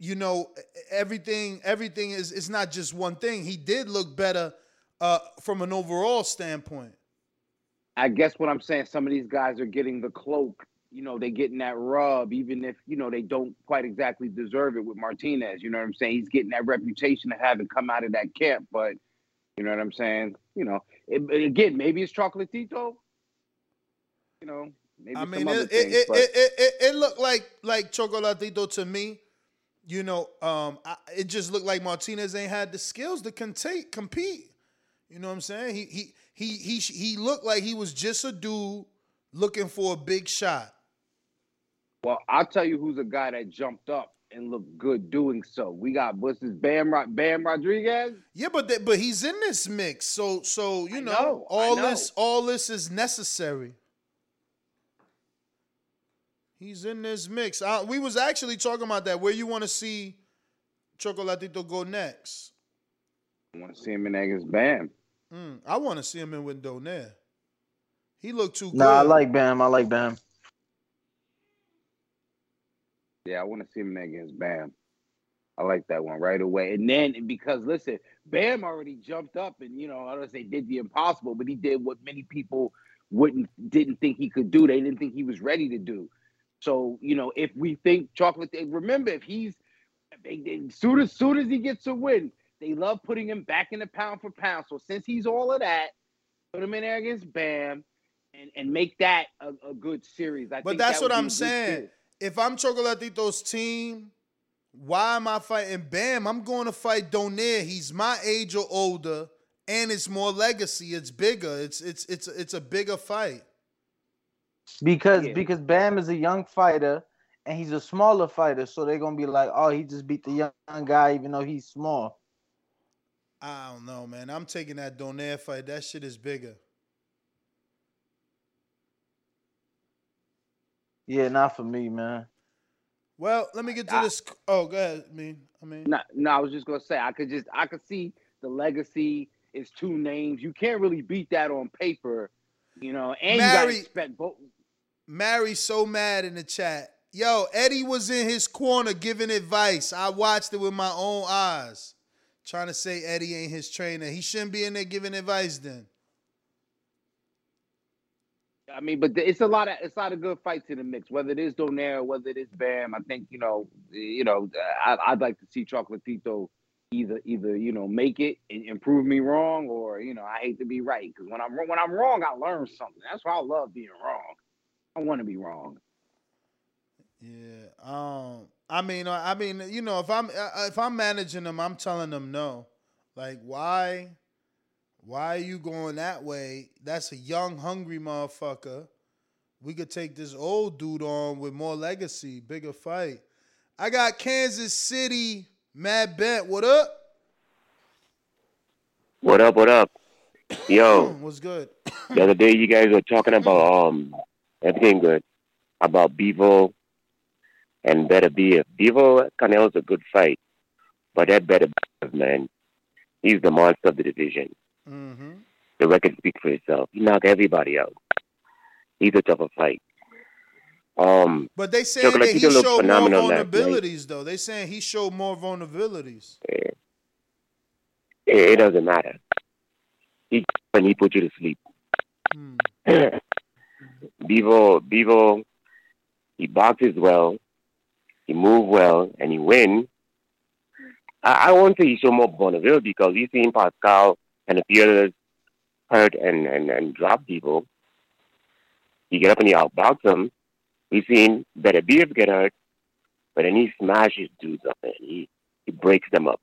you know everything. Everything is it's not just one thing. He did look better uh, from an overall standpoint. I guess what I'm saying, some of these guys are getting the cloak. You know, they getting that rub, even if you know they don't quite exactly deserve it with Martinez. You know what I'm saying? He's getting that reputation of having come out of that camp, but you know what I'm saying? You know, it, again, maybe it's Chocolatito. You know, maybe I some mean, other it, things, it, it, it, it, it looked like like Chocolatito to me. You know, um, I, it just looked like Martinez ain't had the skills to compete. Compete. You know what I'm saying? He he he he he looked like he was just a dude looking for a big shot. well, I'll tell you who's a guy that jumped up and looked good doing so. We got what's his Bam Bam Rodriguez. Yeah, but but he's in this mix, so so you know, know, all know. this all this is necessary. He's in this mix. Uh, we was actually talking about that. Where you want to see Chocolatito go next? I want to see him in against Bam. Mm, I want to see him in with Donaire. He looked too good. No, I like Bam. I like Bam. Yeah, I want to see him in against Bam. I like that one right away. And then because listen, Bam already jumped up and you know, I don't say did the impossible, but he did what many people wouldn't didn't think he could do. They didn't think he was ready to do. So, you know, if we think chocolate remember if he's they, they soon as soon as he gets a win, they love putting him back in the pound for pound. So since he's all of that, put him in there against Bam, and and make that a, a good series. I But that's that what I'm saying. series. If I'm Chocolatito's team, why am I fighting Bam? I'm going to fight Donaire. He's my age or older, and it's more legacy. It's bigger. It's it's it's it's a bigger fight. Because because Bam is a young fighter and he's a smaller fighter, so they're gonna be like, oh, he just beat the young, young guy even though he's small. I don't know, man. I'm taking that Donaire fight. That shit is bigger. Yeah, not for me, man. Well, let me get to this. Oh, go ahead. I mean, I mean, No, no, I was just gonna say I could just I could see the legacy is two names. You can't really beat that on paper, you know. And you gotta Mary- expect both. Mary's so mad in the chat. Yo, Eddie was in his corner giving advice. I watched it with my own eyes. Trying to say Eddie ain't his trainer. He shouldn't be in there giving advice then. I mean, but it's a lot of it's a lot of good fights in the mix. Whether it is Donaire, whether it is Bam, I think you know, you know, uh, I, I'd like to see Chocolatito either either you know make it and, and prove me wrong, or you know, I hate to be right because when I'm when I'm wrong, I learn something. That's why I love being wrong. I want to be wrong. Yeah. Um. I mean, I I mean, you know, if I'm uh, if I'm managing them, I'm telling them no. Like, why? Why are you going that way? That's a young, hungry motherfucker. We could take this old dude on with more legacy, bigger fight. I got Kansas City, Mad Bet. What up? What up? What up? Yo, What's good? the other day you guys were talking [coughs] about um everything good about Bivol and Better Beef. Bivol Canelo's a good fight, but that Better Beef, man, he's the monster of the division. Mm-hmm. The record speaks for itself. He knocked everybody out. He's a tougher fight. Um, But they saying that he showed more phenomenal last night. vulnerabilities, though. They saying he showed more vulnerabilities. It, it doesn't matter. He and he put you to sleep. Hmm. [clears throat] Bivol, Bivol, he boxes well, he move well, and he win. I, I say he show more vulnerability because we've seen Pascal and a few others hurt and, and, and drop people. You get up and you outbox them. We've seen Beterbiev get hurt, but then he smashes dudes up and he, he breaks them up.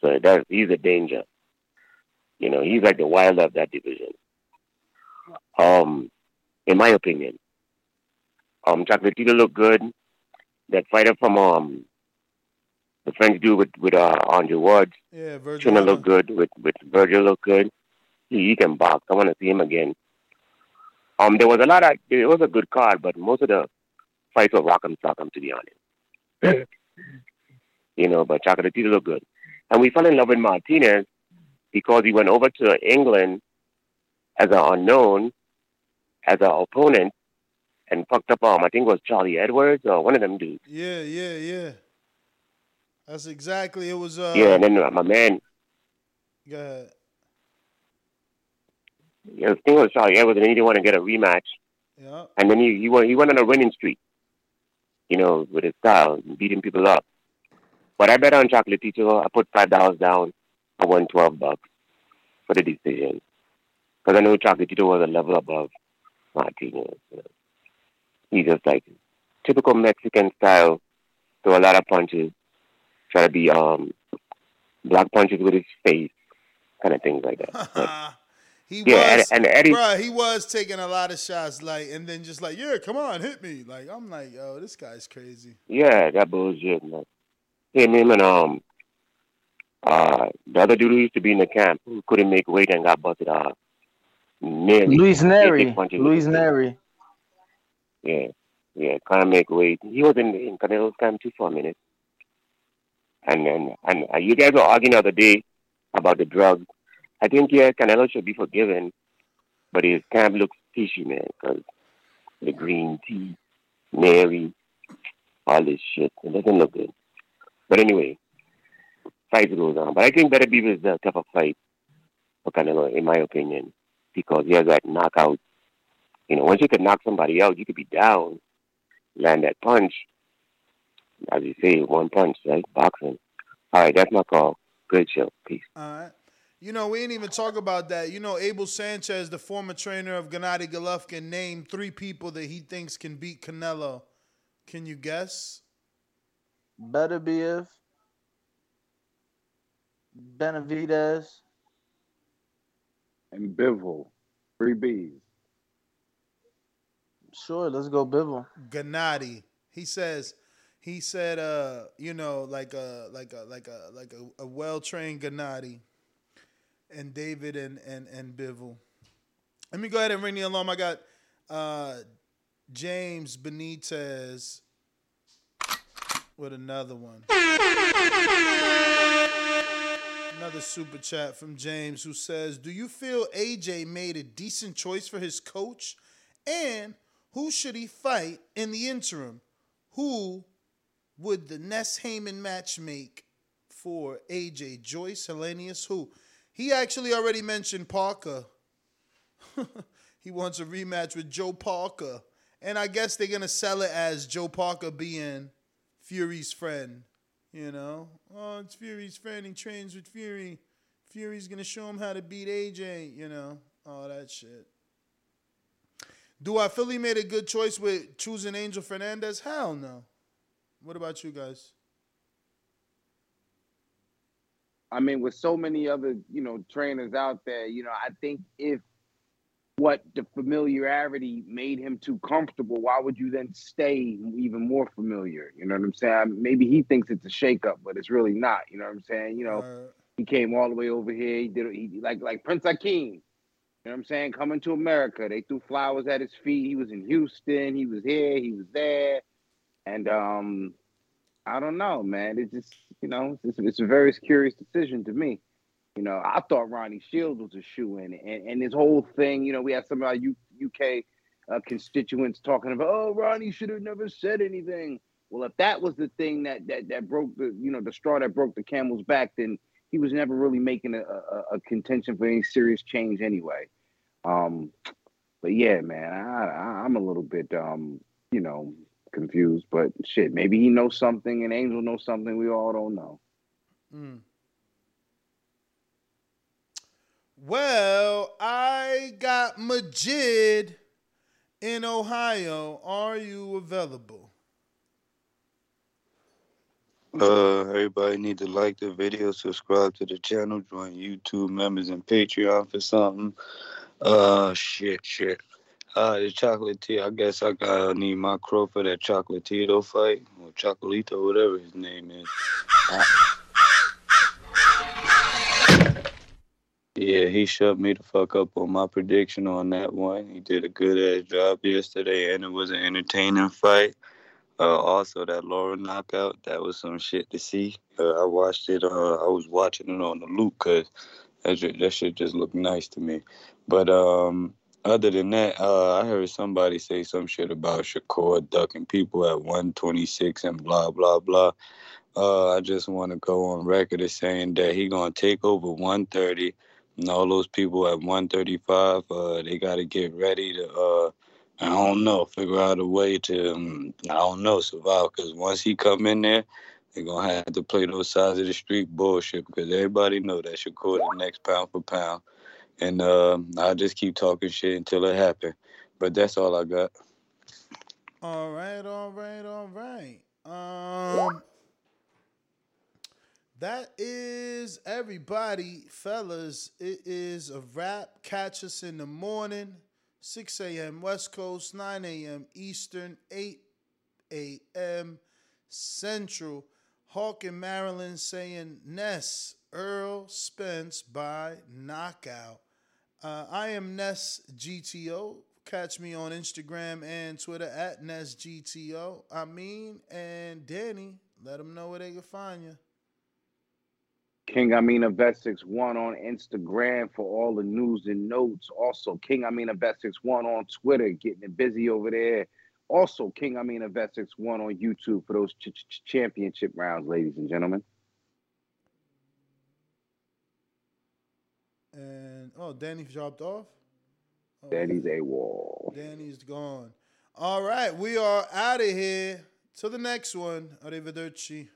So he's a danger. You know, he's like the wild of that division. Um, in my opinion, um, Chocolatito looked good. That fighter from um, the French dude with with uh, Andre Ward, Yeah, Virgil. Trina looked good. With with Virgil looked good. He, he can box. I want to see him again. Um, there was a lot of it was a good card, but most of the fights were rock'em sock'em to be honest. [laughs] you know, but Chocolatito looked good, and we fell in love with Martinez because he went over to England as an unknown, as an opponent, and fucked up. Um, I think it was Charlie Edwards or one of them dudes. Yeah, yeah, yeah. That's exactly. It was. Uh, yeah, and then uh, my man, Go ahead. yeah, the thing was Charlie Edwards, and he didn't want to get a rematch. Yeah. And then he he went he went on a winning streak, you know, with his style, beating people up. But I bet on Chocolatito. I put five dollars down. I won twelve bucks for the decision because I know Chocolatito was a level above Martinez. You know. He's just like typical Mexican style, throw a lot of punches, try to be um block punches with his face, kind of things like that. [laughs] But, He Yeah, was, and- and Eddie- bruh, he was taking a lot of shots, like, and then just like, yeah, come on, hit me. Like, I'm like, yo, this guy's crazy. Yeah, that bullshit, man. Him, him, and um, uh, the other dude who used to be in the camp who couldn't make weight and got busted off. Nery. Luis Nery. Luis Nery. Yeah, yeah, can't make weight. He was in in Canelo's camp too for a minute. And then, and uh, you guys were arguing the other day about the drugs. I think yeah, Canelo should be forgiven, but his camp looks fishy, man, because the green tea, Mary, all this shit, it doesn't look good. But anyway, fight goes on. But I think Beterbiev is the tougher fight for Canelo, in my opinion, because he has that knockout. You know, once you can knock somebody out, you could be down, land that punch, as you say, one punch, right? Boxing. All right, that's my call. Good show. Peace. All right. You know, we ain't even talk about that. You know, Abel Sanchez, the former trainer of Gennady Golovkin, named three people that he thinks can beat Canelo. Can you guess? Beterbiev Benavidez, and Bivol. Three B's. Sure, let's go Bivol. Gennady. He says he said uh, you know, like a like a like a like a, a well trained Gennady. And David and and and Bivol. Let me go ahead and ring the alarm. I got uh James Benitez with another one. Another super chat from James who says, Do you feel AJ made a decent choice for his coach? And who should he fight in the interim? Who would the Ness Heyman match make for AJ? Joyce, Helenius, who? He actually already mentioned Parker. [laughs] he wants a rematch with Joe Parker. And I guess they're going to sell it as Joe Parker being Fury's friend. You know, oh, it's Fury's friend. He trains with Fury. Fury's gonna show him how to beat AJ. You know, all that shit. Do I feel he made a good choice with choosing Angel Fernandez? Hell no. What about you guys? I mean, with so many other, you know, trainers out there, you know, I think if what the familiarity made him too comfortable, why would you then stay even more familiar? You know what I'm saying? Maybe he thinks it's a shakeup, but it's really not. You know what I'm saying? You know, Uh, he came all the way over here. He did he like like Prince Akeem. You know what I'm saying? Coming to America, they threw flowers at his feet. He was in Houston. He was here. He was there, and um, I don't know, man. It just you know, it's, it's a very curious decision to me. You know, I thought Ronnie Shields was a shoe in, and and his whole thing. You know, we had some of our U- UK uh, constituents talking about, oh, Ronnie should have never said anything. Well, if that was the thing that that that broke the you know the straw that broke the camel's back, then he was never really making a, a, a contention for any serious change anyway. Um, but yeah, man, I, I'm a little bit um, you know confused. But shit, maybe he knows something, and Angel knows something we all don't know. Mm. Well, I got Majid in Ohio. Are you available? Uh, everybody need to like the video, subscribe to the channel, join YouTube members and Patreon for something. Uh, shit, shit. Uh, the chocolatier. I guess I gotta need my crow for that chocolatito fight or chocolito, whatever his name is. [laughs] Uh, yeah, he shut me the fuck up on my prediction on that one. He did a good ass job yesterday, and it was an entertaining fight. Uh, also, that Lara knockout, that was some shit to see. Uh, I watched it. Uh, I was watching it on the loop because that, ju- that shit just looked nice to me. But um, other than that, uh, I heard somebody say some shit about Shakur ducking people at 126 and blah blah blah. Uh, I just want to go on record as saying that he gonna take over 130, and all those people at 135, uh, they got to get ready to. Uh, I don't know, figure out a way to. Um, I don't know, survive. Because once he come in there, they're gonna have to play those sides of the street bullshit. Because everybody know that Shakur the next pound for pound, and uh, I just keep talking shit until it happen. But that's all I got. All right, all right, all right. Um, that is everybody, fellas. It is a wrap. Catch us in the morning, 6 a.m. West Coast, 9 a.m. Eastern, 8 a.m. Central. Hawk in Maryland saying Ness Errol Spence by knockout. Uh, I am Ness GTO. Catch me on Instagram and Twitter at Ness GTO. I mean, and Danny, let them know where they can find you. King Amina Vestix one on Instagram for all the news and notes. Also, King Amina Vestix one on Twitter, getting it busy over there. Also, King Amina Vestix one on YouTube for those ch- ch- championship rounds, ladies and gentlemen. And oh, Danny dropped off. Oh, Danny's a wall. Danny's gone. All right, we are out of here. to the next one. Arrivederci.